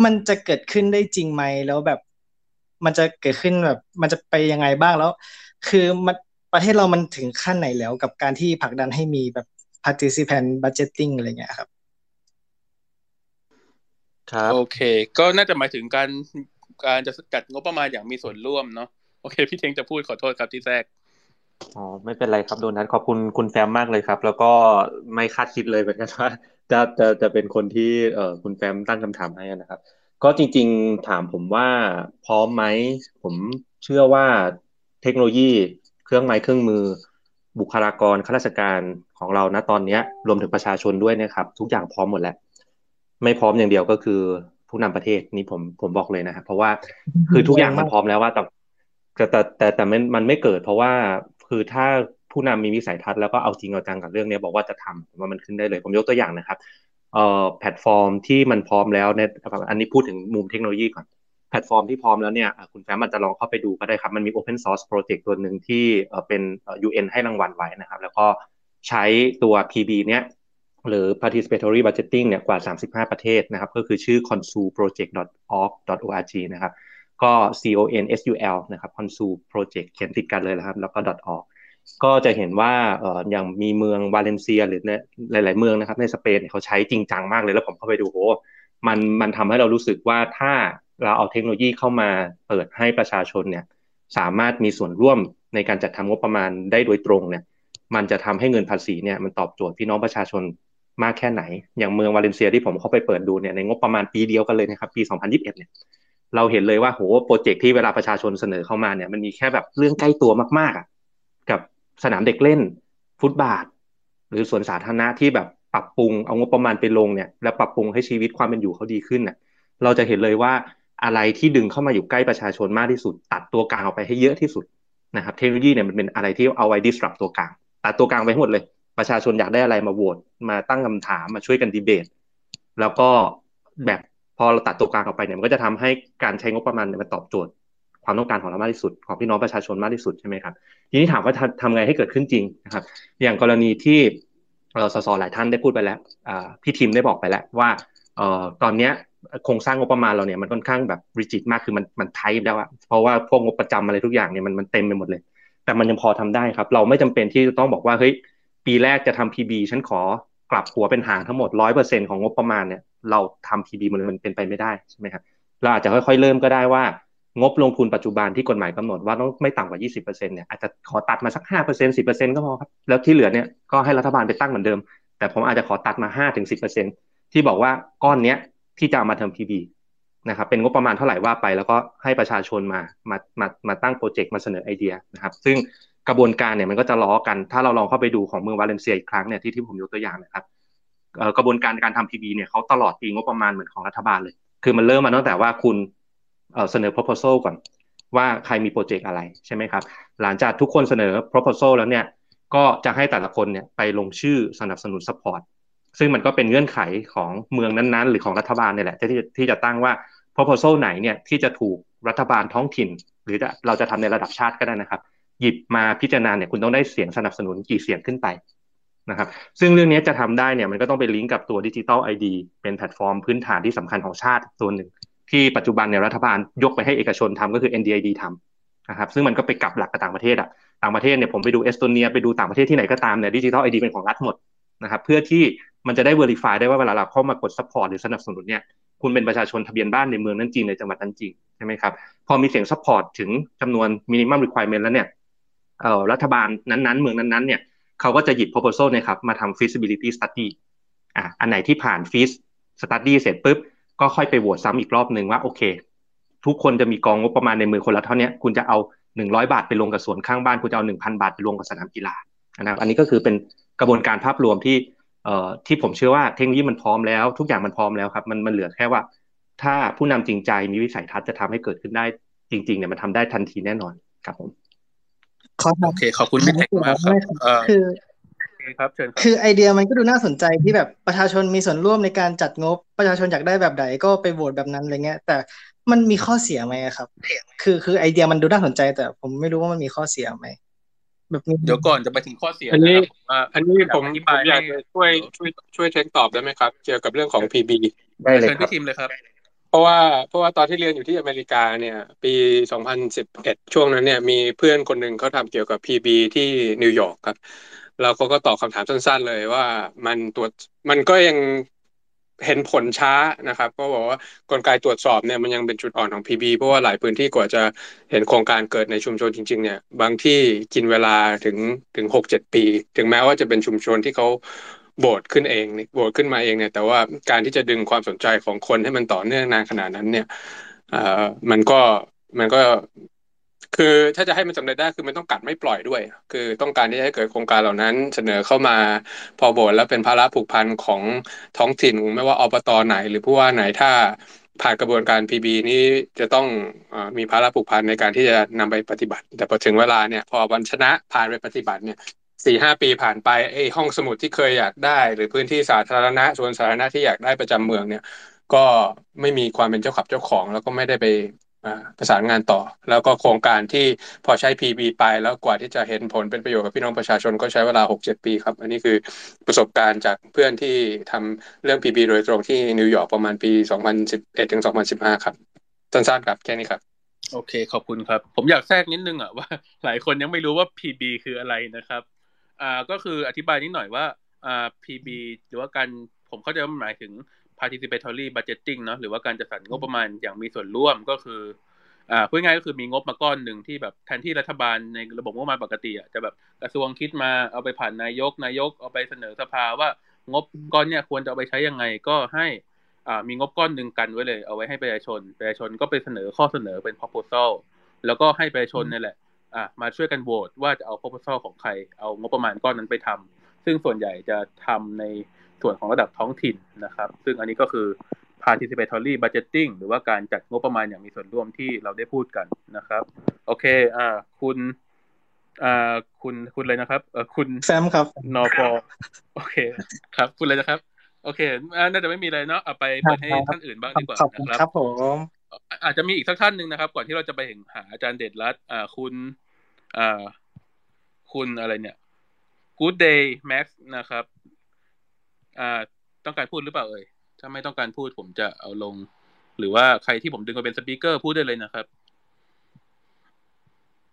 S10: มันจะเกิดขึ้นได้จริงไหมแล้วแบบ มันจะเกิดขึ้นแบบ มันจะไปยังไงบ้างแล้ว คือมันประเทศเรามันถึงขั้นไหนแล้วกับการที่ผลักดันให้มีแบบ participant budgeting อะไรเงี้ยครับ
S4: ครับโอเค ก็น่าจะหมายถึงการการจะจัดงบประมาณอย่างมีส่วนร่วมเนาะโอเค พี่เทงจะพูดขอโทษครับที่แทรก
S6: อ๋อไม่เป็นไรครับโดนัทขอบคุณคุณแฟมมากเลยครับ แล้วก็ไม่คาดคิดเลยเหมือนกันว่าจะจะจะเป็นคนที่เอ่อคุณแฟมตั้งคำถามให้นะครับ ก็จริง ๆถามผมว่าพร้อมไหมผมเชื่อว่าเทคโนโลยีเครื่องไม้เครื่องมือ บุคลากรข้าราชการของเรานะตอนนี้รวมถึงประชาชนด้วยนะครับ ทุกอย่างพร้อมหมดแล้ว ไม่พร้อมอย่างเดียวก็คือผู้นำประเทศนี่ผมผมบอกเลยนะครับเพราะว่าคือทุกอย่างมันพร้อมแล้วว่าแต่แต่แต่แต่มันมันไม่เกิด เพราะว่า คือถ้าผู้นำมีวิสัยทัศน์แล้วก็เอาจริงเอาจังกับเรื่องนี้บอกว่าจะทำผมว่ามันขึ้นได้เลย ผมยกตัวอย่างนะครับเอ่อแพลตฟอร์มที่มันพร้อมแล้วในอันนี้พูดถึงมุมเทคโนโลยีก่อนแพลตฟอร์มที่พร้อมแล้วเนี่ยคุณแฟรมมันจะลองเข้าไปดูก็ได้ครับ มันมี Open Source Project ตัวหนึ่งที่เป็น UN ให้รางวัลไว้นะครับ แล้วก็ใช้ตัว PB เนี้ยหรือ participatory budgeting เนี่ยกว่า 35 ประเทศนะครับ ก็คือชื่อ consulproject.org.org นะครับ ก็ C O N S U L นะครับ consul project เขียนติดกันเลยนะครับ แล้วก็ .org ก็จะเห็นว่าเอ่ออย่างมีเมืองวาเลนเซียหรือหลาย ๆ เมืองนะครับ ในสเปนเขาใช้จริงจังมากเลย แล้วผมเข้าไปดูโหมันมันทำให้เรารู้สึกว่าถ้าเราเอาเทคโนโลยีเข้ามาเปิดให้ประชาชนเนี่ยสามารถมีส่วนร่วมในการจัดทำงบประมาณได้โดยตรงเนี่ยมันจะทำให้เงินภาษีเนี่ยมันตอบโจทย์พี่น้องประชาชนมากแค่ไหน อย่างเมืองวาเลนเซียที่ผมเข้าไปเปิดดูเนี่ยในงบประมาณปีเดียวกันเลยนะครับปี 2021 เนี่ย เราเห็นเลยว่าโห project ที่เวลาประชาชนเสนอเข้ามาเนี่ยมันมีแค่แบบเรื่องใกล้ตัวมากๆอะกับสนามเด็กเล่น ฟุตบาท หรือสวนสาธารณะที่แบบปรับปรุงเอางบประมาณไปลงเนี่ยแล้วปรับปรุงให้ชีวิตความเป็นอยู่เขาดีขึ้นน่ะเราจะเห็นเลยว่าอะไรที่ดึงเข้ามาอยู่ใกล้ประชาชนมากที่สุด ตัดตัวกลางออกไปให้เยอะที่สุดนะครับเทคโนโลยีเนี่ยมันเป็นอะไรที่เอาไว้ disrupt ตัวกลางตัดตัวกลางไปหมดเลย ประชาชนอยากได้อะไรมาโหวตมาตั้งคำถามมาช่วยกันดีเบต แล้วก็แบบ พอเราตัดตัวกลางออกไปเนี่ยมันก็จะทำให้การใช้งบประมาณเนี่ยมันตอบโจทย์ความต้องการของเรามากที่สุด ของพี่น้องประชาชนมากที่สุดใช่ไหมครับทีนี้ถามว่าทำไงให้เกิดขึ้นจริงนะครับ อย่างกรณีที่สสหลายท่านได้พูดไปแล้วพี่ทีมได้บอกไปแล้วว่าตอนเนี้ยโครงสร้างงบประมาณเราเนี่ยมันค่อนข้างแบบริจิตมากคือมันมันไทป์แล้วอะเพราะว่าพวกงบประจำอะไรทุกอย่างเนี่ยมันมันเต็มไปหมดเลย แต่มันยังพอทำได้ครับ เราไม่จำเป็นที่ต้องบอกว่าเฮ้ยปีแรกจะทำ PB ฉันขอกลับหัวเป็นหางทั้งหมดร้อยเปอร์เซ็นของงบประมาณเนี่ย เราทำ PB มันมันเป็นไปไม่ได้ใช่ไหมครับเราอาจจะค่อยๆเริ่มก็ได้ว่า งบลงทุนปัจจุบันที่กฎหมายกำหนดว่าต้องไม่ต่ำกว่า 20%เนี่ยอาจจะขอตัดมาสัก 5% 10%ก็พอครับ แล้วที่เหลือเนี่ยก็ให้รัฐบาลไปตั้งเหมือนเดิม แต่ผมอาจจะขอตัดมา 5-10%ที่บอกว่าก้อนเนี้ยที่จะมาทำ PB นะครับเป็นงบประมาณเท่าไหร่ว่าไป แล้วก็ให้ประชาชนมามามามาตั้งโปรเจกต์มาเสนอไอเดียนะครับ ซึ่งกระบวนการเนี่ยมันก็จะล้อกัน ถ้าเราลองเข้าไปดูของเมืองวาเลนเซียอีกครั้งเนี่ยที่ที่ผมยกตัวอย่างนะครับ กระบวนการการทำ PB เนี่ยเขาตลอดปีงบประมาณเหมือนของรัฐบาลเลย คือมันเริ่มมาตั้งแต่ว่าคุณเสนอ proposal ก่อนว่าใครมีโปรเจกต์อะไรใช่ไหมครับ หลังจากทุกคนเสนอ proposal แล้วเนี่ยก็จะให้แต่ละคนเนี่ยไปลงชื่อสนับสนุน support ซึ่งมันก็เป็นเงื่อนไขของเมืองนั้นๆ หรือของรัฐบาลเนี่ยแหละที่ที่จะตั้งว่า proposal ไหนเนี่ยที่จะถูกรัฐบาลท้องถิ่น หรือเราจะทำในระดับชาติก็ได้นะครับ หยิบมาพิจารณาเนี่ยคุณต้องได้เสียงสนับสนุนกี่เสียงขึ้นไป นะครับซึ่งเรื่องนี้จะทำได้เนี่ยมันก็ต้องไปลิงก์กับตัว digital ID เป็นแพลตฟอร์มพื้นฐานที่สำคัญของชาติตัวหนึ่ง ที่ปัจจุบันเนี่ยรัฐบาลยกไปให้เอกชนทำก็คือ NDID ทำนะครับซึ่งมันก็ไปกลับหลังกับต่างประเทศอะต่างประเทศเนี่ยผมไปดูเอสโตเนียไปดูต่างประเทศที่ไหนก็ตามเนี่ย digital ID เป็นของรัฐหมดนะครับเพื่อที่มันจะได้ verify ได้ว่าเวลาเราเข้ามากด support หรือสนับสนุนเนี่ยคุณเป็นประชาชนทะเบียนบ้านในเมืองนั้นจริงในจังหวัดนั้นจริงใช่ไหมครับพอมีเสียง support ถึงจำนวน minimum requirement แล้วเนี่ยเอ่อรัฐบาลนั้นๆ เมืองนั้นๆเนี่ย เขาก็จะหยิบ proposal เนี่ยครับมาทำ feasibility study อะอันไหนที่ผ่าน feas study เสร็จปุ๊บ ก็ค่อยไปโหวตซ้ำอีกรอบหนึ่งว่าโอเค ทุกคนจะมีกองงบประมาณในมือคนละเท่านี้คุณจะเอาหนึ่งร้อยบาทไปลงกับสวนข้างบ้านคุณจะเอาหนึ่งพันบาทไปลงกับสนามกีฬานะครับอันนี้ก็คือเป็นกระบวนการภาพรวมที่เอ่อที่ผมเชื่อว่าเทคโนโลยีมันพร้อมแล้ว ทุกอย่างมันพร้อมแล้วครับมันมันเหลือแค่ว่า ถ้าผู้นำจริงใจมีวิสัยทัศน์จะทำให้เกิดขึ้นได้จริงๆเนี่ยมันทำได้ทันทีแน่นอนครับผม
S4: โอเคขอบคุณพี่เทคมากครับ
S10: คือ
S4: ครับเชิญ
S10: คือไอเดียมันก็ดูน่าสนใจที่แบบประชาชนมีส่วนร่วมในการจัดงบ ประชาชนอยากได้แบบไหนก็ไปโหวตแบบนั้นอะไรเงี้ย แต่มันมีข้อเสียไหมครับ คือคือไอเดียมันดูน่าสนใจ แต่ผมไม่รู้ว่ามันมีข้อเสียไหมแบบนี้
S4: เดี๋ยวก่อนจะไปถึงข้อเสีย
S8: อันนี้
S4: นะครับว่า
S8: อันนี้ผม
S4: อธิ
S8: ผ
S4: บาย
S8: มอยาก
S4: ให้
S8: จะช่วยช่วยช่วยเทคตอบได้ไหมครับ เกี่ยวกับเรื่องของ PB
S6: ได้เลย
S4: เชิญ
S6: ครับ
S4: พี่ทีมเลยครับ
S8: เพราะว่าเพราะว่าตอนที่เรียนอยู่ที่อเมริกาเนี่ย ปี 2011 ช่วงนั้นเนี่ยมีเพื่อนคนหนึ่งเขาทำเกี่ยวกับ PB ที่นิวยอร์กครับแล้วเขาก็ตอบคำถามสั้น ๆ เลยว่ามันตรวจมันก็ยังเห็นผลช้านะครับก็บอกว่ากลไกตรวจสอบเนี่ยมันยังเป็นจุดอ่อนของ PB เพราะว่าหลายพื้นที่กว่าจะเห็นโครงการเกิดในชุมชนจริง ๆ เนี่ย บางที่กินเวลาถึงถึงหกเจ็ดปี ถึงแม้ว่าจะเป็นชุมชนที่เขา โบสขึ้นเองโบสขึ้นมาเองเนี่ย แต่ว่าการที่จะดึงความสนใจของคนให้มันต่อเนื่องนานขนาดนั้น เนี่ยเอ่อมันก็มันก็คือถ้าจะให้มันสำเร็จได้คือมันต้องกัดไม่ปล่อยด้วย คือต้องการที่จะให้เกิดโครงการเหล่านั้น เสนอเข้ามาพอโบสแล้วเป็นภาระผูกพันของท้องถิ่นไม่ว่าอบตไหน หรือผู้ว่าไหนถ้าผ่านกระบวนการ PB นี้จะต้องอมีภาระผูกพันในการที่จะนำไปปฏิบัติ แต่พอถึงเวลาเนี่ย พอวันชนะผ่านไปปฏิบัติเนี่ย สี่ห้าปีผ่านไปไอ้ห้องสมุดที่เคยอยากได้ หรือพื้นที่สาธารณะส่วนสาธารณะที่อยากได้ประจำเมืองเนี่ย ก็ไม่มีความเป็นเจ้าขับเจ้าของ แล้วก็ไม่ได้ไปประสานงานต่อ แล้วก็โครงการที่พอใช้ PB ไปแล้วกว่าที่จะเห็นผลเป็นประโยชน์กับพี่น้องประชาชนก็ใช้เวลา 6-7 ปีครับ อันนี้คือประสบการณ์จากเพื่อนที่ทำเรื่อง PB โดยตรงที่นิวยอร์กประมาณปี 2011ถึง2015 ครับสั้นๆครับแค่นี้ครับ
S4: โอเค ขอบคุณครับ ผมอยากแทรกนิดนึงอะว่า หลายคนยังไม่รู้ว่า PB คืออะไรนะครับ อ่าก็คืออธิบายนิดหน่อยว่าอ่า PB หรือว่าการผมเข้าใจว่ามันหมายถึง participatory budgeting เนาะหรือว่าการจัดสรรงบประมาณอย่างมีส่วนร่วมก็คืออ่าพูดง่ายก็คือมีงบมาก้อนหนึ่งที่แบบแทนที่รัฐบาลในระบบงบประมาณปกติอะจะแบบกระทรวงคิดมาเอาไปผ่านนายกนายกเอาไปเสนอสภาว่างบก้อนเนี่ยควรจะเอาไปใช้ยังไงก็ให้อ่ามีงบก้อนหนึ่งกันไว้เลย เอาไว้ให้ประชาชนประชาชนก็ไปเสนอข้อเสนอเป็น proposal แล้วก็ให้ประชาชนนี่แหละ อ่ามาช่วยกันโหวตว่าจะเอา proposal ของใคร เอางบประมาณก้อนนั้นไปทำซึ่งส่วนใหญ่จะทำในส่วนของระดับท้องถิ่นนะครับ ซึ่งอันนี้ก็คือ participatory budgeting หรือว่าการจัดงบประมาณอย่างมีส่วนร่วมที่เราได้พูดกันนะครับ โอเค อ่า คุณอ่าคุณคุณเลยนะครับเออคุณ
S10: แซมครับ
S4: นอปอโอเค ครับ คุณเลยนะครับ โอเคอ่าน่าจะไม่มีอะไรเนาะเอาไปเปิดให้ท่านอื่นบ้างดีกว่า
S10: ขอบคุณ
S4: นะค
S10: ครั
S4: รั
S10: บบผม
S4: อาจจะมีอีกสักท่านหนึ่งนะครับ ก่อนที่เราจะไปเห็นหาอาจารย์เดชรัตอ่าคุณอ่าคุณอะไรเนี่ย Good Day Max นะครับอ่าต้องการพูดหรือเปล่าเอ่ยถ้าไม่ต้องการพูดผมจะเอาลง หรือว่าใครที่ผมดึงมาเป็นสปีกเกอร์พูดได้เลยนะครับ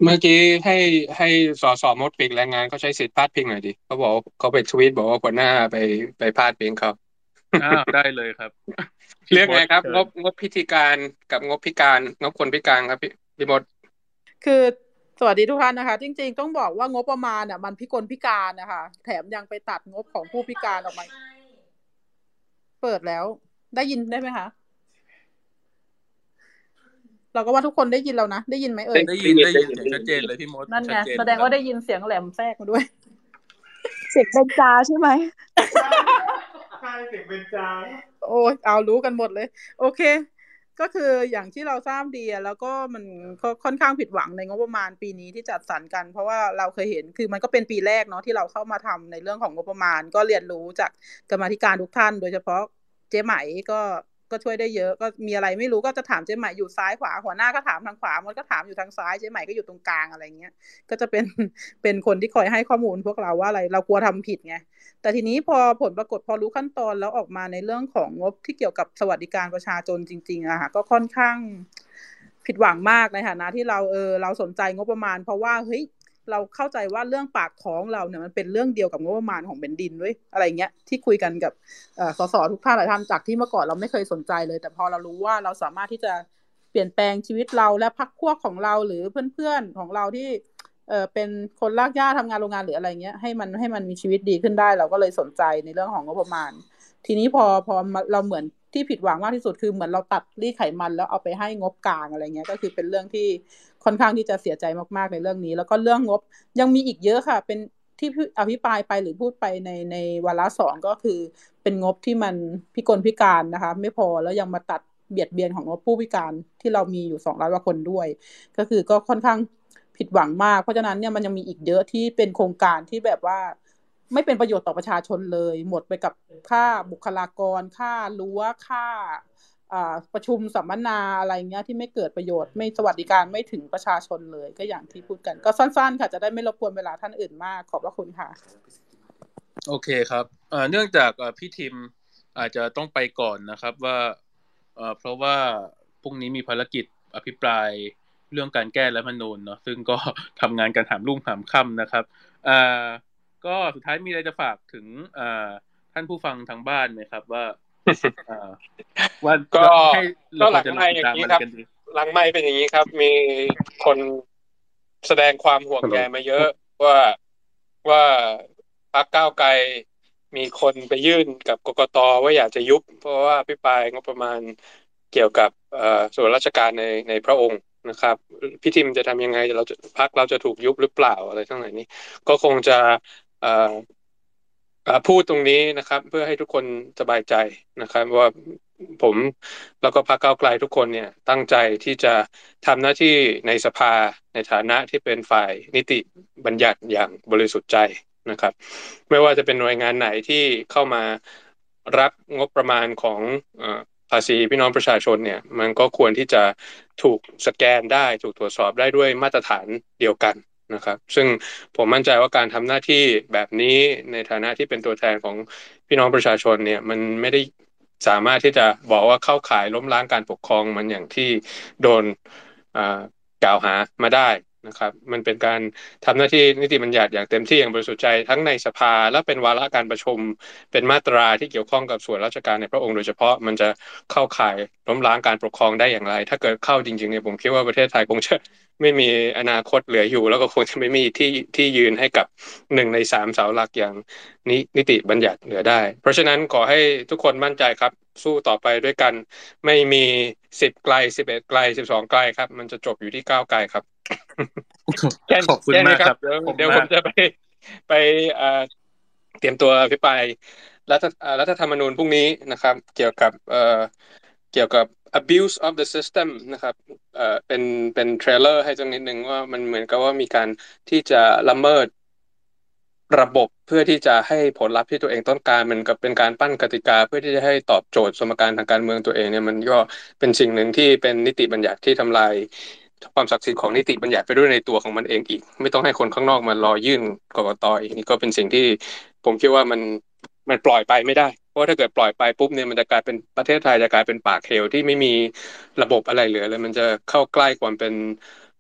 S8: เมื่อกี้ให้ให้สอสอมดปิกแรงงานเขาใช้สิทธิ์พาดพิงหน่อยดิเขาบอกเขาไปทวีตบอกว่าหัวหน้าไปไปพาดพิงเขา
S4: อ้าวได้เลยครับ
S8: เรียกไงครับ
S4: เชิญ
S8: งบงบพิธีการกับงบพิการ งบคนพิการครับพี่พี่มด
S11: คือสวัสดีทุกท่านนะคะ จริง ๆ ต้องบอกว่างบประมาณอะมันพิกลพิการนะคะแถมยังไปตัดงบของผู้พิการออกมา เปิดแล้ว ได้ยินได้ไหมคะเราก็ว่าทุกคนได้ยินเรานะได้ยินไหมเอ่ย
S4: ได้ยินได้ยินเสียงชัดเจนเลยพี่มด
S11: นั่นไง
S4: ชัเจ
S11: แสดงว่าได้ยินเสียงแหลมแทรกมาด้วย
S9: เสียงเบนจาใช่ไหม
S11: ใช่เสียงเบนจาโอ้ยเอารู้กันหมดเลย โอเค ก็คืออย่างที่เราทราบดีอะแล้วก็มันก็ค่อนข้างผิดหวังในงบประมาณปีนี้ที่จัดสรรกัน เพราะว่าเราเคยเห็นคือมันก็เป็นปีแรกเนาะที่เราเข้ามาทำในเรื่องของงบประมาณ ก็เรียนรู้จากกรรมธิการทุกท่าน โดยเฉพาะเจ๊ไหมก็ ก็ช่วยได้เยอะก็มีอะไรไม่รู้ก็จะถามเจ๊ไหม่อยู่ซ้ายขวาหัวหน้าก็ถามทางขวามันก็ถามอยู่ทางซ้ายเจ๊ไหม่ก็อยู่ตรงกลางอะไรเงี้ย ก็จะเป็นเป็นคนที่คอยให้ข้อมูลพวกเราว่าอะไรเรากลัวทำผิดไงแต่ทีนี้พอผลปรากฏพอรู้ขั้นตอนแล้วออกมาในเรื่องของงบที่เกี่ยวกับสวัสดิการประชาชนจริงๆอะค่ะก็ค่อนข้างผิดหวังมากในฐานะที่เราเออเราสนใจงบประมาณ เพราะว่าเฮ้ย เราเข้าใจว่าเรื่องปากท้องเราเนี่ยมันเป็นเรื่องเดียวกับงบประมาณของแผ่นดินด้วยอะไรเงี้ยที่คุยกันกับสสทุกท่านหลายท่านจากที่เมื่อก่อนเราไม่เคยสนใจเลย แต่พอเรารู้ว่าเราสามารถที่จะเปลี่ยนแปลงชีวิตเราและพรรคพวกของเราหรือเพื่อนๆของเราที่เออเป็นคนลากย่าทำงานโรงงานหรืออะไรเงี้ยให้มันให้มันมีชีวิตดีขึ้นได้ เราก็เลยสนใจในเรื่องของงบประมาณ ทีนี้พอพอมาเราเหมือนที่ผิดหวังมากที่สุดคือเหมือนเราตัดรีดไขมันแล้วเอาไปให้งบกลางอะไรเงี้ยก็คือเป็นเรื่องที่ ค่อนข้างที่จะเสียใจมากๆในเรื่องนี้ แล้วก็เรื่องงบยังมีอีกเยอะค่ะ เป็นที่อภิปรายไปหรือพูดไปในในวาระสองก็คือเป็นงบที่มันพิกลพิการนะคะ ไม่พอแล้วยังมาตัดเบียดเบียนของงบผู้พิการที่เรามีอยู่สองร้อยกว่าคนด้วย ก็คือก็ค่อนข้างผิดหวังมาก เพราะฉะนั้นเนี่ยมันยังมีอีกเยอะที่เป็นโครงการที่แบบว่าไม่เป็นประโยชน์ต่อประชาชนเลย หมดไปกับค่าบุคลากร ค่ารั้วค่าอ่า ประชุมสัมมนาอะไรเงี้ยที่ไม่เกิดประโยชน์ไม่สวัสดิการไม่ถึงประชาชนเลย ก็อย่างที่พูดกันก็สั้นๆ ค่ะจะได้ไม่รบกวนเวลาท่านอื่นมากขอบพระคุณค่ะ
S4: โอเคครับเนื่องจากพี่ทิมอาจจะต้องไปก่อนนะครับว่าเพราะว่าพรุ่งนี้มีภารกิจอภิปรายเรื่องการแก้รัฐมนูญเนาะซึ่งก็ทำงานกันหามรุ่งหามค่ำนะครับก็สุดท้ายมีอะไรจะฝากถึงท่านผู้ฟังทางบ้านไหมครับว่า ว่า
S8: ก็
S4: ให้
S8: ก็
S4: เรา
S8: หลัง
S4: จะ
S8: ไม่
S4: ติ
S8: อ
S4: ด
S8: ย่า
S4: ตาม
S8: งนี้
S4: อะไร
S8: ครับ
S4: กันดี
S8: หลังไม่เป็นอย่างนี้ครับ มีคนแสดงความห่วงใยมาเยอะ ว่าว่าพรรคก้าวไกลมีคนไปยื่นกับกกตว่าอยากจะยุบ เพราะว่าพิปรายงบประมาณเกี่ยวกับเอ่อส่วนราชการในในพระองค์นะครับ พี่ทิมจะทำยังไงเราจะพักเราจะถูกยุบหรือเปล่าอะไรทั้งหลายนี้ ก็คงจะเอ่ออ่า พูดตรงนี้นะครับ เพื่อให้ทุกคนสบายใจนะครับ ว่าผมแล้วก็พรรคก้าวไกลทุกคนเนี่ยตั้งใจที่จะทำหน้าที่ในสภาในฐานะที่เป็นฝ่ายนิติบัญญัติอย่างบริสุทธิ์ใจนะครับ ไม่ว่าจะเป็นหน่วยงานไหนที่เข้ามารับงบประมาณของภาษีพี่น้องประชาชนเนี่ย มันก็ควรที่จะถูกสแกนได้ถูกตรวจสอบได้ด้วยมาตรฐานเดียวกัน นะครับ ซึ่งผมมั่นใจว่าการทำหน้าที่แบบนี้ในฐานะที่เป็นตัวแทนของพี่น้องประชาชนเนี่ยมันไม่ได้สามารถที่จะบอกว่าเข้าข่ายล้มล้างการปกครองมันอย่างที่โดนกล่าวหามาได้ นะครับ มันเป็นการทำหน้าที่นิติบัญญัติอย่างเต็มที่อย่างบริสุทธิ์ใจทั้งในสภาและเป็นวาระการประชุม เป็นมาตราที่เกี่ยวข้องกับส่วนราชการในพระองค์โดยเฉพาะมันจะเข้าข่ายล้มล้างการปกครองได้อย่างไร ถ้าเกิดเข้าจริงๆเนี่ยผมคิดว่าประเทศไทยคงจะไม่มีอนาคตเหลืออยู่ แล้วก็คงจะไม่มีที่ที่ยืนให้กับหนึ่งในสามเสาหลักอย่างนินิติบัญญัติเหลือได้ เพราะฉะนั้นขอให้ทุกคนมั่นใจครับ สู้ต่อไปด้วยกัน ไม่มีสิบไกลสิบเอ็ดไกลสิบสองไกลครับ มันจะจบอยู่ที่เก้าไกลครับ
S4: ขอบคุณมากครับ
S8: เดี๋ยวผมจะไปไปเตรียมตัวพิปรายรัฐรัฐธรรมนูญพรุ่งนี้นะครับ เกี่ยวกับเกี่ยวกับ abuse of the system นะครับเอ่อเป็นเป็นเทรลเลอร์ให้จังนิดนึงว่ามันเหมือนกับว่ามีการที่จะละเมิดระบบเพื่อที่จะให้ผลลัพธ์ที่ตัวเองต้องการมันกับเป็นการปั้นกติกา เพื่อที่จะให้ตอบโจทย์สมการทางการเมืองตัวเองเนี่ยมันก็เป็นสิ่งหนึ่งที่เป็นนิติบัญญัติที่ทำลาย ความศักดิ์สิทธิ์ของนิติบัญญัติไปด้วยในตัวของมันเองอีก ไม่ต้องให้คนข้างนอกมารอยื่นกกตอีกนี่ก็เป็นสิ่งที่ผมคิดว่ามันมันปล่อยไปไม่ได้ เพราะถ้าเกิดปล่อยไปปุ๊บเนี่ยมันจะกลายเป็นประเทศไทยจะกลายเป็นปากเหวที่ไม่มีระบบอะไรเหลือเลยมันจะเข้าใกล้ความเป็น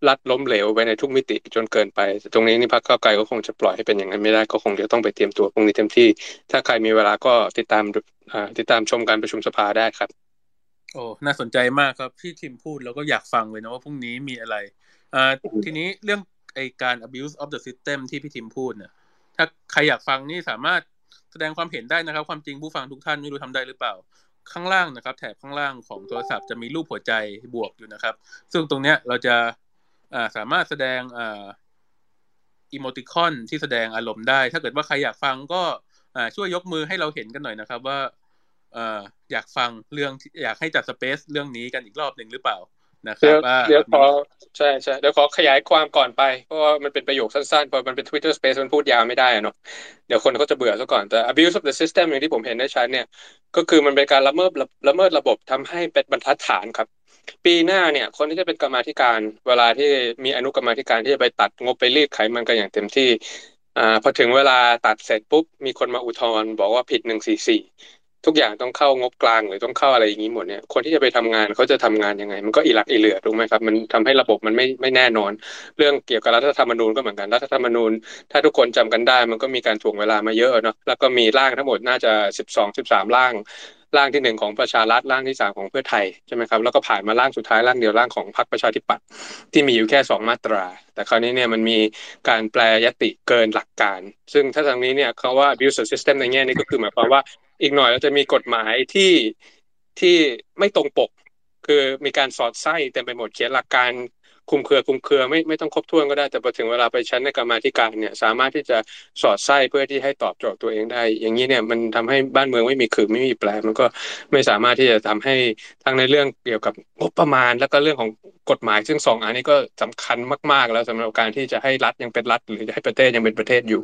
S8: รัฐล้มเหลวไปในทุกมิติจนเกินไป ตรงนี้นี่พรรคก้าวไกลก็คงจะปล่อยให้เป็นอย่างนั้นไม่ได้ก็คงจะต้องไปเตรียมตัวพรุ่งนี้เต็มที่ ถ้าใครมีเวลาก็ติดตามติดตามชมการประชุมสภาได้ครับ
S4: โอ้น่าสนใจมากครับที่ทีมพูดแล้วก็อยากฟังเลยนะว่าพรุ่งนี้มีอะไรอ่าทีนี้เรื่องไอการ abuse of the system ที่พี่ทีมพูดเนี่ยถ้าใครอยากฟังนี่สามารถแสดงความเห็นได้นะครับ ความจริงผู้ฟังทุกท่านไม่รู้ทำได้หรือเปล่า ข้างล่างนะครับ แถบข้างล่างของโทรศัพท์จะมีรูปหัวใจบวกอยู่นะครับ ซึ่งตรงเนี้ยเราจะอ่าสามารถแสดงอ่าอีโมติคอนที่แสดงอารมณ์ได้ ถ้าเกิดว่าใครอยากฟังก็อ่าช่วยยกมือให้เราเห็นกันหน่อยนะครับ ว่า เอ่ออยากฟังเรื่องอยากให้จัดสเปซเรื่องนี้กันอีกรอบหนึ่งหรือเปล่านะครับ
S8: เดี๋ยวขอใช่ใช่เดี๋ยวขอขยายความก่อนไป เพราะว่ามันเป็นประโยคสั้นๆพอมันเป็น Twitter Space มันพูดยาวไม่ได้เนาะเดี๋ยวคนเขาจะเบื่อซะก่อนแต่ abuse of the system อย่างที่ผมเห็นได้ชัดเนี่ย ก็คือมันเป็นการละเมิดละเมิดระบบทำให้เป็นบรรทัดฐานครับ ปีหน้าเนี่ย คนที่จะเป็นกรรมธิการเวลาที่มีอนุกรรมธิการที่จะไปตัดงบไปรีดไขมันกันอย่างเต็มที่อ่าพอถึงเวลาตัดเสร็จปุ๊บมีคนมาอุทธรณ์บอกว่าผิดหนึ่งสี่สี่ ทุกอย่างต้องเข้างบกลางหรือต้องเข้าอะไรอย่างนี้หมดเนี่ยคนที่จะไปทำงานเขาจะทำงานยังไง มันก็อีหลักอีเหลือถูกไหมครับ มันทำให้ระบบมันไม่ไม่แน่นอน เรื่องเกี่ยวกับรัฐธรรมนูญก็เหมือนกันรัฐธรรมนูญ ถ้าทุกคนจำกันได้ มันก็มีการถ่วงเวลามาเยอะเนาะแล้วก็มีร่างทั้งหมดน่าจะสิบสองสิบสามร่างร่างที่หนึ่งของประชารัฐร่างที่สามของเพื่อไทยใช่ไหมครับแล้วก็ผ่านมาร่างสุดท้ายร่างเดียวร่างของพรรคประชาธิปัตย์ที่มีอยู่แค่สองมาตรา แต่คราวนี้เนี่ยมันมีการแปลยติเกินหลักการ ซึ่งถ้าทางนี้เนี่ยเขาว่า abuse system ในแง่นี้ก็คือหมายความว่า อีกหน่อยเราจะมีกฎหมายที่ที่ไม่ตรงปก คือมีการสอดไส้เต็มไปหมดเขียนหลักการ คุมเครือคุมเครือไม่ไม่ต้องครบถ้วนก็ได้ แต่พอถึงเวลาไปชั้นในกรรมาธิการเนี่ย สามารถที่จะสอดไส้เพื่อที่ให้ตอบโจทย์ตัวเองได้ อย่างนี้เนี่ยมันทำให้บ้านเมืองไม่มีคือไม่มีแปลมันก็ไม่สามารถที่จะทำให้ทั้งในเรื่องเกี่ยวกับงบประมาณ แล้วก็เรื่องของกฎหมาย ซึ่งสองอันนี้ก็สำคัญมาก ๆ แล้วสำหรับการที่จะให้รัฐยังเป็นรัฐ หรือจะให้ประเทศยังเป็นประเทศอยู่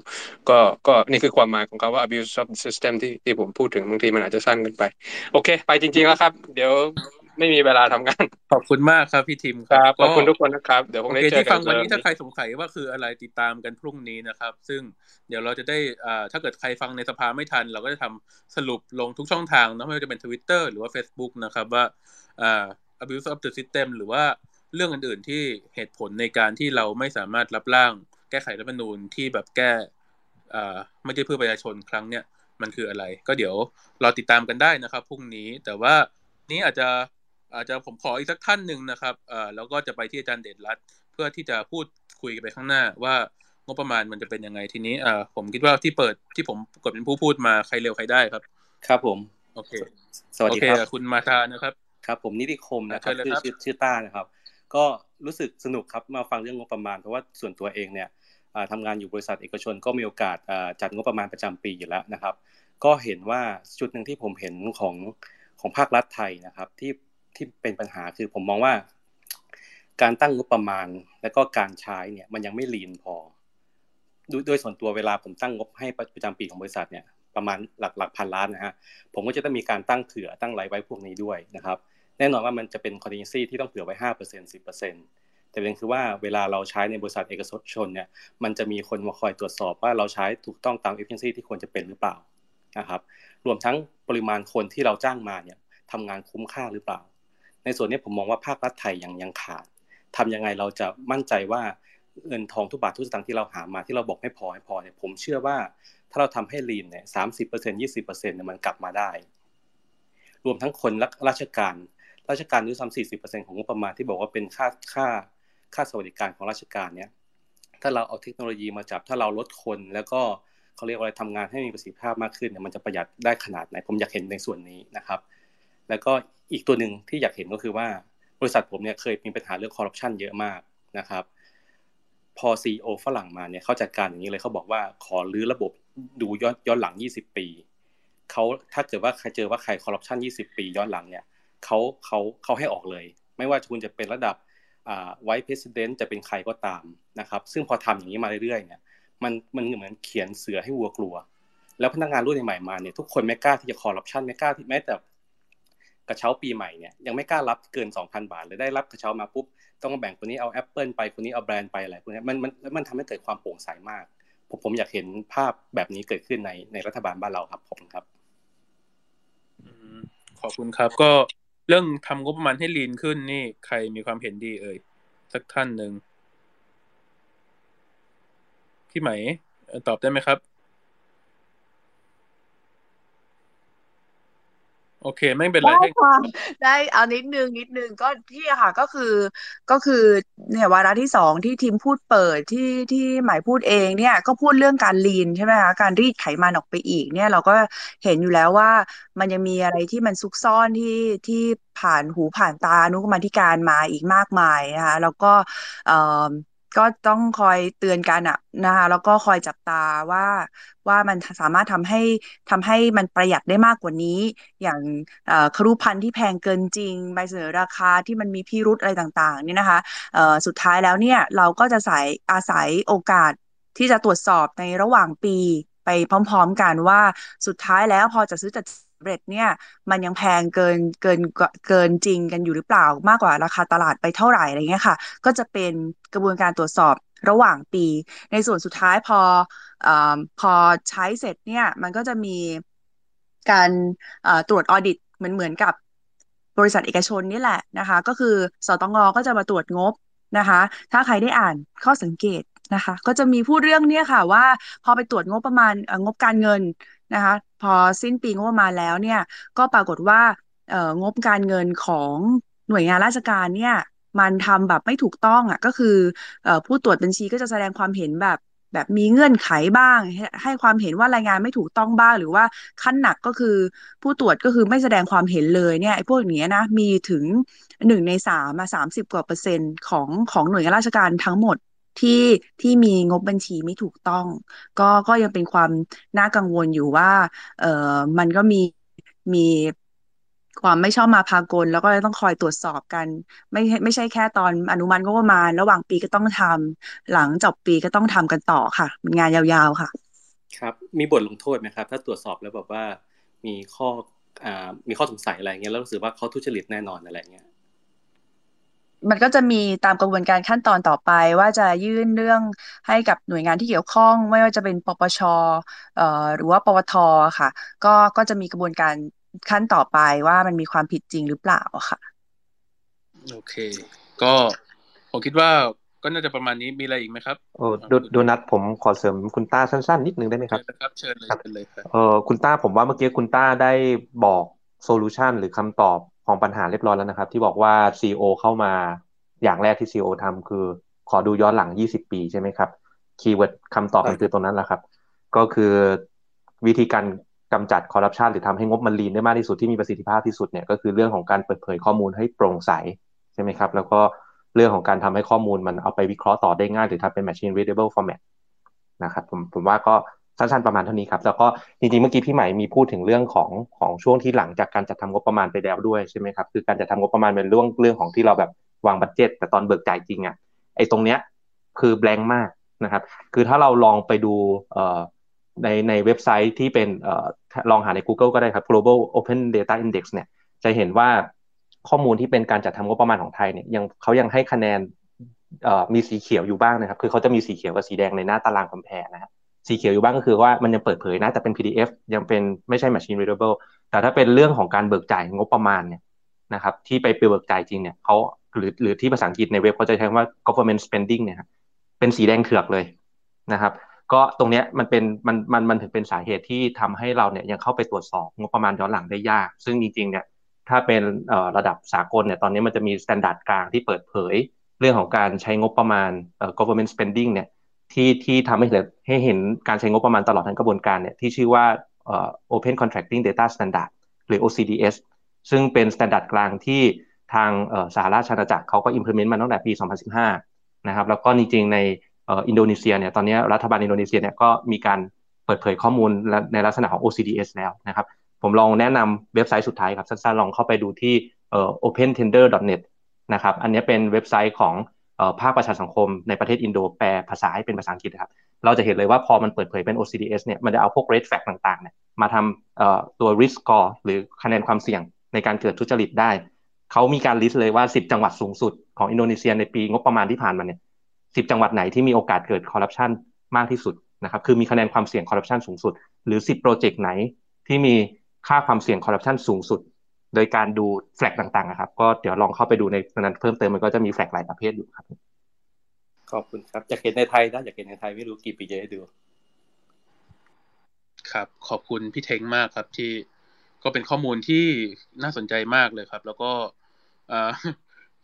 S8: ก็ก็นี่คือความหมายของคาว่า abuse of system ที่ที่ผมพูดถึงบางทีมันอาจจะสั้นเกินไป โอเค ไปจริง ๆ แล้วครับ เดี๋ยว ไม่มีเวลาทำงาน
S4: ขอบคุณมากครับพี่ทิม
S8: ครับขอบคุณทุกคนนะครับเดี๋ยวคงได้เจอกันที่
S4: ฟังวันนี้ถ้าใครสงสัยว่าคืออะไรติดตามกันพรุ่งนี้นะครับ ซึ่งเดี๋ยวเราจะได้อ่าถ้าเกิดใครฟังในสภาไม่ทัน เราก็จะทำสรุปลงทุกช่องทางนะไม่ว่าจะเป็น Twitter หรือว่า Facebook นะครับว่าอ่า abuse of the system หรือว่าเรื่องอื่นๆที่เหตุผลในการที่เราไม่สามารถรับร่าง แก้ไขรัฐธรรมนูญที่แบบแก้อ่าไม่ได้เพื่อประชาชนครั้งเนี้ยมันคืออะไร ก็เดี๋ยวรอติดตามกันได้นะครับพรุ่งนี้แต่ว่านี้อาจจะ อาจจะผมขออีกสักท่านหนึ่งนะครับเอ่อแล้วก็จะไปที่อาจารย์เดชรัตเพื่อที่จะพูดคุยไปข้างหน้าว่างบประมาณมันจะเป็นยังไงทีนี้เอ่อผมคิดว่าที่เปิดที่ผมกดเป็นผู้พูดมาใครเร็วใครได้ครับ
S12: ครับผม
S4: โอเค
S12: สวัสดีครับ
S4: คุณมาตานะครับ
S12: ครับ ผมนิติคมนะครับชื่อชื่อชื่อต้านะครับ ก็รู้สึกสนุกครับมาฟังเรื่องงบประมาณเพราะว่าส่วนตัวเองเนี่ยทำงานอยู่บริษัทเอกชนก็มีโอกาสจัดงบประมาณประจำปีอยู่แล้วนะครับ ก็เห็นว่าจุดหนึ่งที่ผมเห็นของของภาครัฐไทยนะครับ ที่ ที่เป็นปัญหาคือผมมองว่า การตั้งงบประมาณและก็การใช้เนี่ย มันยังไม่ลีนพอโดยส่วนตัวเวลาผมตั้งงบให้ประจำปีของบริษัทเนี่ยประมาณหลักหลักพันล้านนะฮะผมก็จะต้องมีการตั้งเผื่อตั้งไรไว้พวกนี้ด้วยนะครับ แน่นอนว่ามันจะเป็นคอนดิเซี่ที่ต้องเผื่อไว้ห้าเปอร์เซ็นต์สิบเปอร์เซ็นต์แต่เป็นคือว่าเวลาเราใช้ในบริษัทเอกชนเนี่ยมันจะมีคนมาคอยตรวจสอบว่าเราใช้ถูกต้องตาม efficiency ที่ควรจะเป็นหรือเปล่านะครับ รวมทั้งปริมาณคนที่เราจ้างมาเนี่ยทำงานคุ้มค่าหรือเปล่า ในส่วนนี้ผมมองว่าภาครัฐไทยยังยังขาดทำยังไงเราจะมั่นใจว่าเงินทองทุกบาททุกสตางค์ที่เราหามาที่เราบอกไม่พอไม่พอเนี่ยผมเชื่อว่าถ้าเราทำให้ lean เนี่ยสามสิบเปอร์เซ็นต์ยี่สิบเปอร์เซ็นต์เนี่ยมันกลับมาได้ รวมทั้งคนราชการ ราชการด้วยซ้ำสี่สิบเปอร์เซ็นต์ของงบประมาณที่บอกว่าเป็นค่าค่าค่าสวัสดิการของราชการเนี่ยถ้าเราเอาเทคโนโลยีมาจับถ้าเราลดคนแล้วก็เขาเรียกว่าอะไรทำงานให้มีประสิทธิภาพมากขึ้นเนี่ยมันจะประหยัดได้ขนาดไหนผมอยากเห็นในส่วนนี้นะครับ แล้วก็อีกตัวหนึ่งที่อยากเห็นก็คือว่าบริษัทผมเนี่ยเคยมีปัญหาเรื่องคอร์รัปชันเยอะมากนะครับพอซีอฝรั่งมาเนี่ยเขาจัดการอย่างนี้เลยเขาบอกว่าขอรื้อระบบดูย้อนย้อนหลัง 20 ปีเขาถ้าเกิดว่าใครเจอว่าใครคอร์รัปชัน20 ปีย้อนหลังเนี่ยเขาเขาเขาให้ออกเลย ไม่ว่าคุณจะเป็นระดับไวท์เพรสิดเนต์จะเป็นใครก็ตามนะครับซึ่งพอทำอย่างนี้มาเรื่อยๆเนี่ยมันมันเหมือนเขียนเสือให้วัวกลัว แล้วพนักงานรุ่นใหม่มาเนี่ยทุกคนไม่กล้าที่จะคอร์รัปชันไม่กล้าที่แม้แต่ กระเช้าปีใหม่เนี่ยยังไม่กล้ารับเกิน 2,000 บาทเลยได้รับกระเช้ามาปุ๊บต้องแบ่งคนนี้เอาแอปเปิลไปคนนี้เอาแบรนด์ไปอะไรพวกนี้มันมันมันทำให้เกิดความโปร่งใสมากผมผมอยากเห็นภาพแบบนี้เกิดขึ้นในในรัฐบาลบ้านเราครับขอบคุณครับ
S4: ขอบคุณครับ ก็เรื่องทำงบประมาณให้ลีนขึ้นนี่ใครมีความเห็นดีเอ่ยสักท่านหนึ่งพี่ไหมตอบได้ไหมครับ โอเค ไม่เป็นไร
S9: ได้ค่ะได้เอานิดนึงนิดนึงก็ที่ค่ะก็คือก็คือเนี่ยวาระที่สองที่ทีมพูดเปิดที่ที่หมายพูดเองเนี่ยก็พูดเรื่องการลีนใช่ไหมคะการรีดไขมันออกไปอีก เนี่ยเราก็เห็นอยู่แล้วว่ามันยังมีอะไรที่มันซุกซ่อนที่ที่ผ่านหูผ่านตานุกรรมธิการมาอีกมากมายนะคะแล้วก็เอ่อ ก็ต้องคอยเตือนกันอะนะคะแล้วก็คอยจับตาว่าว่ามันสามารถทำให้ทำให้มันประหยัดได้มากกว่านี้ อย่างครุพันธ์ที่แพงเกินจริงใบเสนอราคาที่มันมีพิรุธอะไรต่างๆนี่นะคะสุดท้ายแล้วเนี่ยเราก็จะสายอาศัยโอกาสที่จะตรวจสอบในระหว่างปีไปพร้อม ๆ กันว่าสุดท้ายแล้วพอจะซื้อจัด เร็จเนี่ยมันยังแพงเกินเกินเกินจริงกันอยู่หรือเปล่ามากกว่าราคาตลาดไปเท่าไหร่อะไรเงี้ยค่ะ ก็จะเป็นกระบวนการตรวจสอบระหว่างปี ในส่วนสุดท้ายพออพอใช้เสร็จเนี่ยมันก็จะมีการตรวจออดิตเหมือนเหมือนกับบริษัทเอกชนนี่แหละนะคะ ก็คือสตงก็จะมาตรวจงบนะคะ ถ้าใครได้อ่านข้อสังเกตนะคะ ก็จะมีพูดเรื่องเนี้ยค่ะว่า พอไปตรวจงบประมาณงบการเงินนะคะ พอสิ้นปีงบประมาณแล้วเนี่ย ก็ปรากฏว่างบการเงินของหน่วยงานราชการเนี่ย มันทำแบบไม่ถูกต้องอะ ก็คือผู้ตรวจบัญชีก็จะแสดงความเห็นแบบแบบมีเงื่อนไขบ้าง ให้ความเห็นว่ารายงานไม่ถูกต้องบ้าง หรือว่าขั้นหนักก็คือ ผู้ตรวจก็คือไม่แสดงความเห็นเลยเนี่ยไอ้พวกนี้นะมีถึงหนึ่งในสามมาสามสิบกว่าเปอร์เซ็นต์ของของหน่วยงานราชการทั้งหมด ที่ที่มีงบบัญชีไม่ถูกต้อง ก็ก็ยังเป็นความน่ากังวลอยู่ว่า เออมันก็มีมีความไม่ชอบมาพากลแล้วก็ต้องคอยตรวจสอบกัน ไม่ไม่ใช่แค่ตอนอนุมัติก็ประมาณ ระหว่างปีก็ต้องทำหลังจบปีก็ต้องทำกันต่อค่ะเป็นงานยาวๆค่ะ
S12: ครับมีบทลงโทษไหมครับ ถ้าตรวจสอบแล้วแบบว่ามีข้ออ่ามีข้อสงสัยอะไรเงี้ยแล้วรู้สึกว่าเขาทุจริตแน่นอนอะไรเงี้ย
S9: มันก็จะมีตามกระบวนการขั้นตอนต่อไป ว่าจะยื่นเรื่องให้กับหน่วยงานที่เกี่ยวข้อง ไม่ว่าจะเป็นปปชเอ่อหรือว่าปวทค่ะ ก็ก็จะมีกระบวนการขั้นต่อไปว่ามันมีความผิดจริงหรือเปล่าค่ะ
S4: โอเค ก็ผมคิดว่าก็น่าจะประมาณนี้มีอะไรอีกไหมครับ
S6: โอ้ดูดูนัดผมขอเสริมคุณต้าสั้นๆ นิดนึงได้ไหมครับ
S4: ครับ เชิญเลยเลยครับ
S6: เออคุณต้าผมว่าเมื่อกี้คุณต้าได้บอก solution หรือคำตอบ ของปัญหาเรียบร้อยแล้วนะครับ ที่บอกว่า CEO เข้ามาอย่างแรกที่ CEO ทำคือ ขอดูย้อนหลัง 20 ปีใช่ไหมครับ keyword คำตอบมันคือตรงนั้นแหละครับ ก็คือวิธีการกำจัดคอร์รัปชันหรือทำให้งบมัน lean ได้มากที่สุดที่มีประสิทธิภาพที่สุดเนี่ยก็คือเรื่องของการเปิดเผยข้อมูลให้โปร่งใสใช่ไหมครับ แล้วก็เรื่องของการทำให้ข้อมูลมันเอาไปวิเคราะห์ต่อได้ง่าย หรือทำเป็น machine readable format นะครับผมผมว่าก็ สั้นๆประมาณเท่านี้ครับแล้วก็จริงๆเมื่อกี้พี่ใหม่มีพูดถึงเรื่องของของช่วงที่หลังจากการจัดทำงบประมาณไปแล้วด้วยใช่ไหมครับคือการจัดทำงบประมาณเป็นเรื่องเรื่องของที่เราแบบวาง budget แต่ตอนเบิกจ่ายจริงอะไอ้ตรงเนี้ยคือ blank มากนะครับ คือถ้าเราลองไปดูในในเว็บไซต์ที่เป็นอลองหาใน Google ก็ได้ครับ global open data index เนี่ยจะเห็นว่าข้อมูลที่เป็นการจัดทำงบประมาณของไทยเนี่ยยังเขายังให้คะแนนมีสีเขียวอยู่บ้างนะครับ คือเขาจะมีสีเขียวกับสีแดงในหน้าตารางคอมเพลนะครับ สีเขียวอยู่บ้างก็คือว่ามันยังเปิดเผยนะ แต่เป็น PDF ยังเป็นไม่ใช่ machine readable แต่ถ้าเป็นเรื่องของการเบิกจ่ายงบประมาณเนี่ยนะครับที่ไปเบิกจ่ายจริงเนี่ยเขาหรือหรือที่ภาษาอังกฤษในเว็บเขาจะใช้คำว่า government spending เนี่ยเป็นสีแดงเถือกเลยนะครับก็ตรงเนี้ยมันเป็นมันมันมันถึงเป็นสาเหตุที่ทำให้เราเนี่ยยังเข้าไปตรวจสอบงบประมาณย้อนหลังได้ยาก ซึ่งจริงๆเนี่ยถ้าเป็นระดับสากลเนี่ยตอนนี้มันจะมีมาตรฐานกลางที่เปิดเผย เรื่องของการใช้งบประมาณ government spending เนี่ย ที่ที่ทำให้เห็นให้เห็นการใช้งบประมาณตลอดทั้งกระบวนการเนี่ยที่ชื่อว่า Open Contracting Data Standard หรือ OCDS ซึ่งเป็นมาตรฐานกลางที่ทางสหราชอาณาจักรเขาก็ implement มาตั้งแต่ปี 2015 นะครับ แล้วก็จริงๆในอินโดนีเซียเนี่ยตอนนี้รัฐบาลอินโดนีเซียเนี่ยก็มีการเปิดเผยข้อมูลในลักษณะของ OCDS แล้วนะครับ ผมลองแนะนำเว็บไซต์สุดท้ายครับ สั้นๆ ลองเข้าไปดูที่ opentender.net นะครับ อันนี้เป็นเว็บไซต์ของ ภาคประชาสังคมในประเทศอินโดแปลภาษาให้เป็นภาษาอังกฤษครับ เราจะเห็นเลยว่าพอมันเปิดเผยเป็น OCDS เนี่ย มันจะเอาพวก red flag ต่างๆ เนี่ย มาทำตัว risk score หรือคะแนนความเสี่ยงในการเกิดทุจริตได้ เขามีการ list เลยว่า 10 จังหวัดสูงสุดของอินโดนีเซียในปีงบประมาณที่ผ่านมาเนี่ย 10 จังหวัดไหนที่มีโอกาสเกิดคอร์รัปชันมากที่สุดนะครับ คือมีคะแนนความเสี่ยงคอร์รัปชันสูงสุด หรือ 10 โปรเจกต์ไหนที่มีค่าความเสี่ยงคอร์รัปชันสูงสุด โดยการดูแฟลกต่างๆนะครับ ก็เดี๋ยวลองเข้าไปดูในนั้นเพิ่มเติมมันก็จะมีแฟลกหลายประเภทอยู่ครับ
S12: ขอบคุณครับอยากเห็นในไทยนะอยากเห็นในไทยไม่รู้กี่ปีจะได้ดู
S4: ครับ ขอบคุณพี่เท้งมากครับที่ก็เป็นข้อมูลที่น่าสนใจมากเลยครับ แล้วก็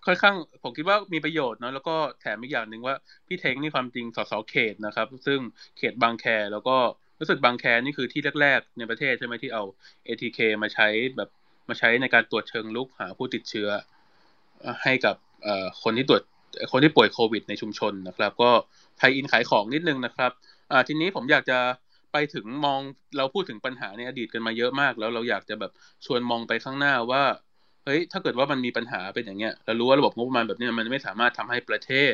S4: ค่อนข้างผมคิดว่ามีประโยชน์เนาะแล้วก็แถมอีกอย่างหนึ่งว่าพี่เท้งนี่ความจริงสสเขตนะครับ ซึ่งเขตบางแคแล้วก็รู้สึกบางแคนี่คือที่แรกๆในประเทศใช่ไหมที่เอา ATK มาใช้แบบ มาใช้ในการตรวจเชิงลุกหาผู้ติดเชื้อ ให้กับคนที่ตรวจคนที่ป่วยโควิด ในชุมชนนะครับ ก็ไทยอินขายของนิดนึงนะครับทีนี้ผมอยากจะไปถึงมองเราพูดถึงปัญหาในอดีตกันมาเยอะมาก แล้วเราอยากจะแบบชวนมองไปข้างหน้าว่าเฮ้ย ถ้าเกิดว่ามันมีปัญหาเป็นอย่างเงี้ย เรารู้ว่าระบบงบประมาณแบบนี้มันไม่สามารถทำให้ประเทศ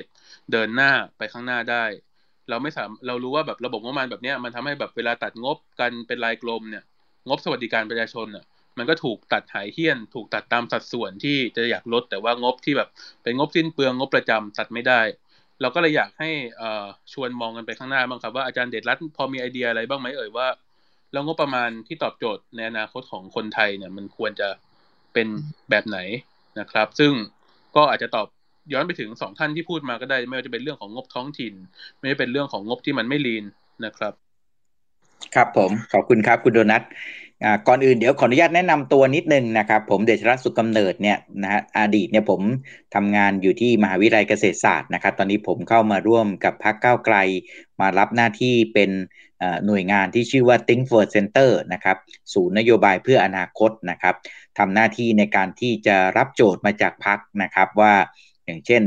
S4: เดินหน้าไปข้างหน้าได้ เราไม่สามเรารู้ว่าแบบระบบงบประมาณแบบนี้มันทำให้แบบเวลาตัดงบกันเป็นรายกลมเนี่ย งบสวัสดิการประชาชนอะ มันก็ถูกตัดหายเที่ยน ถูกตัดตามสัดส่วนที่จะอยากลด แต่ว่างบที่แบบเป็นงบสิ้นเปลืองงบประจำตัดไม่ได้ เราก็เลยอยากให้ชวนมองกันไปข้างหน้าบ้างครับว่าอาจารย์เดชรัตน์พอมีไอเดียอะไรบ้างไหมเอ่ยว่าแล้วงบประมาณที่ตอบโจทย์ในอนาคตของคนไทยเนี่ย มันควรจะเป็นแบบไหนนะครับ ซึ่งก็อาจจะตอบย้อนไปถึงสองท่านที่พูดมาก็ได้ ไม่ว่าจะเป็นเรื่องของงบท้องถิ่น ไม่ว่าเป็นเรื่องของงบที่มันไม่ลีนนะครับ
S13: ครับผมขอบคุณครับคุณโดนัท ก่อนอื่นเดี๋ยวขออนุญาตแนะนำตัวนิดนึงนะครับ ผมเดชรัตน์สุกำเนิดเนี่ยนะฮะอดีตเนี่ยผมทำงานอยู่ที่มหาวิทยาลัยเกษตรศาสตร์นะครับ ตอนนี้ผมเข้ามาร่วมกับพรรคก้าวไกล มารับหน้าที่เป็นหน่วยงานที่ชื่อว่า Think First Center นะครับ ศูนย์นโยบายเพื่ออนาคตนะครับทำหน้าที่ในการที่จะรับโจทย์มาจากพรรคนะครับว่าอย่างเช่น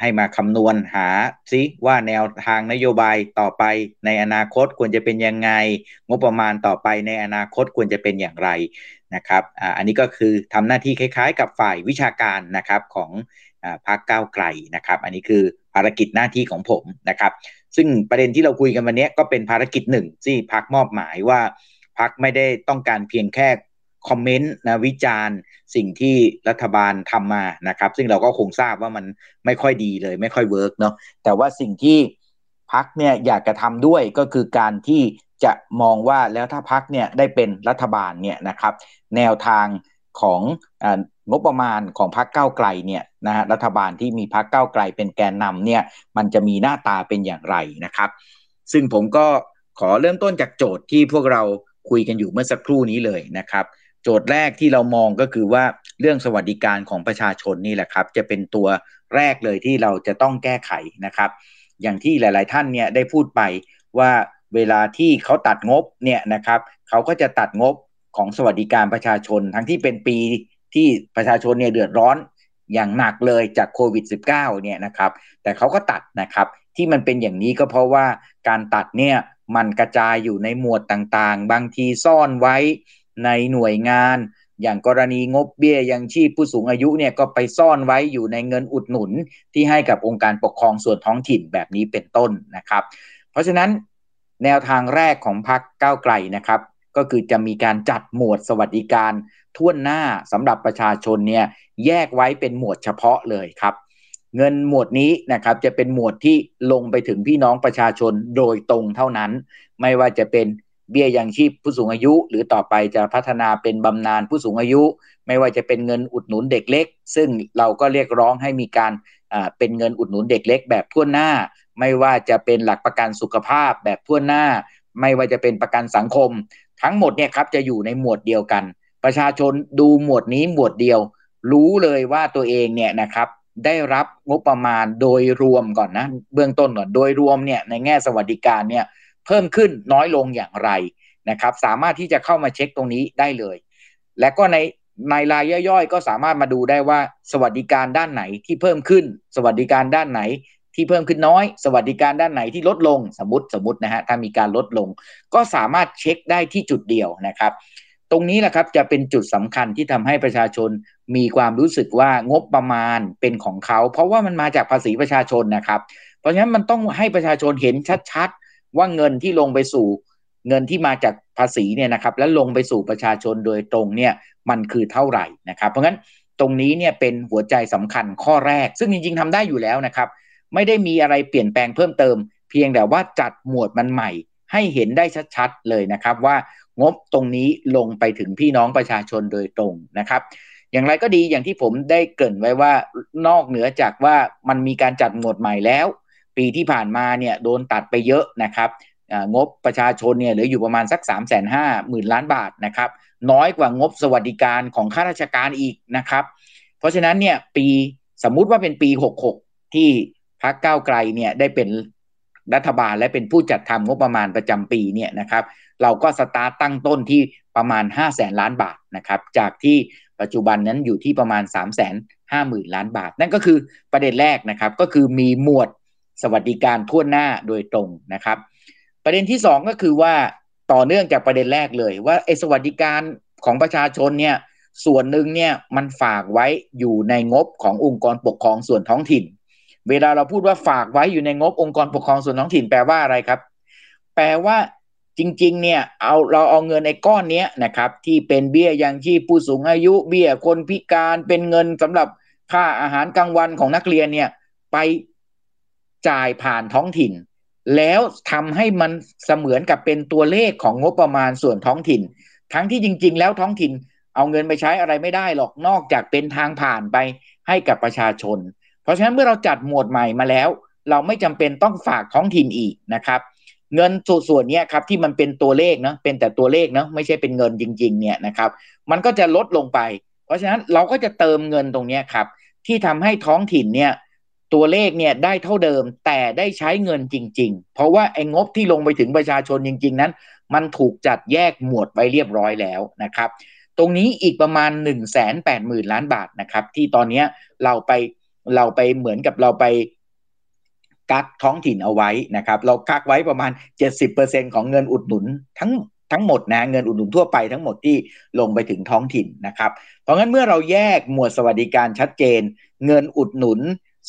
S13: ให้มาคำนวณหาซิว่าแนวทางนโยบายต่อไปในอนาคตควรจะเป็นยังไง งบประมาณต่อไปในอนาคตควรจะเป็นอย่างไรนะครับอันนี้ก็คือทำหน้าที่คล้าย ๆ กับฝ่ายวิชาการนะครับของพรรคก้าวไกลนะครับ อันนี้คือภารกิจหน้าที่ของผมนะครับ ซึ่งประเด็นที่เราคุยกันวันนี้ก็เป็นภารกิจหนึ่งที่พรรคมอบหมายว่าพรรคไม่ได้ต้องการเพียงแค่ comment นะวิจารณ์สิ่งที่รัฐบาลทำมานะครับ ซึ่งเราก็คงทราบว่ามันไม่ค่อยดีเลย ไม่ค่อย work เนาะแต่ว่าสิ่งที่พรรคเนี่ยอยากจะทำด้วยก็คือการที่จะมองว่าแล้วถ้าพรรคเนี่ยได้เป็นรัฐบาลเนี่ยนะครับ แนวทางของงบประมาณของพรรคเก้าไกลเนี่ยนะฮะรัฐบาลที่มีพรรคเก้าไกลเป็นแกนนำเนี่ยมันจะมีหน้าตาเป็นอย่างไรนะครับ ซึ่งผมก็ขอเริ่มต้นจากโจทย์ที่พวกเราคุยกันอยู่เมื่อสักครู่นี้เลยนะครับ โจทย์แรกที่เรามองก็คือว่าเรื่องสวัสดิการของประชาชนนี่แหละครับ จะเป็นตัวแรกเลยที่เราจะต้องแก้ไขนะครับ อย่างที่หลาย ๆ ท่านเนี่ยได้พูดไปว่าเวลาที่เขาตัดงบเนี่ยนะครับเขาก็จะตัดงบของสวัสดิการประชาชน ทั้งที่เป็นปีที่ประชาชนเนี่ยเดือดร้อนอย่างหนักเลยจากโควิด -19 เนี่ยนะครับ แต่เขาก็ตัดนะครับที่มันเป็นอย่างนี้ก็เพราะว่าการตัดเนี่ยมันกระจายอยู่ในหมวดต่างๆ บางทีซ่อนไว้ ในหน่วยงาน อย่างกรณีงบเบี้ยยังชีพผู้สูงอายุเนี่ยก็ไปซ่อนไว้อยู่ในเงินอุดหนุนที่ให้กับองค์การปกครองส่วนท้องถิ่นแบบนี้เป็นต้นนะครับ เพราะฉะนั้นแนวทางแรกของพรรคก้าวไกลนะครับ ก็คือจะมีการจัดหมวดสวัสดิการท่วนหน้าสำหรับประชาชนเนี่ยแยกไว้เป็นหมวดเฉพาะเลยครับ เงินหมวดนี้นะครับจะเป็นหมวดที่ลงไปถึงพี่น้องประชาชนโดยตรงเท่านั้น ไม่ว่าจะเป็น เบี้ยยังชีพผู้สูงอายุ หรือต่อไปจะพัฒนาเป็นบำนาญผู้สูงอายุ ไม่ว่าจะเป็นเงินอุดหนุนเด็กเล็ก ซึ่งเราก็เรียกร้องให้มีการเป็นเงินอุดหนุนเด็กเล็ก แบบทั่วหน้า ไม่ว่าจะเป็นหลักประกันสุขภาพแบบทั่วหน้า ไม่ว่าจะเป็นประกันสังคม ทั้งหมดเนี่ยครับจะอยู่ในหมวดเดียวกัน ประชาชนดูหมวดนี้หมวดเดียว รู้เลยว่าตัวเองเนี่ยนะครับได้รับงบประมาณโดยรวมก่อนนะ เบื้องต้นก่อนโดยรวมเนี่ยในแง่สวัสดิการเนี่ย เพิ่มขึ้นน้อยลงอย่างไรนะครับ สามารถที่จะเข้ามาเช็คตรงนี้ได้เลย และก็ในในรายย่อยๆ ก็สามารถมาดูได้ว่าสวัสดิการด้านไหนที่เพิ่มขึ้น สวัสดิการด้านไหนที่เพิ่มขึ้นน้อย สวัสดิการด้านไหนที่ลดลงสมมติสมมตินะฮะถ้ามีการลดลง ก็สามารถเช็คได้ที่จุดเดียวนะครับ ตรงนี้แหละครับจะเป็นจุดสำคัญที่ทำให้ประชาชนมีความรู้สึกว่างบประมาณเป็นของเขา เพราะว่ามันมาจากภาษีประชาชนนะครับ เพราะฉะนั้นมันต้องให้ประชาชนเห็นชัดๆ ว่าเงินที่ลงไปสู่เงินที่มาจากภาษีเนี่ยนะครับแล้วลงไปสู่ประชาชนโดยตรงเนี่ยมันคือเท่าไหร่นะครับ เพราะงั้นตรงนี้เนี่ยเป็นหัวใจสำคัญข้อแรก ซึ่งจริง ๆทำได้อยู่แล้วนะครับ ไม่ได้มีอะไรเปลี่ยนแปลงเพิ่มเติม เพียงแต่ว่าจัดหมวดมันใหม่ ให้เห็นได้ชัดๆเลยนะครับว่างบตรงนี้ลงไปถึงพี่น้องประชาชนโดยตรงนะครับ อย่างไรก็ดีอย่างที่ผมได้เกริ่นไว้ว่านอกเหนือจากว่ามันมีการจัดหมวดใหม่แล้ว ปีที่ผ่านมาเนี่ยโดนตัดไปเยอะนะครับงบประชาชนเนี่ยเหลืออยู่ประมาณสัก3ามแสนห้าหมื่นล้านบาทนะครับ น้อยกว่างบสวัสดิการของข้าราชการอีกนะครับ เพราะฉะนั้นเนี่ยปีสมมุติว่าเป็นปี 66 ที่พรรคก้าวไกลเนี่ยได้เป็นรัฐบาลและเป็นผู้จัดทำงบประมาณประจำปีเนี่ยนะครับ เราก็สตาร์ตตั้งต้นที่ประมาณ 5 0 0แสนล้านบาทนะครับ จากที่ปัจจุบันนั้นอยู่ที่ประมาณ 3 5 0 0 0 0 ล้านบาท นั่นก็คือประเด็นแรกนะครับ ก็คือมีหมวด สวัสดิการทั่วหน้าโดยตรงนะครับ ประเด็นที่สองก็คือว่าต่อเนื่องจากประเด็นแรกเลยว่าไอ้สวัสดิการของประชาชนเนี่ยส่วนหนึ่งเนี่ยมันฝากไว้อยู่ในงบขององค์กรปกครองส่วนท้องถิ่น เวลาเราพูดว่าฝากไว้อยู่ในงบองค์กรปกครองส่วนท้องถิ่นแปลว่าอะไรครับ แปลว่าจริงๆ เนี่ยเอาเราเอาเงินในก้อนนี้นะครับ ที่เป็นเบี้ยยังชีพผู้สูงอายุ เบี้ยคนพิการเป็นเงินสำหรับค่าอาหารกลางวันของนักเรียนเนี่ย ไป จ่ายผ่านท้องถิ่น แล้วทำให้มันเสมือนกับเป็นตัวเลขของงบประมาณส่วนท้องถิ่น ทั้งที่จริง ๆ แล้วท้องถิ่นเอาเงินไปใช้อะไรไม่ได้หรอกนอกจากเป็นทางผ่านไปให้กับประชาชน เพราะฉะนั้นเมื่อเราจัดหมวดใหม่มาแล้ว เราไม่จำเป็นต้องฝากท้องถิ่นอีกนะครับ เงินส่วนนี้ครับที่มันเป็นตัวเลขเนาะเป็นแต่ตัวเลขเนาะไม่ใช่เป็นเงินจริง ๆ เนี่ยนะครับ มันก็จะลดลงไป เพราะฉะนั้นเราก็จะเติมเงินตรงนี้ครับที่ทำให้ท้องถิ่นเนี่ย ตัวเลขเนี่ยได้เท่าเดิมแต่ได้ใช้เงินจริง ๆ เพราะว่าไอ้งบที่ลงไปถึงประชาชนจริง ๆ นั้น มันถูกจัดแยกหมวดไว้เรียบร้อยแล้วนะครับ ตรงนี้อีกประมาณ1นึ่งแสนแปดหมื่นล้านบาทนะครับ ที่ตอนนี้เราไปเราไปเหมือนกับเราไปกักท้องถิ่นเอาไว้นะครับ เรากักไว้ประมาณ 70%ของเงินอุดหนุนทั้งทั้งหมดนะเงินอุดหนุนทั่วไปทั้งหมดที่ลงไปถึงท้องถิ่นนะครับ เพราะงั้นเมื่อเราแยกหมวดสวัสดิการชัดเจน เงินอุดหนุน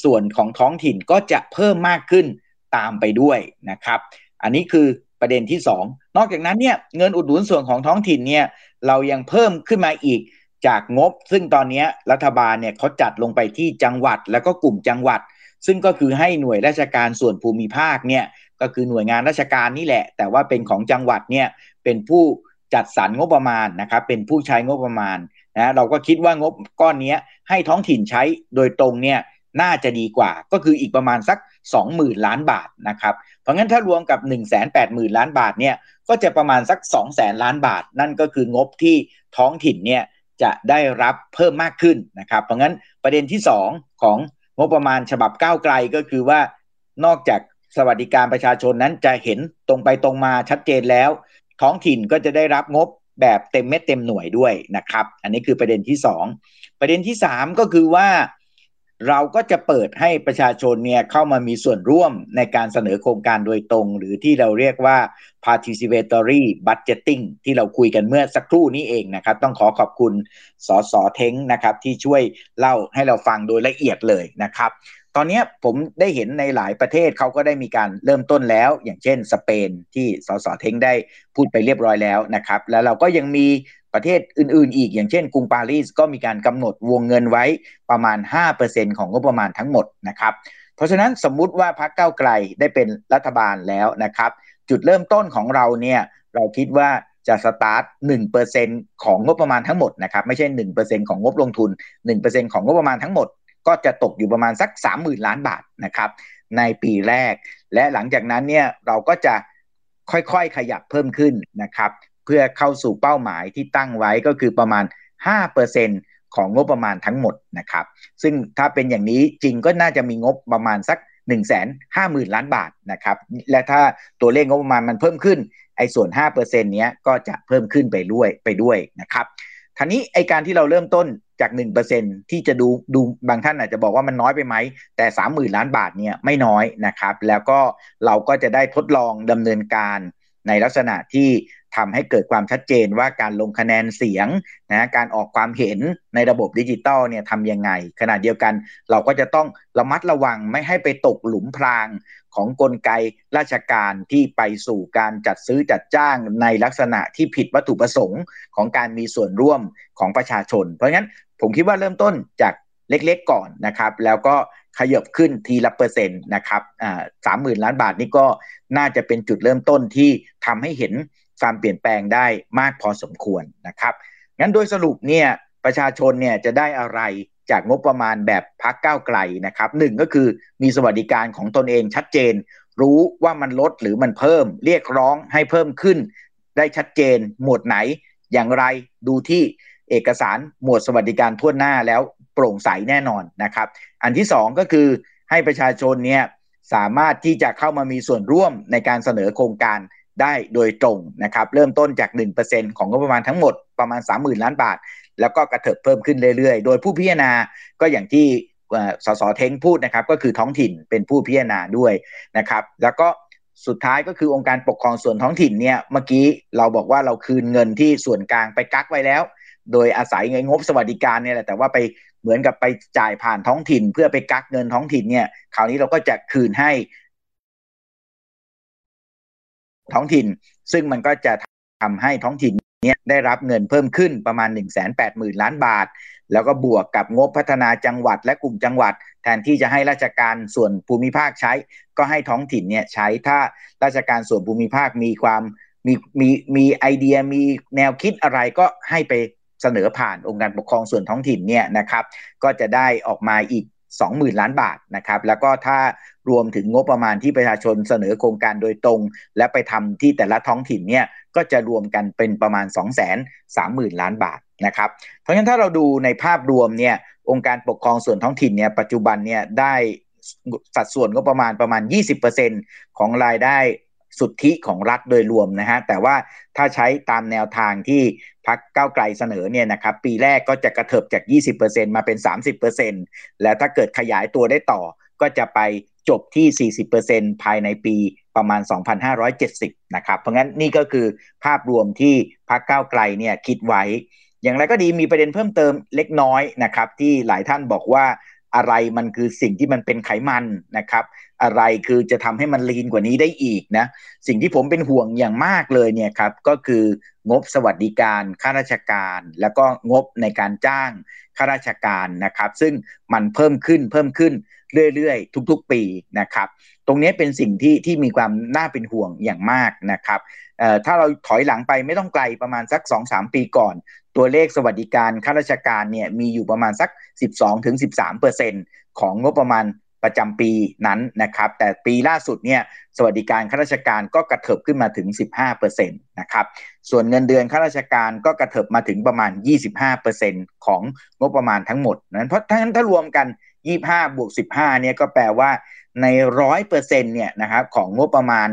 S13: ส่วนของท้องถิ่นก็จะเพิ่มมากขึ้นตามไปด้วยนะครับ อันนี้คือประเด็นที่ 2 นอกจากนั้นเนี่ยเงินอุดหนุนส่วนของท้องถิ่นเนี่ยเรายังเพิ่มขึ้นมาอีกจากงบ ซึ่งตอนนี้รัฐบาลเนี่ยเขาจัดลงไปที่จังหวัดแล้วก็กลุ่มจังหวัด ซึ่งก็คือให้หน่วยราชการส่วนภูมิภาคเนี่ยก็คือหน่วยงานราชการนี่แหละ แต่ว่าเป็นของจังหวัดเนี่ยเป็นผู้จัดสรรงบประมาณนะครับเป็นผู้ใช้งบประมาณนะเราก็คิดว่างบก้อนนี้ให้ท้องถิ่นใช้โดยตรงเนี่ย น่าจะดีกว่า ก็คืออีกประมาณสัก 20,000 ล้านบาทนะครับ เพราะงั้นถ้ารวมกับ 1 8 0 0 0 0 ล้านบาทเนี่ยก็จะประมาณสัก 2 0 0แสนล้านบาท นั่นก็คืองบที่ท้องถิ่นเนี่ยจะได้รับเพิ่มมากขึ้นนะครับ เพราะงั้นประเด็นที่ 2 ของงบประมาณฉบับก้าวไกลก็คือว่านอกจากสวัสดิการประชาชนนั้นจะเห็นตรงไปตรงมาชัดเจนแล้ว ท้องถิ่นก็จะได้รับงบแบบเต็มเม็ดเต็มหน่วยด้วยนะครับ อันนี้คือประเด็นที่ 2 ประเด็นที่ 3 ก็คือว่า เราก็จะเปิดให้ประชาชนเนี่ยเข้ามามีส่วนร่วมในการเสนอโครงการโดยตรง หรือที่เราเรียกว่า participatory budgeting ที่เราคุยกันเมื่อสักครู่นี้เองนะครับ ต้องขอขอบคุณสสเท้งนะครับ ที่ช่วยเล่าให้เราฟังโดยละเอียดเลยนะครับ ตอนนี้ผมได้เห็นในหลายประเทศเขาก็ได้มีการเริ่มต้นแล้ว อย่างเช่นสเปนที่สสเท้งได้พูดไปเรียบร้อยแล้วนะครับ แล้วเราก็ยังมีประเทศอื่น ๆ อีก อย่างเช่นกรุงปารีสก็มีการกำหนดวงเงินไว้ประมาณ 5%ของงบประมาณทั้งหมดนะครับ เพราะฉะนั้นสมมุติว่าพรรคเก้าไกลได้เป็นรัฐบาลแล้วนะครับ จุดเริ่มต้นของเราเนี่ยเราคิดว่าจะสตาร์ทหนึ่งเปอร์เซ็นของงบประมาณทั้งหมดนะครับ ไม่ใช่หนึ่งเปอร์เซ็นของงบลงทุนหนึ่งเปอร์เซ็นของงบประมาณทั้งหมด ก็จะตกอยู่ประมาณสักสามหมื่นล้านบาทนะครับในปีแรก และหลังจากนั้นเนี่ยเราก็จะค่อยๆขยับเพิ่มขึ้นนะครับ เพื่อเข้าสู่เป้าหมายที่ตั้งไว้ก็คือประมาณ 5%ของงบประมาณทั้งหมดนะครับ ซึ่งถ้าเป็นอย่างนี้จริงก็น่าจะมีงบประมาณสัก 1 5 0 0 0 0 ล้านบาทนะครับ และถ้าตัวเลขงบประมาณมันเพิ่มขึ้นไอ้ส่วน 5%เนี้ยก็จะเพิ่มขึ้นไปด้วยไปด้วยนะครับท่านี้ไอการที่เราเริ่มต้นจาก 1%ที่จะดูดูบางท่านอาจจะบอกว่ามันน้อยไปไหม แต่ 30,000 ล้านบาทเนี่ยไม่น้อยนะครับ แล้วก็เราก็จะได้ทดลองดำเนินการในลักษณะที่ ทำให้เกิดความชัดเจนว่าการลงคะแนนเสียงนะการออกความเห็นในระบบดิจิตอลเนี่ยทำยังไง ขณะเดียวกันเราก็จะต้องระมัดระวังไม่ให้ไปตกหลุมพรางของกลไกราชการที่ไปสู่การจัดซื้อจัดจ้างในลักษณะที่ผิดวัตถุประสงค์ของการมีส่วนร่วมของประชาชน เพราะงั้นผมคิดว่าเริ่มต้นจากเล็กๆก่อนนะครับ แล้วก็ขยับขึ้นทีละเปอร์เซ็นต์นะครับสามหมื่นล้านบาทนี่ก็น่าจะเป็นจุดเริ่มต้นที่ทำให้เห็น ความเปลี่ยนแปลงได้มากพอสมควรนะครับ งั้นโดยสรุปเนี่ยประชาชนเนี่ยจะได้อะไรจากงบประมาณแบบพักก้าวไกลนะครับหนึ่งก็คือมีสวัสดิการของตนเองชัดเจน รู้ว่ามันลดหรือมันเพิ่ม เรียกร้องให้เพิ่มขึ้น ได้ชัดเจน หมวดไหนอย่างไรดูที่เอกสารหมวดสวัสดิการทั่วหน้าแล้วโปร่งใสแน่นอนนะครับ อันที่สองก็คือให้ประชาชนเนี่ยสามารถที่จะเข้ามามีส่วนร่วมในการเสนอโครงการ ได้โดยตรงนะครับเริ่มต้นจาก 1%ของงบประมาณทั้งหมดประมาณ 30,000 ล้านบาท แล้วก็กระเถิบเพิ่มขึ้นเรื่อยๆ โดยผู้พิจารณาก็อย่างที่สสเท้งพูดนะครับก็คือท้องถิ่นเป็นผู้พิจารณาด้วยนะครับแล้วก็สุดท้ายก็คือองค์การปกครองส่วนท้องถิ่นเนี่ยเมื่อกี้เราบอกว่าเราคืนเงินที่ส่วนกลางไปกักไว้แล้ว โดยอาศัยเงินงบสวัสดิการเนี่ยแหละแต่ว่าไปเหมือนกับไปจ่ายผ่านท้องถิ่น เพื่อไปกักเงินท้องถิ่นเนี่ยคราวนี้เราก็จะคืนให้ ท้องถิ่น ซึ่งมันก็จะทำให้ท้องถิ่นเนี้ยได้รับเงินเพิ่มขึ้นประมาณ 1 8 0 0 0 0 ล้านบาท แล้วก็บวกกับงบพัฒนาจังหวัดและกลุ่มจังหวัด แทนที่จะให้ราชการส่วนภูมิภาคใช้ ก็ให้ท้องถิ่นเนี่ยใช้ถ้าราชการส่วนภูมิภาคมีความมีมีมีไอเดียมีแนวคิดอะไรก็ให้ไปเสนอผ่านองค์การปกครองส่วนท้องถิ่นเนี่ยนะครับ ก็จะได้ออกมาอีก 20,000 ล้านบาทนะครับ แล้วก็ถ้ารวมถึงงบประมาณที่ประชาชนเสนอโครงการโดยตรง และไปทำที่แต่ละท้องถิ่นเนี่ยก็จะรวมกันเป็นประมาณ 2 3 0 0 0 0 ล้านบาทนะครับเพราะฉะนั้นถ้าเราดูในภาพรวมเนี่ยองค์การปกครองส่วนท้องถิ่นเนี่ยปัจจุบันเนี่ยได้สัดส่วนก็ประมาณประมาณ 20%ของรายได้ สุทธิของรัฐโดยรวมนะฮะแต่ว่าถ้าใช้ตามแนวทางที่พักก้าวไกลเสนอเนี่ยนะครับปีแรกก็จะกระเถิบจาก 20%มาเป็น 30%แล้วถ้าเกิดขยายตัวได้ต่อก็จะไปจบที่ 40%ภายในปีประมาณ 2,570 นะครับ เพราะงั้นนี่ก็คือภาพรวมที่พักก้าวไกลเนี่ยคิดไว้ อย่างไรก็ดีมีประเด็นเพิ่มเติมเล็กน้อยนะครับ ที่หลายท่านบอกว่า อะไรมันคือสิ่งที่มันเป็นไขมันนะครับ อะไรคือจะทำให้มันลีนกว่านี้ได้อีกนะ สิ่งที่ผมเป็นห่วงอย่างมากเลยเนี่ยครับก็คืองบสวัสดิการข้าราชการ แล้วก็งบในการจ้างข้าราชการนะครับ ซึ่งมันเพิ่มขึ้นเพิ่มขึ้นเรื่อยๆ ทุกๆปีนะครับ ตรงนี้เป็นสิ่งที่ที่มีความน่าเป็นห่วงอย่างมากนะครับถ้าเราถอยหลังไปไม่ต้องไกลประมาณสัก 2-3 ปีก่อน ตัวเลขสวัสดิการข้าราชการเนี่ยมีอยู่ประมาณสัก 12-13%ของงบประมาณประจำปีนั้นนะครับ แต่ปีล่าสุดเนี่ยสวัสดิการข้าราชการก็กระเถิบขึ้นมาถึง 15%นะครับ ส่วนเงินเดือนข้าราชการก็กระเถิบมาถึงประมาณ 25%ของงบประมาณทั้งหมดนั้นเพราะทั้งถ้ารวมกัน 25บวก15เนี่ยก็แปลว่าในร้อยเปอร์เซ็นเนี่ยนะครับของงบประมาณ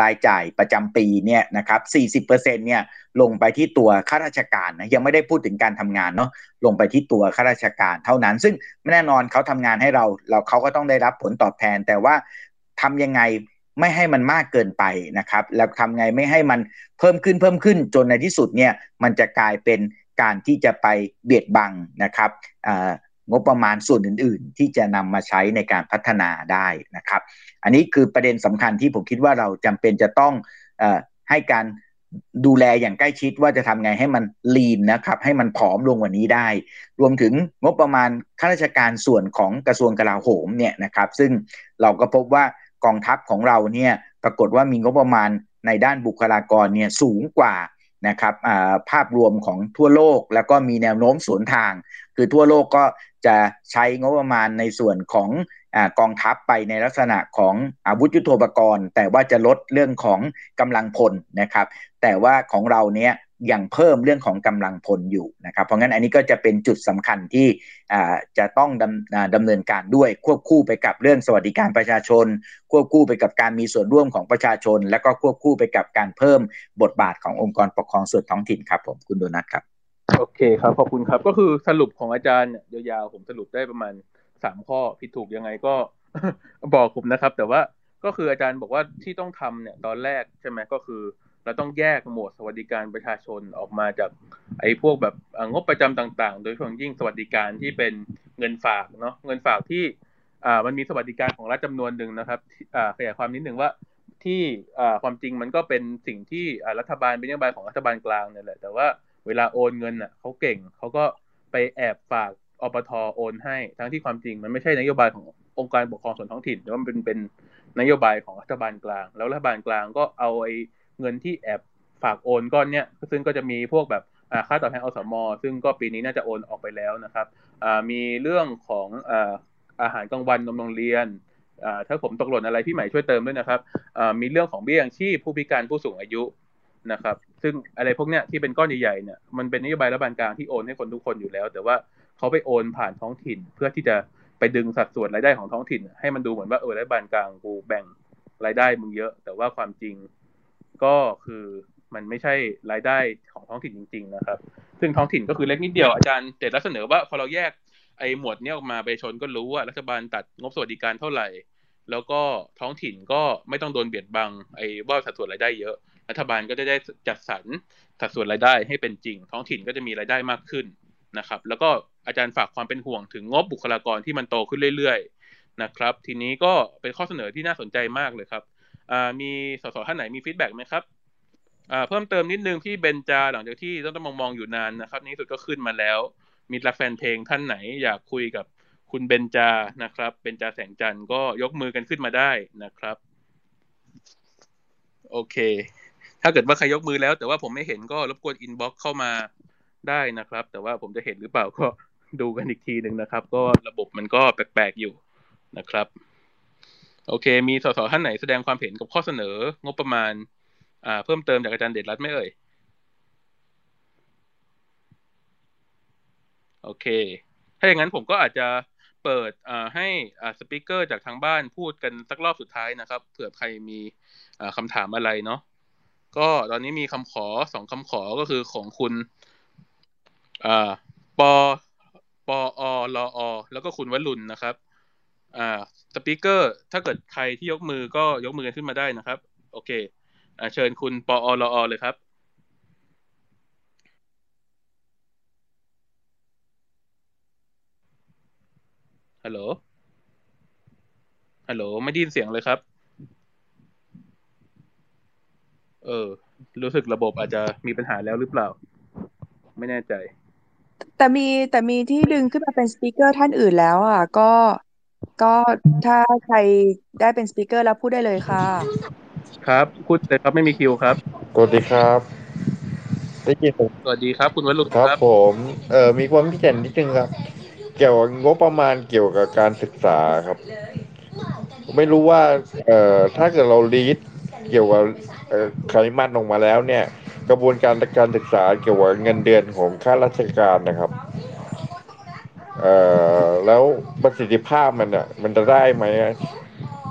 S13: รายจ่ายประจำปีเนี่ยนะครับสี่สิบเปอร์เซ็นเนี่ยลงไปที่ตัวข้าราชการนะยังไม่ได้พูดถึงการทำงานเนาะลงไปที่ตัวข้าราชการเท่านั้น ซึ่งแน่นอนเขาทำงานให้เราเราเขาก็ต้องได้รับผลตอบแทน แต่ว่าทำยังไงไม่ให้มันมากเกินไปนะครับ แล้วทำไงไม่ให้มันเพิ่มขึ้นเพิ่มขึ้นจนในที่สุดเนี่ยมันจะกลายเป็นการที่จะไปเบียดบังนะครับ งบประมาณส่วนอื่น ๆ ที่จะนำมาใช้ในการพัฒนาได้นะครับ อันนี้คือประเด็นสำคัญที่ผมคิดว่าเราจำเป็นจะต้องอให้การดูแลอย่างใกล้ชิดว่าจะทำไงให้มันลีนนะครับ ให้มันผอมลงกว่านี้ได้ รวมถึงงบประมาณข้าราชการส่วนของกระทรวงกลาโหมเนี่ยนะครับ ซึ่งเราก็พบว่ากองทัพของเราเนี่ยปรากฏว่ามีงบประมาณในด้านบุคลากรเนี่ยสูงกว่า นะครับภาพรวมของทั่วโลกแล้วก็มีแนวโน้มสวนทาง คือทั่วโลกก็จะใช้งบประมาณในส่วนของอกองทัพไปในลักษณะของอาวุธยุโทโธปกรณ์ แต่ว่าจะลดเรื่องของกำลังพลนะครับ แต่ว่าของเราเนี้ย ยังเพิ่มเรื่องของกำลังพลอยู่นะครับเพราะงั้นอันนี้ก็จะเป็นจุดสำคัญที่จะต้องดำดำเนินการด้วยควบคู่ไปกับเรื่องสวัสดิการประชาชน ควบคู่ไปกับการมีส่วนร่วมของประชาชน และก็ควบคู่ไปกับการเพิ่มบทบาทขององค์กรปกครองส่วนท้องถิ่นครับผมคุณโดนัทครับ
S4: โอเคครับขอบคุณครับก็คือสรุปของอาจารย์ยยาวๆผมสรุปได้ประมาณสามข้อผิดถูกยังไงก็บอกผมนะครับ แต่ว่าก็คืออาจารย์บอกว่าที่ต้องทำเนี่ยตอนแรกใช่ไหมก็คือ เราต้องแยกหมวดสวัสดิการประชาชนออกมาจากไอ้พวกแบบงบประจำต่างๆ โดยเฉพาะยิ่งสวัสดิการที่เป็นเงินฝากเนาะเงินฝากที่อ่ามันมีสวัสดิการของรัฐจำนวนหนึ่งนะครับอ่าขยายความนิดหนึ่งว่าที่อ่าความจริงมันก็เป็นสิ่งที่อ่ารัฐบาลเป็นนโยบายของรัฐบาลกลางเนี่ยแหละแต่ว่าเวลาโอนเงินอะเขาเก่งเขาก็ไปแอบฝากอปทโอนให้ทั้งที่ความจริงมันไม่ใช่นโยบายขององค์การปกครองส่วนท้องถิ่นแต่ว่ามันเป็นเป็นนโยบายของรัฐบาลกลาง แล้วรัฐบาลกลางก็เอาไอ้ เงินที่แอบฝากโอนก้อนเนี้ยซึ่งก็จะมีพวกแบบค่าตอบแทนอสม ซึ่งก็ปีนี้น่าจะโอนออกไปแล้วนะครับมีเรื่องของอาหารกลางวันนมโรงเรียนถ้าผมตกหล่นอะไรพี่ใหม่ช่วยเติมด้วยนะครับมีเรื่องของเบี้ยยังชีพผู้พิการผู้สูงอายุนะครับ ซึ่งอะไรพวกเนี้ยที่เป็นก้อนใหญ่ๆเนี่ยมันเป็นนโยบายรัฐบาลกลางที่โอนให้คนทุกคนอยู่แล้ว แต่ว่าเขาไปโอนผ่านท้องถิ่น เพื่อที่จะไปดึงสัดส่วนรายได้ของท้องถิ่น ให้มันดูเหมือนว่าเออรัฐบาลกลางกูแบ่งรายได้มึงเยอะ แต่ว่าความจริง ก็คือมันไม่ใช่รายได้ของท้องถิ่นจริง ๆ นะครับ ซึ่งท้องถิ่นก็คือเล็กนิดเดียวอาจารย์เด็ดแล้วเสนอว่าพอเราแยกไอ้หมวดนี้ออกมาไปชนก็รู้ว่ารัฐบาลตัดงบสวัสดิการเท่าไหร่ แล้วก็ท้องถิ่นก็ไม่ต้องโดนเบียดบังไอ้ว่าสัดส่วนรายได้เยอะ รัฐบาลก็จะได้จัดสรรสัดส่วนรายได้ให้เป็นจริง ท้องถิ่นก็จะมีรายได้มากขึ้นนะครับ แล้วก็อาจารย์ฝากความเป็นห่วงถึงงบบุคลากรที่มันโตขึ้นเรื่อย ๆ นะครับ ทีนี้ก็เป็นข้อเสนอที่น่าสนใจมากเลยครับ มีสสท่านไหนมี feedback ไหมครับเพิ่มเติมนิดนึงพี่เบนจาหลังจากที่ต้องต้องมองมองอยู่นานนะครับนี้สุดก็ขึ้นมาแล้ว มีรักแฟนเพลงท่านไหนอยากคุยกับคุณเบนจานะครับเบนจาแสงจันทร์ก็ยกมือกันขึ้นมาได้นะครับ โอเค ถ้าเกิดว่าใครยกมือแล้ว แต่ว่าผมไม่เห็นก็รบกวน inbox เข้ามาได้นะครับ แต่ว่าผมจะเห็นหรือเปล่าก็ดูกันอีกทีหนึ่งนะครับ ก็ระบบมันก็แปลกๆอยู่นะครับ โอเค มีสสท่านไหนแสดงความเห็นกับข้อเสนอ งบประมาณ อ่า เพิ่มเติมจากอาจารย์เดชรัตน์ไหมเอ่ย โอเค ถ้าอย่างนั้นผมก็อาจจะเปิดอ่าให้อ่า speaker จากทางบ้านพูดกันสักรอบสุดท้ายนะครับ เผื่อใครมีอ่าคำถามอะไรเนาะก็ตอนนี้มีคำขอสองคำขอก็คือของคุณอ่าปปออลอแล้วก็คุณวรุณนะครับ อ่า speaker ถ้าเกิดใครที่ยกมือก็ยกมือขึ้นมาได้นะครับ โอเคเชิญคุณปอลอเลยครับ ฮัลโหล ฮัลโหล ไม่ได้ยินเสียงเลยครับ เออ รู้สึกระบบอาจจะมีปัญหาแล้วหรือเปล่า ไม่แน่ใจ
S9: แต่มีแต่มีที่ดึงขึ้นมาเป็นสปีกเกอร์ท่านอื่นแล้วอะ ก็ ก็ถ้าใครได้เป็นสปีกเกอร์แล้วพูดได้เลยค่ะ
S4: ครับพูดเลยครับไม่มีคิวครับ
S14: สวัสดีครับได้ยินผม
S4: สวัสดีครับ คุณวรุณ
S14: ครับผม เอ่อมีความพิเศษนิดนึงครับ เกี่ยวกับงบประมาณเกี่ยวกับการศึกษาครับ ไม่รู้ว่า เอ่อถ้าเกิดเราลีดเกี่ยวกับเอ่อคริมันออกมาแล้วเนี่ย กระบวนการการศึกษาเกี่ยวกับเงินเดือนของข้าราชการนะครับ เอ่อแล้วประสิทธิภาพมันอะมันจะได้ไหม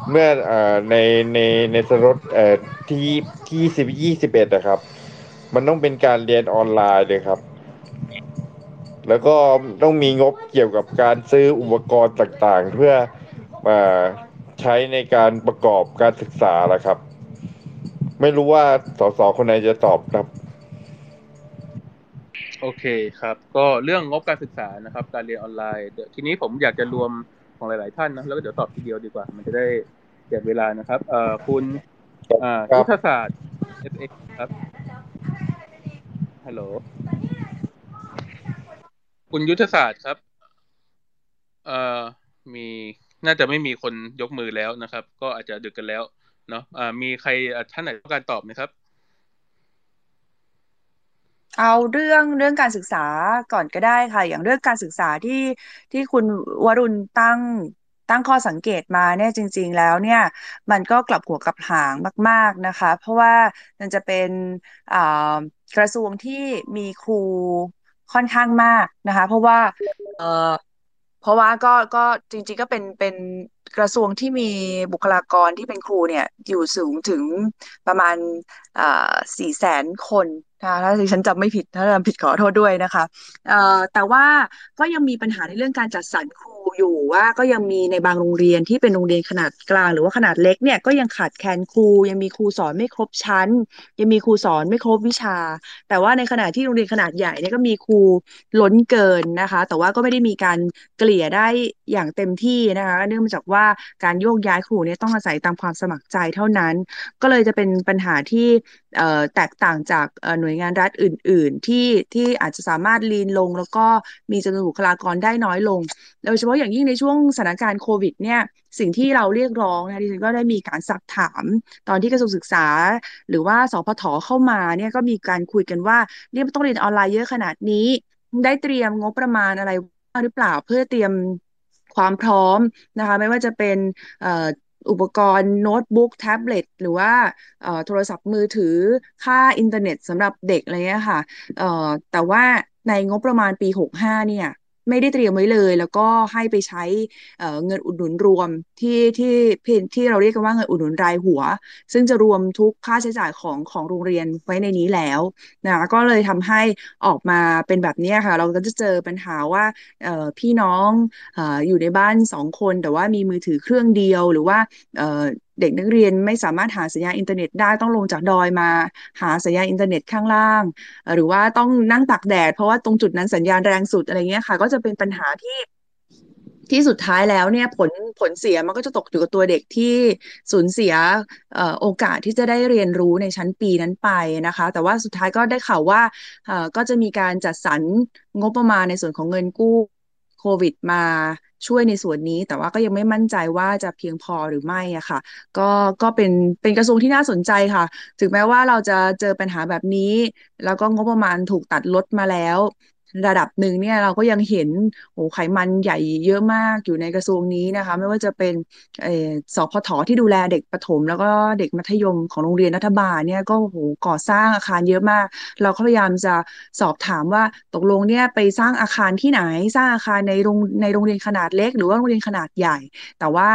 S14: เมื่ออในในในสรดเอ่อที่ที่สิบยี่สิบเอ็ดนะครับ มันต้องเป็นการเรียนออนไลน์เลยครับ แล้วก็ต้องมีงบเกี่ยวกับการซื้ออุปกรณ์ต่างๆ เพื่อมาใช้ในการประกอบการศึกษาละครับ ไม่รู้ว่าสสคนไหนจะตอบครับ
S4: โอเคครับ ก็เรื่องงบการศึกษานะครับ การเรียนออนไลน์ทีนี้ผมอยากจะรวมของหลาย ๆ ท่านนะแล้วก็เดี๋ยวตอบทีเดียวดีกว่า มันจะได้เก็บเวลานะครับเอ่อคุณอ่ายุทธศาสตร์ FX ครับฮัลโหลคุณยุทธศาสตร์ครับเอ่อมีน่าจะไม่มีคนยกมือแล้วนะครับ ก็อาจจะดึกกันแล้วเนาะอ่ามีใครท่านไหนต้องการตอบไหมครับ
S9: เอาเรื่องเรื่องการศึกษาก่อนก็ได้ค่ะ อย่างเรื่องการศึกษาที่ที่คุณวรุณตั้งตั้งข้อสังเกตมาเนี่ยจริง ๆ แล้วเนี่ย มันก็กลับหัวกลับหางมาก ๆนะคะ เพราะว่ามันจะเป็นกระทรวงที่มีครูค่อนข้างมากนะคะ เพราะว่าเออเพราะว่าก็ก็จริง ๆ ก็เป็นเป็นกระทรวงที่มีบุคลากรที่เป็นครูเนี่ยอยู่สูงถึงประมาณสี่แสนคน นะถ้าดิฉันจำไม่ผิดถ้าจำผิดขอโทษด้วยนะคะแต่ว่าก็ยังมีปัญหาในเรื่องการจัดสรรครูอยู่ว่าก็ยังมีในบางโรงเรียนที่เป็นโรงเรียนขนาดกลาง หรือว่าขนาดเล็กเนี่ยก็ยังขาดแคลนครู ยังมีครูสอนไม่ครบชั้น ยังมีครูสอนไม่ครบวิชา แต่ว่าในขณะที่โรงเรียนขนาดใหญ่เนี่ยก็มีครูล้นเกินนะคะ แต่ว่าก็ไม่ได้มีการเกลี่ยได้อย่างเต็มที่นะคะเนื่องมาจากว่าการโยกย้ายครูเนี่ยต้องอาศัยตามความสมัครใจเท่านั้น ก็เลยจะเป็นปัญหาที่ แตกต่างจากหน่วยงานรัฐอื่น ๆ ที่ที่อาจจะสามารถลีนลง แล้วก็มีจำนวนบุคลากรได้น้อยลง โดยเฉพาะอย่างยิ่งในช่วงสถานการณ์โควิดเนี่ยสิ่งที่เราเรียกร้องนะดิฉันก็ได้มีการซักถามตอนที่กระทรวงศึกษา หรือว่าสพทเข้ามาเนี่ยก็มีการคุยกันว่าเรียกต้องเรียนออนไลน์เยอะขนาดนี้ ได้เตรียมงบประมาณอะไรหรือเปล่าเพื่อเตรียมความพร้อมนะคะไม่ว่าจะเป็น อุปกรณ์โน้ตบุ๊กแท็บเล็ตหรือว่าโทรศัพท์มือถือค่าอินเทอร์เน็ตสำหรับเด็กอะไรเงี้ยค่ะแต่ว่าในงบประมาณปี 65 เนี่ย ไม่ได้เตรียมไว้เลย แล้วก็ให้ไปใช้เงินอุดหนุนรวมที่ที่ที่เราเรียกกันว่าเงินอุดหนุนรายหัว ซึ่งจะรวมทุกค่าใช้จ่ายของของโรงเรียนไว้ในนี้แล้วนะก็เลยทำให้ออกมาเป็นแบบนี้ค่ะ เราก็จะเจอปัญหาว่าพี่น้องอยู่ในบ้านสองคน แต่ว่ามีมือถือเครื่องเดียวหรือว่า เด็กนักเรียนไม่สามารถหาสัญญาณอินเทอร์เน็ตได้ต้องลงจากดอยมา หาสัญญาณอินเทอร์เน็ตข้างล่าง หรือว่าต้องนั่งตากแดด เพราะว่าตรงจุดนั้นสัญญาณแรงสุดอะไรเงี้ยค่ะ ก็จะเป็นปัญหาที่ที่สุดท้ายแล้วเนี่ยผลผลเสียมันก็จะตกอยู่กับตัวเด็กที่สูญเสียโอกาสที่จะได้เรียนรู้ในชั้นปีนั้นไปนะคะ แต่ว่าสุดท้ายก็ได้ข่าวว่าก็จะมีการจัดสรรงบประมาณในส่วนของเงินกู้โควิดมา ช่วยในส่วนนี้ แต่ว่าก็ยังไม่มั่นใจว่าจะเพียงพอหรือไม่อะค่ะ ก็ก็เป็นเป็นกระทรวงที่น่าสนใจค่ะ ถึงแม้ว่าเราจะเจอปัญหาแบบนี้ แล้วก็งบประมาณถูกตัดลดมาแล้ว ระดับหนึ่งเนี่ยเราก็ยังเห็นโอ้ไขมันใหญ่เยอะมากอยู่ในกระทรวงนี้นะคะ ไม่ว่าจะเป็นเออสพทที่ดูแลเด็กประถม แล้วก็เด็กมัธยมของโรงเรียนรัฐบาลเนี่ยก็โหก่อสร้างอาคารเยอะมาก เราก็พยายามจะสอบถามว่าตกลงเนี่ยไปสร้างอาคารที่ไหนสร้างอาคารในโรงในโรงเรียนขนาดเล็ก หรือว่าโรงเรียนขนาดใหญ่ แต่ว่า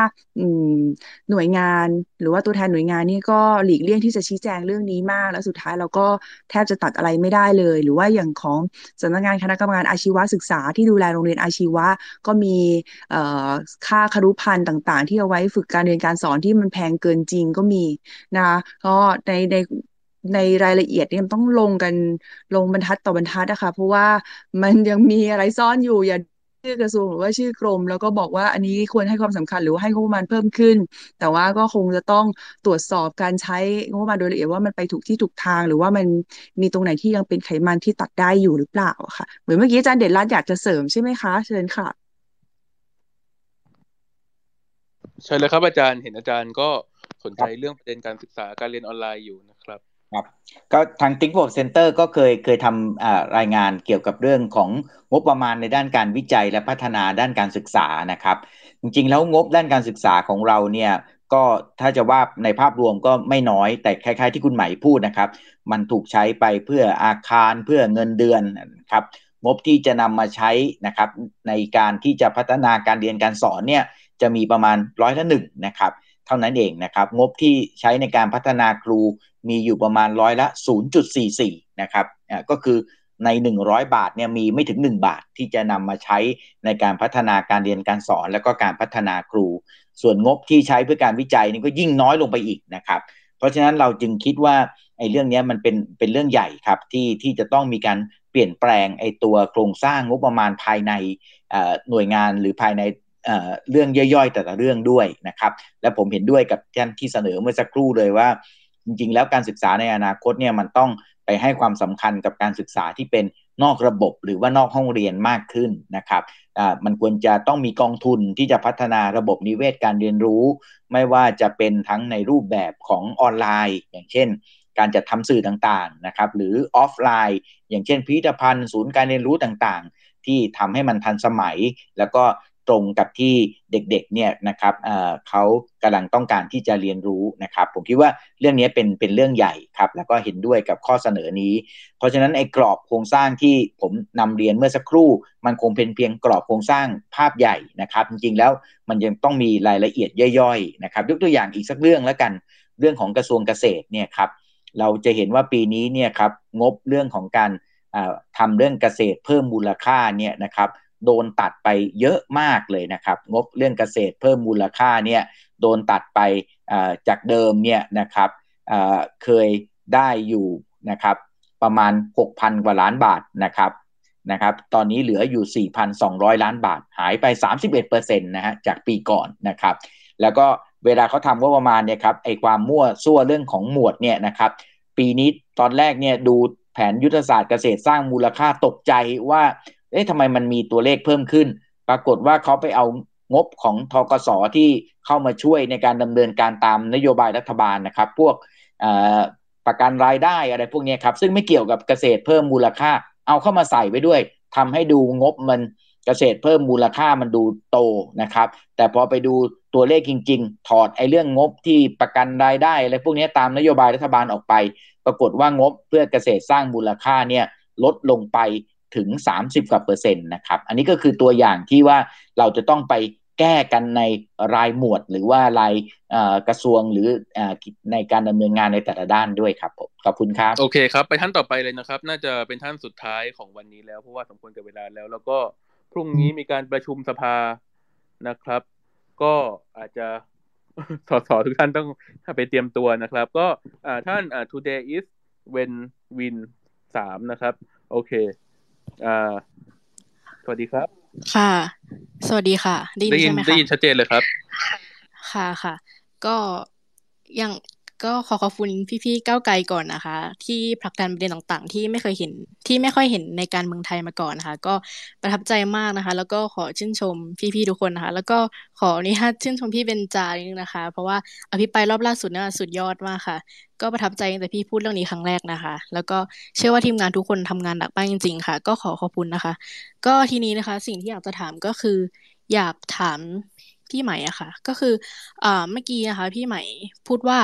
S9: หน่วยงานหรือว่าตัวแทนหน่วยงานนี่ก็หลีกเลี่ยงที่จะชี้แจงเรื่องนี้มาก แล้วสุดท้ายเราก็แทบจะตัดอะไรไม่ได้เลย หรือว่าอย่างของสำนักงานคณะกรรมการอาชีวศึกษาที่ดูแลโรงเรียนอาชีวะ ก็มีค่าคารุพันธ์ต่าง ๆ ที่เอาไว้ฝึกการเรียนการสอนที่มันแพงเกินจริงก็มีนะก็ในในในรายละเอียดเนี่ยต้องลงกันลงบรรทัดต่อบรรทัดนะคะเพราะว่ามันยังมีอะไรซ่อนอยู่อย่า ชื่อกระทรวงหรือว่าชื่อกรม แล้วก็บอกว่าอันนี้ควรให้ความสำคัญหรือว่าให้งบประมาณเพิ่มขึ้น แต่ว่าก็คงจะต้องตรวจสอบการใช้งบประมาณโดยละเอียดว่ามันไปถูกที่ถูกทาง หรือว่ามันมีตรงไหนที่ยังเป็นไขมันที่ตัดได้อยู่หรือเปล่าค่ะ เหมือนเมื่อกี้อาจารย์เด่นรัตอยากจะเสริมใช่ไหมคะเชิญค่ะ
S4: ใช่เลยครับอาจารย์เห็นอาจารย์ก็สนใจเรื่องประเด็นการศึกษาการเรียนออนไลน์อยู่นะ ครับ
S13: ก็ทาง Think for Center ก็เคยเคยทำรายงานเกี่ยวกับเรื่องของงบประมาณในด้านการวิจัยและพัฒนาด้านการศึกษานะครับ จริงๆ แล้วงบด้านการศึกษาของเราเนี่ยก็ถ้าจะว่าในภาพรวมก็ไม่น้อยแต่คล้ายๆที่คุณใหม่พูดนะครับ มันถูกใช้ไปเพื่ออาคารเพื่อเงินเดือนครับงบที่จะนำมาใช้นะครับในการที่จะพัฒนาการเรียนการสอนเนี่ยจะมีประมาณร้อยละหนึ่งนะครับ เท่านั้นเองนะครับ งบที่ใช้ในการพัฒนาครูมีอยู่ประมาณร้อยละ 0.44 นะครับก็คือใน 100 บาทเนี่ยมีไม่ถึง 1 บาทที่จะนำมาใช้ในการพัฒนาการเรียนการสอน แล้วก็การพัฒนาครู ส่วนงบที่ใช้เพื่อการวิจัยนี่ก็ยิ่งน้อยลงไปอีกนะครับเพราะฉะนั้นเราจึงคิดว่าไอ้เรื่องนี้มันเป็นเป็นเรื่องใหญ่ครับที่ที่จะต้องมีการเปลี่ยนแปลงไอ้ตัวโครงสร้างงบประมาณภายในหน่วยงานหรือภายใน เรื่องย่อยๆ แต่ละเรื่องด้วยนะครับ และผมเห็นด้วยกับท่านที่เสนอเมื่อสักครู่เลยว่า จริง ๆ แล้วการศึกษาในอนาคตเนี่ยมันต้องไปให้ความสำคัญกับการศึกษาที่เป็นนอกระบบหรือว่านอกห้องเรียนมากขึ้นนะครับมันควรจะต้องมีกองทุนที่จะพัฒนาระบบนิเวศการเรียนรู้ ไม่ว่าจะเป็นทั้งในรูปแบบของออนไลน์ อย่างเช่น การจัดทำสื่อต่างๆนะครับหรือออฟไลน์ อย่างเช่นพิพิธภัณฑ์ ศูนย์การเรียนรู้ต่างๆ ที่ทำให้มันทันสมัย แล้วก็ ตรงกับที่เด็กๆเนี่ยนะครับเเขากำลังต้องการที่จะเรียนรู้นะครับ ผมคิดว่าเรื่องนี้เป็นเป็นเรื่องใหญ่ครับแล้วก็เห็นด้วยกับข้อเสนอนี้ เพราะฉะนั้นไอ้กรอบโครงสร้างที่ผมนำเรียนเมื่อสักครู่ มันคงเป็นเพียงกรอบโครงสร้างภาพใหญ่นะครับ จริงๆแล้วมันยังต้องมีรายละเอียดย่อยๆนะครับยกตัวอย่างอีกสักเรื่องแล้วกันเรื่องของกระทรวงเกษตรเนี่ยครับเราจะเห็นว่าปีนี้เนี่ยครับงบเรื่องของการทำเรื่องเกษตรเพิ่มมูลค่าเนี่ยนะครับ โดนตัดไปเยอะมากเลยนะครับ งบเรื่องเกษตรเพิ่มมูลค่าเนี่ยโดนตัดไปจากเดิมเนี่ยนะครับเคยได้อยู่นะครับประมาณ 6,000 กว่าล้านบาทนะครับนะครับ ตอนนี้เหลืออยู่ 4,200 ล้านบาท หายไป 31%นะฮะจากปีก่อนนะครับ แล้วก็เวลาเขาทำก็ประมาณเนี่ยครับไอความมั่วซั่วเรื่องของหมวดเนี่ยนะครับ ปีนี้ตอนแรกเนี่ยดูแผนยุทธศาสตร์เกษตรสร้างมูลค่าตกใจว่า เอ๊ะทำไมมันมีตัวเลขเพิ่มขึ้น ปรากฏว่าเขาไปเอางบของทกสที่เข้ามาช่วยในการดำเนินการตามนโยบายรัฐบาลนะครับ พวกประกันรายได้อะไรพวกนี้ครับ ซึ่งไม่เกี่ยวกับเกษตรเพิ่มมูลค่า เอาเข้ามาใส่ไว้ด้วยทำให้ดูงบมันเกษตรเพิ่มมูลค่ามันดูโตนะครับ แต่พอไปดูตัวเลขจริง ๆ ถอดไอ้เรื่องงบที่ประกันรายได้อะไรพวกนี้ตามนโยบายรัฐบาลออกไป ปรากฏว่างบเพื่อเกษตรสร้างมูลค่าเนี่ยลดลงไป ถึง 30 กว่าเปอร์เซ็นต์นะครับ อันนี้ก็คือตัวอย่างที่ว่าเราจะต้องไปแก้กันในรายหมวดหรือว่ารายกระทรวงหรือในการดำเนินงานในแต่ละด้านด้วยครับผมขอบคุณครับ
S4: โอเคครับ ไปท่านต่อไปเลยนะครับ น่าจะเป็นท่านสุดท้ายของวันนี้แล้วเพราะว่าสมควรกับเวลาแล้ว แล้วก็พรุ่งนี้มีการประชุมสภานะครับ ก็อาจจะสสทุกท่านต้องไปเตรียมตัวนะครับ ก็ท่าน today is when win สามนะครับ โอเค อ่า สวัสดีครับ
S15: ค่ะ สวัสดีค่ะ ได้ยินใช่ไหมคะ
S4: ได้ยินชัดเจนเลยครับ
S15: ค่ะค่ะ ก็ยัง ก็ขอขอบคุณพี่ๆก้าวไกลก่อนนะคะ ที่ผลักดันประเด็นต่างๆ ที่ไม่เคยเห็นที่ไม่ค่อยเห็นในการเมืองไทยมาก่อนนะคะ ก็ประทับใจมากนะคะ แล้วก็ขอชื่นชมพี่ๆทุกคนนะคะ แล้วก็ขออนุญาตชื่นชมพี่เบนจานิดนึงนะคะ เพราะว่าอภิปรายรอบล่าสุดเนี่ยสุดยอดมากค่ะ ก็ประทับใจตั้งแต่พี่พูดเรื่องนี้ครั้งแรกนะคะ แล้วก็เชื่อว่าทีมงานทุกคนทำงานหนักมากจริง ๆ ค่ะ ก็ขอขอบคุณนะคะ ก็ทีนี้นะคะ สิ่งที่อยากจะถามก็คือ อยากถามพี่ใหม่อะค่ะ ก็คือเมื่อกี้นะคะ พี่ใหม่พูดว่า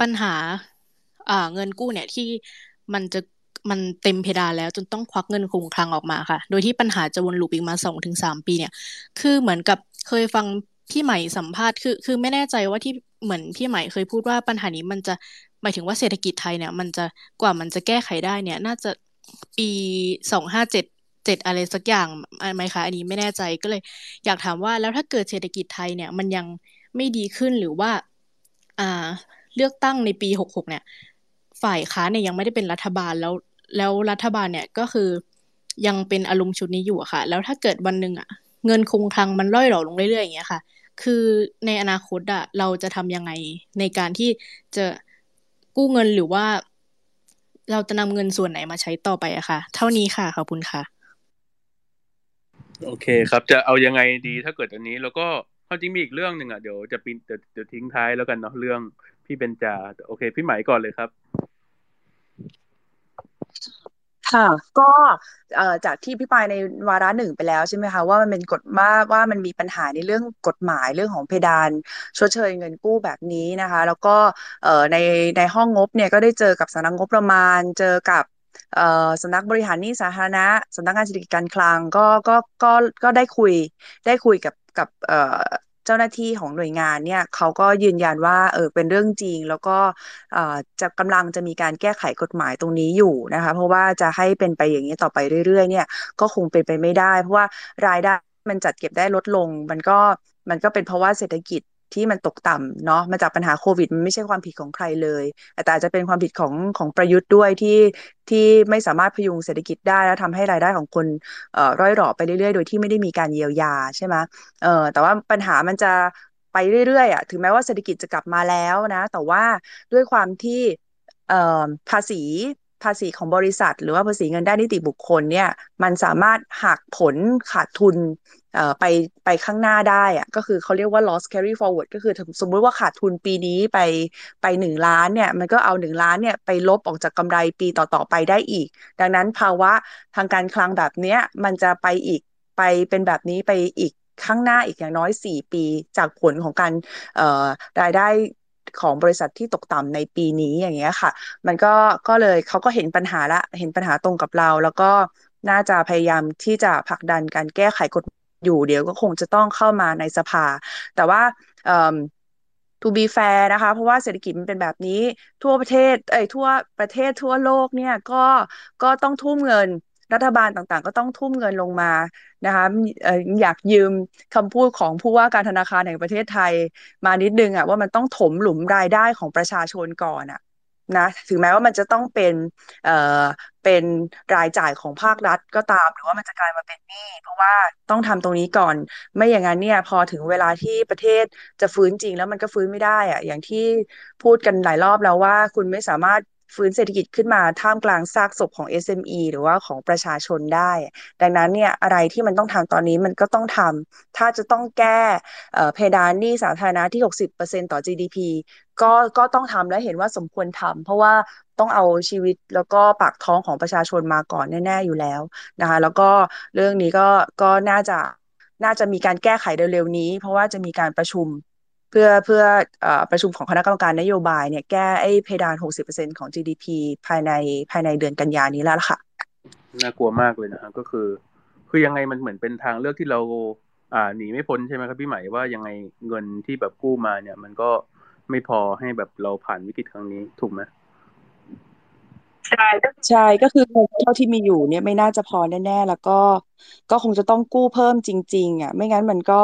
S15: ปัญหาเงินกู้เนี่ยที่มันจะมันเต็มเพดานแล้วจนต้องควักเงินคงคลังออกมาค่ะ โดยที่ปัญหาจะวนลูปอีกมาสองถึงสามปีเนี่ย คือเหมือนกับเคยฟังพี่ใหม่สัมภาษณ์คือ คือไม่แน่ใจว่าที่เหมือนพี่ใหม่เคยพูดว่าปัญหานี้มันจะหมายถึงว่าเศรษฐกิจไทยเนี่ย มันจะกว่ามันจะแก้ไขได้เนี่ย น่าจะปีสองห้าเจ็ดเจ็ดอะไรสักอย่างไหมคะอันนี้ไม่แน่ใจก็เลย อยากถามว่าแล้วถ้าเกิดเศรษฐกิจไทยเนี่ย มันยังไม่ดีขึ้นหรือว่า อ่า เลือกตั้งในปีหกหกเนี่ย ฝ่ายค้านเนี่ยยังไม่ได้เป็นรัฐบาลแล้ว แล้วรัฐบาลเนี่ยก็คือยังเป็นอารมณ์ชุดนี้อยู่อะค่ะ แล้วถ้าเกิดวันหนึ่งอะเงินคงคลังมันล่อยหล่อลงเรื่อยๆอย่างเงี้ยค่ะ คือในอนาคตอะเราจะทำยังไงในการที่จะกู้เงินหรือว่า เราจะนำเงินส่วนไหนมาใช้ต่อไปอะค่ะ เท่านี้ค่ะขอบคุณค่ะ
S4: โอเคครับจะเอายังไงดีถ้าเกิดอันนี้แล้วก็ความจริงมีอีกเรื่องหนึ่งอะเดี๋ยวจะปินเดี๋ยวทิ้งท้ายแล้วกันเนาะเรื่อง พี่เบนจาโอเค พี่ไหมก่อนเลยครับ
S9: ค่ะ ก็จากที่พี่ปายในวาระหนึ่งไปแล้วใช่ไหมคะว่ามันเป็นกฎมาว่ามันมีปัญหาในเรื่องกฎหมายเรื่องของเพดานชดเชยเงินกู้แบบนี้นะคะ แล้วก็ในในห้องงบเนี่ยก็ได้เจอกับสำนักงบประมาณเจอกับสำนักบริหารหนี้สาธารณะสำนักงานเศรษฐกิจการคลังก็ก็ก็ก็ได้คุยได้คุยกับกับ เจ้าหน้าที่ของหน่วยงานเนี่ยเขาก็ยืนยันว่าเออเป็นเรื่องจริง แล้วก็จะกำลังจะมีการแก้ไขกฎหมายตรงนี้อยู่นะคะ เพราะว่าจะให้เป็นไปอย่างนี้ต่อไปเรื่อยๆ เนี่ยก็คงเป็นไปไม่ได้ เพราะว่ารายได้มันจัดเก็บได้ลดลง มันก็มันก็เป็นเพราะว่าเศรษฐกิจ ที่มันตกต่ำเนาะมาจากปัญหาโควิด มันไม่ใช่ความผิดของใครเลยแต่อาจจะเป็นความผิดของของประยุทธ์ด้วยที่ที่ไม่สามารถพยุงเศรษฐกิจได้ แล้วทำให้รายได้ของคนเอ่อร่อยหรอไปเรื่อยๆ โดยที่ไม่ได้มีการเยียวยาใช่ไหมเออแต่ว่าปัญหามันจะไปเรื่อยๆอะถึงแม้ว่าเศรษฐกิจจะกลับมาแล้วนะ แต่ว่าด้วยความที่เอ่อภาษีภาษีของบริษัท หรือว่าภาษีเงินได้นิติบุคคลเนี่ยมันสามารถหักผลขาดทุน ไปไปข้างหน้าได้อะก็คือเขาเรียกว่า loss carry forward ก็คือสมมุติว่าขาดทุนปีนี้ไปไปหนึ่งล้านเนี่ยมันก็เอาหนึ่งล้านเนี่ยไปลบออกจากกำไรปีต่อๆไปได้อีก ดังนั้นภาวะทางการคลังแบบเนี้ยมันจะไปอีกไปเป็นแบบนี้ไปอีกข้างหน้าอีกอย่างน้อย 4 ปีจากผลของการรายได้ของบริษัทที่ตกต่ำในปีนี้อย่างเงี้ยค่ะ มันก็ก็เลยเขาก็เห็นปัญหาละเห็นปัญหาตรงกับเรา แล้วก็น่าจะพยายามที่จะผลักดันการแก้ไขกฎ อยู่เดี๋ยวก็คงจะต้องเข้ามาในสภา แต่ว่า to be fair นะคะ เพราะว่าเศรษฐกิจมันเป็นแบบนี้ ทั่วประเทศเอ้ยทั่วประเทศทั่วโลกเนี่ยก็ก็ต้องทุ่มเงินรัฐบาลต่างๆ ก็ต้องทุ่มเงินลงมานะคะอยากยืมคำพูดของผู้ว่าการธนาคารแห่งประเทศไทยมานิดนึงอะว่ามันต้องถมหลุมรายได้ของประชาชนก่อนอะนะถึงแม้ว่ามันจะต้องเป็น เป็นรายจ่ายของภาครัฐก็ตาม หรือว่ามันจะกลายมาเป็นหนี้เพราะว่าต้องทำตรงนี้ก่อน ไม่อย่างนั้นเนี่ย พอถึงเวลาที่ประเทศจะฟื้นจริงแล้วมันก็ฟื้นไม่ได้อะอย่างที่พูดกันหลายรอบแล้วว่าคุณไม่สามารถ ฟื้นเศรษฐกิจขึ้นมาท่ามกลางซากศพของ SME หรือว่าของประชาชนได้ ดังนั้นเนี่ยอะไรที่มันต้องทำตอนนี้มันก็ต้องทำถ้าจะต้องแก้เพดานหนี้สาธารณะที่ 60%ต่อ GDP ก็ก็ต้องทำและเห็นว่าสมควรทำเพราะว่าต้องเอาชีวิตแล้วก็ปากท้องของประชาชนมาก่อนแน่ ๆ อยู่แล้วนะคะแล้วก็เรื่องนี้ก็ก็น่าจะน่าจะมีการแก้ไขเร็วๆนี้ เพราะว่าจะมีการประชุม เพื่อเพื่ออประชุมของคณะกรรมการนโยบายเนี่ยแก้ไอ้เพดาน 60%ของ GDP ภายในภายในเดือนกันยานี้แล้วล่ะค่ะ
S4: น่ากลัวมากเลยนะฮะก็คือ คือยังไงมันเหมือนเป็นทางเลือกที่เราอ่าหนีไม่พ้นใช่ไหมครับพี่ใหม่ว่ายังไงเงินที่แบบกู้มาเนี่ย มันก็ไม่พอให้แบบเราผ่านวิกฤตครั้งนี้ถูกไหม
S9: ใช่ใช่ก็คือเท่าที่มีอยู่เนี่ยไม่น่าจะพอแน่ๆแล้วก็ ก็คงจะต้องกู้เพิ่มจริง ๆ อะ ไม่งั้นมันก็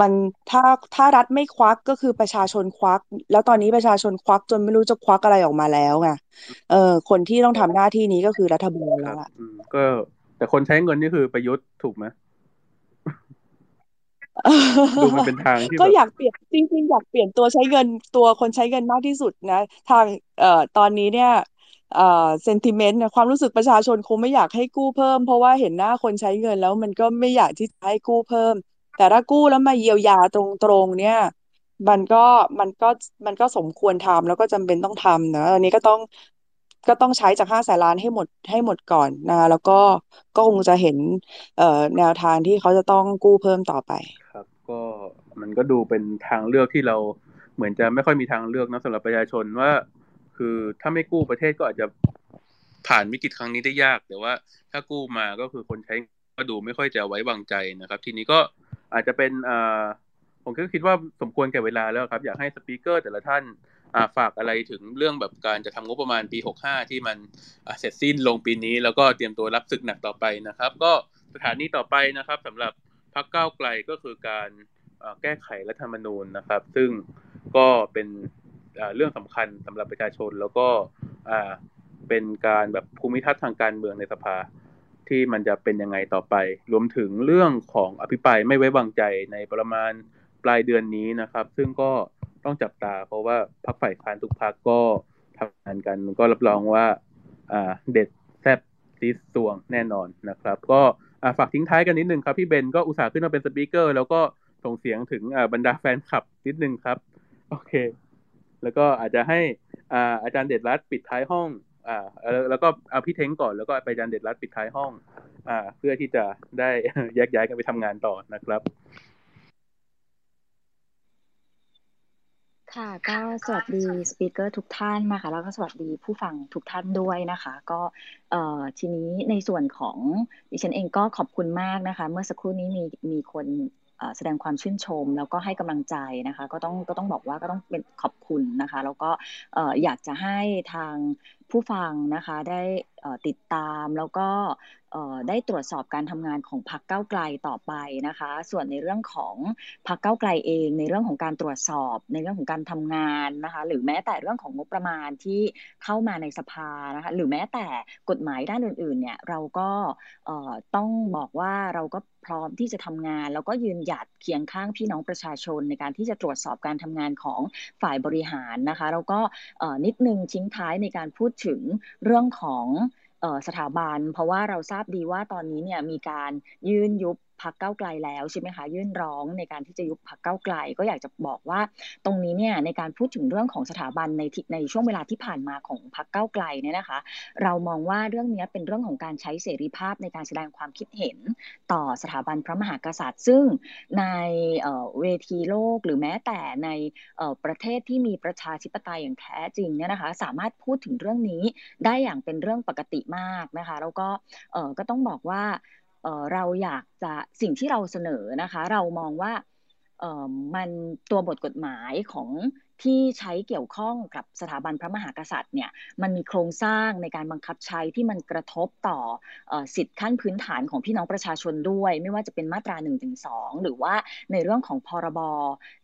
S9: มันถ้าถ้ารัฐไม่ควักก็คือประชาชนควัก แล้วตอนนี้ประชาชนควักจนไม่รู้จะควักอะไรออกมาแล้วไงเออคนที่ต้องทำหน้าที่นี้ก็คือรัฐบาลแล้วล่ะ
S4: ก็แต่คนใช้เงินนี่คือประยุทธ์ถูกไหมดูมันเป็นทางที่
S9: ก็อยากเปลี่ยนจริงๆอยากเปลี่ยนตัวใช้เงินตัวคนใช้เงินมากที่สุดนะ ทางเอ่อตอนนี้เนี่ยเอ่อเซนติเมนต์ความรู้สึกประชาชนคงไม่อยากให้กู้เพิ่ม เพราะว่าเห็นหน้าคนใช้เงินแล้วมันก็ไม่อยากที่จะให้กู้เพิ่ม แต่ถ้ากู้แล้วมาเยียวยาตรงๆเนี่ย มันก็มันก็มันก็สมควรทำแล้วก็จำเป็นต้องทำนะอันนี้ก็ต้องก็ต้องใช้จากห้าแสนล้านให้หมดให้หมดก่อนนะแล้วก็ก็คงจะเห็นเอ่อแนวทางที่เขาจะต้องกู้เพิ่มต่อไป
S4: ครับ ก็มันก็ดูเป็นทางเลือกที่เราเหมือนจะไม่ค่อยมีทางเลือกนะสำหรับประชาชนว่า คือถ้าไม่กู้ประเทศก็อาจจะผ่านวิกฤตครั้งนี้ได้ยาก แต่ว่าถ้ากู้มาก็คือคนใช้ก็ดูไม่ค่อยจะไว้วางใจนะครับ ทีนี้ก็ อาจจะเป็นอ่าผมก็คิดว่าสมควรแก่เวลาแล้วครับ อยากให้สปีกเกอร์แต่ละท่านฝากอะไรถึงเรื่องแบบการจะทำงบประมาณปี 65 ที่มันเสร็จสิ้นลงปีนี้ แล้วก็เตรียมตัวรับศึกหนักต่อไปนะครับ ก็สถานีต่อไปนะครับสำหรับพรรคก้าวไกลก็คือการแก้ไขรัฐธรรมนูญนะครับ ซึ่งก็เป็นเรื่องสำคัญสำหรับประชาชนแล้วก็เป็นการแบบภูมิทัศน์ทางการเมืองในสภา ที่มันจะเป็นยังไงต่อไป รวมถึงเรื่องของอภิปรายไม่ไว้วางใจในประมาณปลายเดือนนี้นะครับ ซึ่งก็ต้องจับตาเพราะว่าพรรคฝ่ายค้านทุกพรรคก็ทำงานกันก็รับรองว่าอ่าเด็ดแซ่บซีสวงแน่นอนนะครับ ก็ฝากทิ้งท้ายกันนิดนึงครับ พี่เบนก็อุตส่าห์ขึ้นมาเป็นสปีกเกอร์ แล้วก็ส่งเสียงถึงบรรดาแฟนคลับนิดนึงครับ โอเค แล้วก็อาจจะให้อาจารย์เด็ดรัตปิดท้ายห้อง อ่าแล้วก็เอาพี่เท้งก่อนแล้วก็ไปจันเด็ดรัดปิดท้ายห้อง อ่า เพื่อที่จะได้แยกย้ายกันไปทำงานต่อนะครับ
S16: ค่ะก็สวัสดีสปีกเกอร์ทุกท่านนะคะแล้วก็สวัสดีผู้ฟังทุกท่านด้วยนะคะ ก็เอ่อทีนี้ในส่วนของดิฉันเองก็ขอบคุณมากนะคะ เมื่อสักครู่นี้มีมีคนแสดงความชื่นชมแล้วก็ให้กำลังใจนะคะ ก็ต้องก็ต้องบอกว่าก็ต้องเป็นขอบคุณนะคะ แล้วก็อยากจะให้ทาง ผู้ฟังนะคะได้ติดตามแล้วก็ได้ตรวจสอบการทำงานของพรรคเก้าไกลต่อไปนะคะ ส่วนในเรื่องของพรรคเก้าไกลเอง ในเรื่องของการตรวจสอบในเรื่องของการทำงานนะคะ หรือแม้แต่เรื่องของงบประมาณที่เข้ามาในสภานะคะ หรือแม้แต่กฎหมายด้านอื่นๆ เนี่ยเราก็ต้องบอกว่าเราก็พร้อมที่จะทำงาน แล้วก็ยืนหยัดเคียงข้างพี่น้องประชาชนในการที่จะตรวจสอบการทำงานของฝ่ายบริหารนะคะ แล้วก็นิดนึงทิ้งท้ายในการพูดถึงเรื่องของสถาบัน เพราะว่าเราทราบดีว่าตอนนี้เนี่ยมีการยื่นยุบ พักเก้าไกลแล้วใช่ไหมคะยื่นร้องในการที่จะยุบพักเก้าไกล ก็อยากจะบอกว่าตรงนี้เนี่ยในการพูดถึงเรื่องของสถาบันในในช่วงเวลาที่ผ่านมาของพักเก้าไกลเนี่ยนะคะ เรามองว่าเรื่องนี้เป็นเรื่องของการใช้เสรีภาพในการแสดงความคิดเห็นต่อสถาบันพระมหากษัตริย์ ซึ่งในเวทีโลกหรือแม้แต่ในประเทศที่มีประชาธิปไตยอย่างแท้จริงเนี่ยนะคะ สามารถพูดถึงเรื่องนี้ได้อย่างเป็นเรื่องปกติมากนะคะ แล้วก็ก็ต้องบอกว่า เราอยากจะสิ่งที่เราเสนอนะคะ เรามองว่ามันตัวบทกฎหมายของ ที่ใช้เกี่ยวข้องกับสถาบันพระมหากษัตริย์เนี่ยมันมีโครงสร้างในการบังคับใช้ที่มันกระทบต่อสิทธิขั้นพื้นฐานของพี่น้องประชาชนด้วย ไม่ว่าจะเป็นมาตรา1นึถึงสหรือว่าในเรื่องของพรบ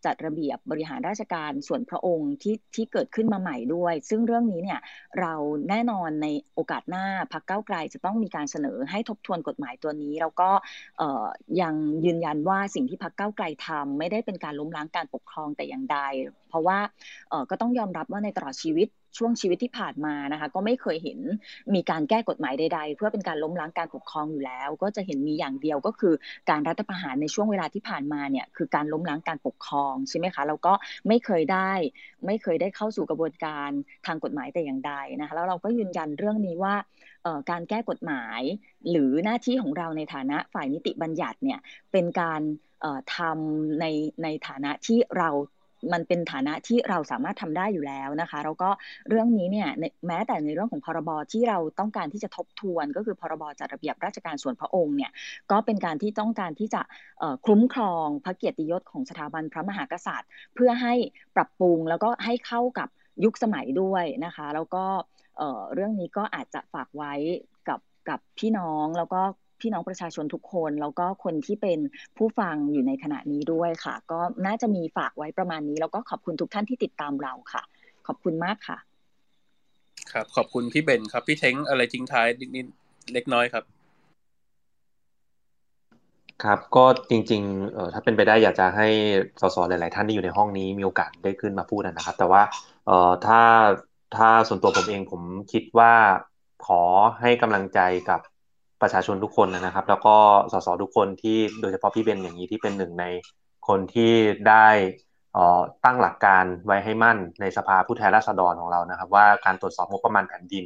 S16: จัดระเบียบบริหารราชการส่วนพระองค์ที่ที่เกิดขึ้นมาใหม่ด้วย ซึ่งเรื่องนี้เนี่ยเราแน่นอนในโอกาสหน้าพักเก้าไกลจะต้องมีการเสนอให้ทบทวนกฎหมายตัวนี้ แล้วก็ยังยืนยันว่าสิ่งที่พักเก้าไกลทำไม่ได้เป็นการล้มล้างการปกครองแต่อย่างใด ราะว่าก็ต้องยอมรับว่าในตลอดชีวิตช่วงชีวิตที่ผ่านมานะคะ ก็ไม่เคยเห็นมีการแก้กฎหมายใด ๆ เพื่อเป็นการล้มล้างการปกครองอยู่แล้ว ก็จะเห็นมีอย่างเดียวก็คือการรัฐประหารในช่วงเวลาที่ผ่านมาเนี่ยคือการล้มล้างการปกครองใช่ไหมคะแล้วก็ไม่เคยได้ ไม่เคยได้เข้าสู่กระบวนการทางกฎหมายแต่อย่างใดนะคะแล้วเราก็ยืนยันเรื่องนี้ว่าการแก้กฎหมาย หรือหน้าที่ของเราในฐานะฝ่ายนิติบัญญัติเนี่ยเป็นการทำในในฐานะที่เรา มันเป็นฐานะที่เราสามารถทำได้อยู่แล้วนะคะ แล้วก็เรื่องนี้เนี่ยแม้แต่ในเรื่องของพรบที่เราต้องการที่จะทบทวน ก็คือพรบจัดระเบียบราชการส่วนพระองค์เนี่ยก็เป็นการที่ต้องการที่จะคุ้มครองพระเกียรติยศของสถาบันพระมหากษัตริย์ เพื่อให้ปรับปรุงแล้วก็ให้เข้ากับยุคสมัยด้วยนะคะ แล้วก็เรื่องนี้ก็อาจจะฝากไว้กับกับพี่น้องแล้วก็ พี่น้องประชาชนทุกคน แล้วก็คนที่เป็นผู้ฟังอยู่ในขณะนี้ด้วยค่ะ ก็น่าจะมีฝากไว้ประมาณนี้ แล้วก็ขอบคุณทุกท่านที่ติดตามเราค่ะ ขอบคุณมากค่ะ
S4: ครับขอบคุณพี่เบนครับ พี่เท้งอะไรทิ้งท้ายนิดเล็กน้อยครับ
S6: ครับก็จริงๆเอ่อถ้าเป็นไปได้อยากจะให้สสหลาย ๆ ท่านที่อยู่ในห้องนี้มีโอกาสได้ขึ้นมาพูดนะครับ แต่ว่าเอ่อถ้าถ้าส่วนตัวผมเองผมคิดว่าขอให้กำลังใจกับ ประชาชนทุกคนนะครับ แล้วก็สสทุกคนที่โดยเฉพาะพี่เบนอย่างนี้ที่เป็นหนึ่งในคนที่ได้ตั้งหลักการไว้ให้มั่นในสภาผู้แทนราษฎรของเรานะครับ ว่าการตรวจสอบงบประมาณแผ่นดิน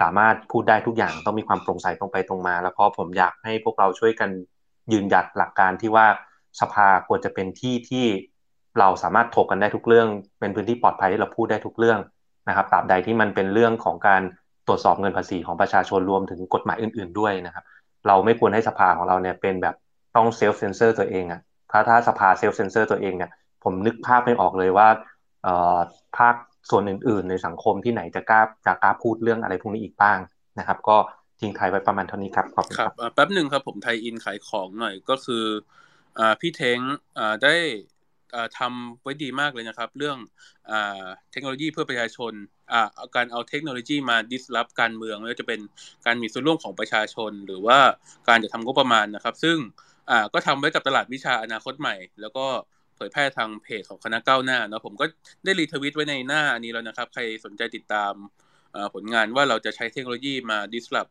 S6: สามารถพูดได้ทุกอย่างต้องมีความโปร่งใสตรงไปตรงมา แล้วก็ผมอยากให้พวกเราช่วยกันยืนหยัดหลักการที่ว่าสภาควรจะเป็นที่ที่เราสามารถถกกันได้ทุกเรื่อง เป็นพื้นที่ปลอดภัยที่เราพูดได้ทุกเรื่องนะครับตราบใดที่มันเป็นเรื่องของการ ตรวจสอบเงินภาษีของประชาชนรวมถึงกฎหมายอื่น ๆด้วยนะครับ เราไม่ควรให้สภาของเราเนี่ยเป็นแบบต้องเซลฟ์เซนเซอร์ตัวเองอะ่ะถ้าถ้าสภาเซลฟ์เซนเซอร์ตัวเองเนี่ยผมนึกภาพไม่ออกเลยว่าภาคส่วนอื่น ๆ ในสังคมที่ไหนจะกล้าจะกล้าพูดเรื่องอะไรพวกนี้อีกบ้างนะครับ ก็ทิ้งไทยไว้ประมาณเท่านี้ครับขอบคุณ
S4: ครับแป๊บหนึ่งครับผมไทยอินขายของหน่อยก็คือพี่เท้งได้ทำไว้ดีมากเลยนะครับ เรื่องเทคโนโลยีเพื่อประชาชน การเอาเทคโนโลยีมาดิสลอฟการเมืองไม่ว่าจะเป็นการมีส่วนร่วมของประชาชน หรือว่าการจะทำงบประมาณนะครับ ซึ่งก็ทำไว้กับตลาดวิชาอนาคตใหม่ แล้วก็เผยแพร่ทางเพจของคณะก้าวหน้านะผมก็ได้รีทวิตไว้ในหน้านี้แล้วนะครับ ใครสนใจติดตามผลงานว่าเราจะใช้เทคโนโลยีมา disrupt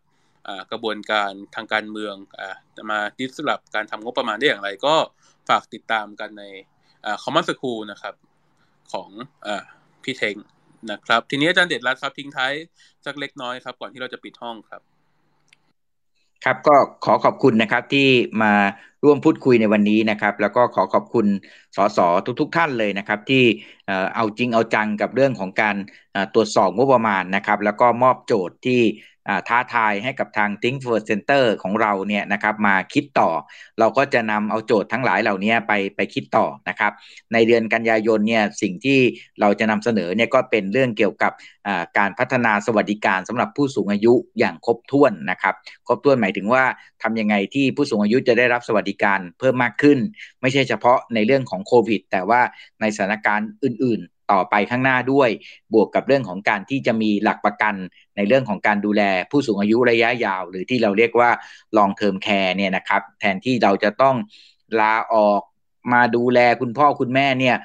S4: กระบวนการทางการเมืองมา disrupt การทำงบประมาณได้อย่างไร ก็ฝากติดตามกันใน Common School นะครับของอพี่เท้ง นะครับ ทีนี้อาจารย์เดชรัตครับทิ้งท้ายสักเล็กน้อยครับ ก่อนที่เราจะปิดห้องครับ
S13: ครับก็ขอขอบคุณนะครับที่มาร่วมพูดคุยในวันนี้นะครับ แล้วก็ขอขอบคุณสสทุกๆทท่านเลยนะครับ ที่เอาจริงเอาจังกับเรื่องของการตรวจสอบงบประมาณนะครับ แล้วก็มอบโจทย์ที่ ท้าทายให้กับทาง Think First Center ของเราเนี่ยนะครับมาคิดต่อ เราก็จะนำเอาโจทย์ทั้งหลายเหล่านี้ไปไปคิดต่อนะครับ ในเดือนกันยายนเนี่ยสิ่งที่เราจะนำเสนอเนี่ยก็เป็นเรื่องเกี่ยวกับการพัฒนาสวัสดิการสำหรับผู้สูงอายุอย่างครบถ้วนนะครับ ครบถ้วนหมายถึงว่าทำยังไงที่ผู้สูงอายุจะได้รับสวัสดิการเพิ่มมากขึ้น ไม่ใช่เฉพาะในเรื่องของโควิด แต่ว่าในสถานการณ์อื่น ต่อไปข้างหน้าด้วย บวกกับเรื่องของการที่จะมีหลักประกันในเรื่องของการดูแลผู้สูงอายุระยะยาว หรือที่เราเรียกว่า long term care เนี่ยนะครับ แทนที่เราจะต้องลาออกมาดูแลคุณพ่อคุณแม่เนี่ย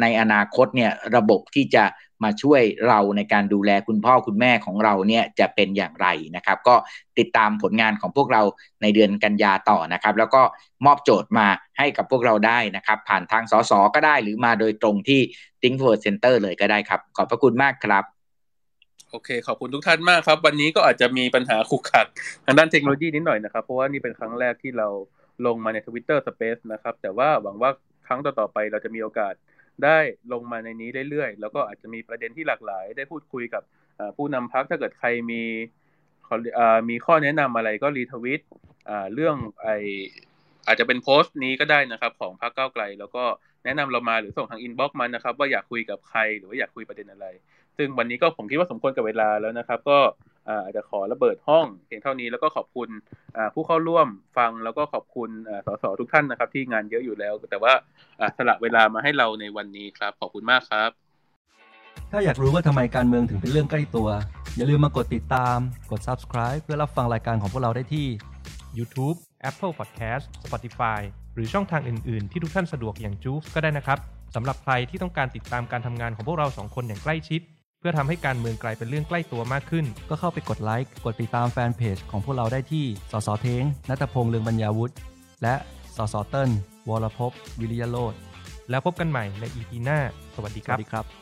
S13: ในอนาคตเนี่ยระบบที่จะ มาช่วยเราในการดูแลคุณพ่อคุณแม่ของเราเนี่ยจะเป็นอย่างไรนะครับ ก็ติดตามผลงานของพวกเราในเดือนกันยาต่อนะครับ แล้วก็มอบโจทย์มาให้กับพวกเราได้นะครับ ผ่านทางสสก็ได้หรือมาโดยตรงที่ Think Forward Center เลยก็ได้ครับ ขอบพระคุณมากครับ
S4: โอเค ขอบคุณทุกท่านมากครับ วันนี้ก็อาจจะมีปัญหาขุกขัดทางด้านเทคโนโลยีนิดหน่อยนะครับ เพราะว่านี่เป็นครั้งแรกที่เราลงมาใน Twitter Space นะครับ แต่ว่าหวังว่าครั้งต่อๆไปเราจะมีโอกาส ได้ลงมาในนี้เรื่อยๆ แล้วก็อาจจะมีประเด็นที่หลากหลาย ได้พูดคุยกับผู้นำพรรคถ้าเกิดใครมีมีข้อแนะนำอะไรก็ retweet เรื่องไออาจจะเป็นโพสต์นี้ก็ได้นะครับของพรรคก้าวไกล แล้วก็แนะนำเรามาหรือส่งทาง inbox มานะครับว่าอยากคุยกับใครหรือว่าอยากคุยประเด็นอะไร ซึ่งวันนี้ก็ผมคิดว่าสมควรกับเวลาแล้วนะครับ ก็ อาจจะขอระเบิดห้องเพียงเท่านี้แล้วก็ขอบคุณผู้เข้าร่วมฟังแล้วก็ขอบคุณสสทุกท่านนะครับ ที่งานเยอะอยู่แล้ว แต่ว่าสละเวลามาให้เราในวันนี้ครับ ขอบคุณมากครับ
S3: ถ้าอยากรู้ว่าทำไมการเมืองถึงเป็นเรื่องใกล้ตัว อย่าลืมมากดติดตาม กด subscribe เพื่อรับฟังรายการของพวกเราได้ที่
S5: YouTube Apple Podcast Spotify หรือช่องทางอื่น ๆ ที่ทุกท่านสะดวกอย่างจูฟก็ได้นะครับสำหรับใครที่ต้องการติดตามการทำงานของพวกเราสองคนอย่างใกล้ชิด เพื่อทำให้การเมืองกลายเป็นเรื่องใกล้ตัวมากขึ้น
S3: ก็เข้าไปกดไลค์กดติดตามแฟนเพจของพวกเราได้ที่สสเทงนัตพงษ์เลืองบรรยาวุฒิและสสเติ้ลวรภพวิริยโรธ
S5: แล้วพบกันใหม่ใน EP หน้า สวัสดีค
S3: ส
S5: รั
S3: วั
S5: บ
S3: สดีครับ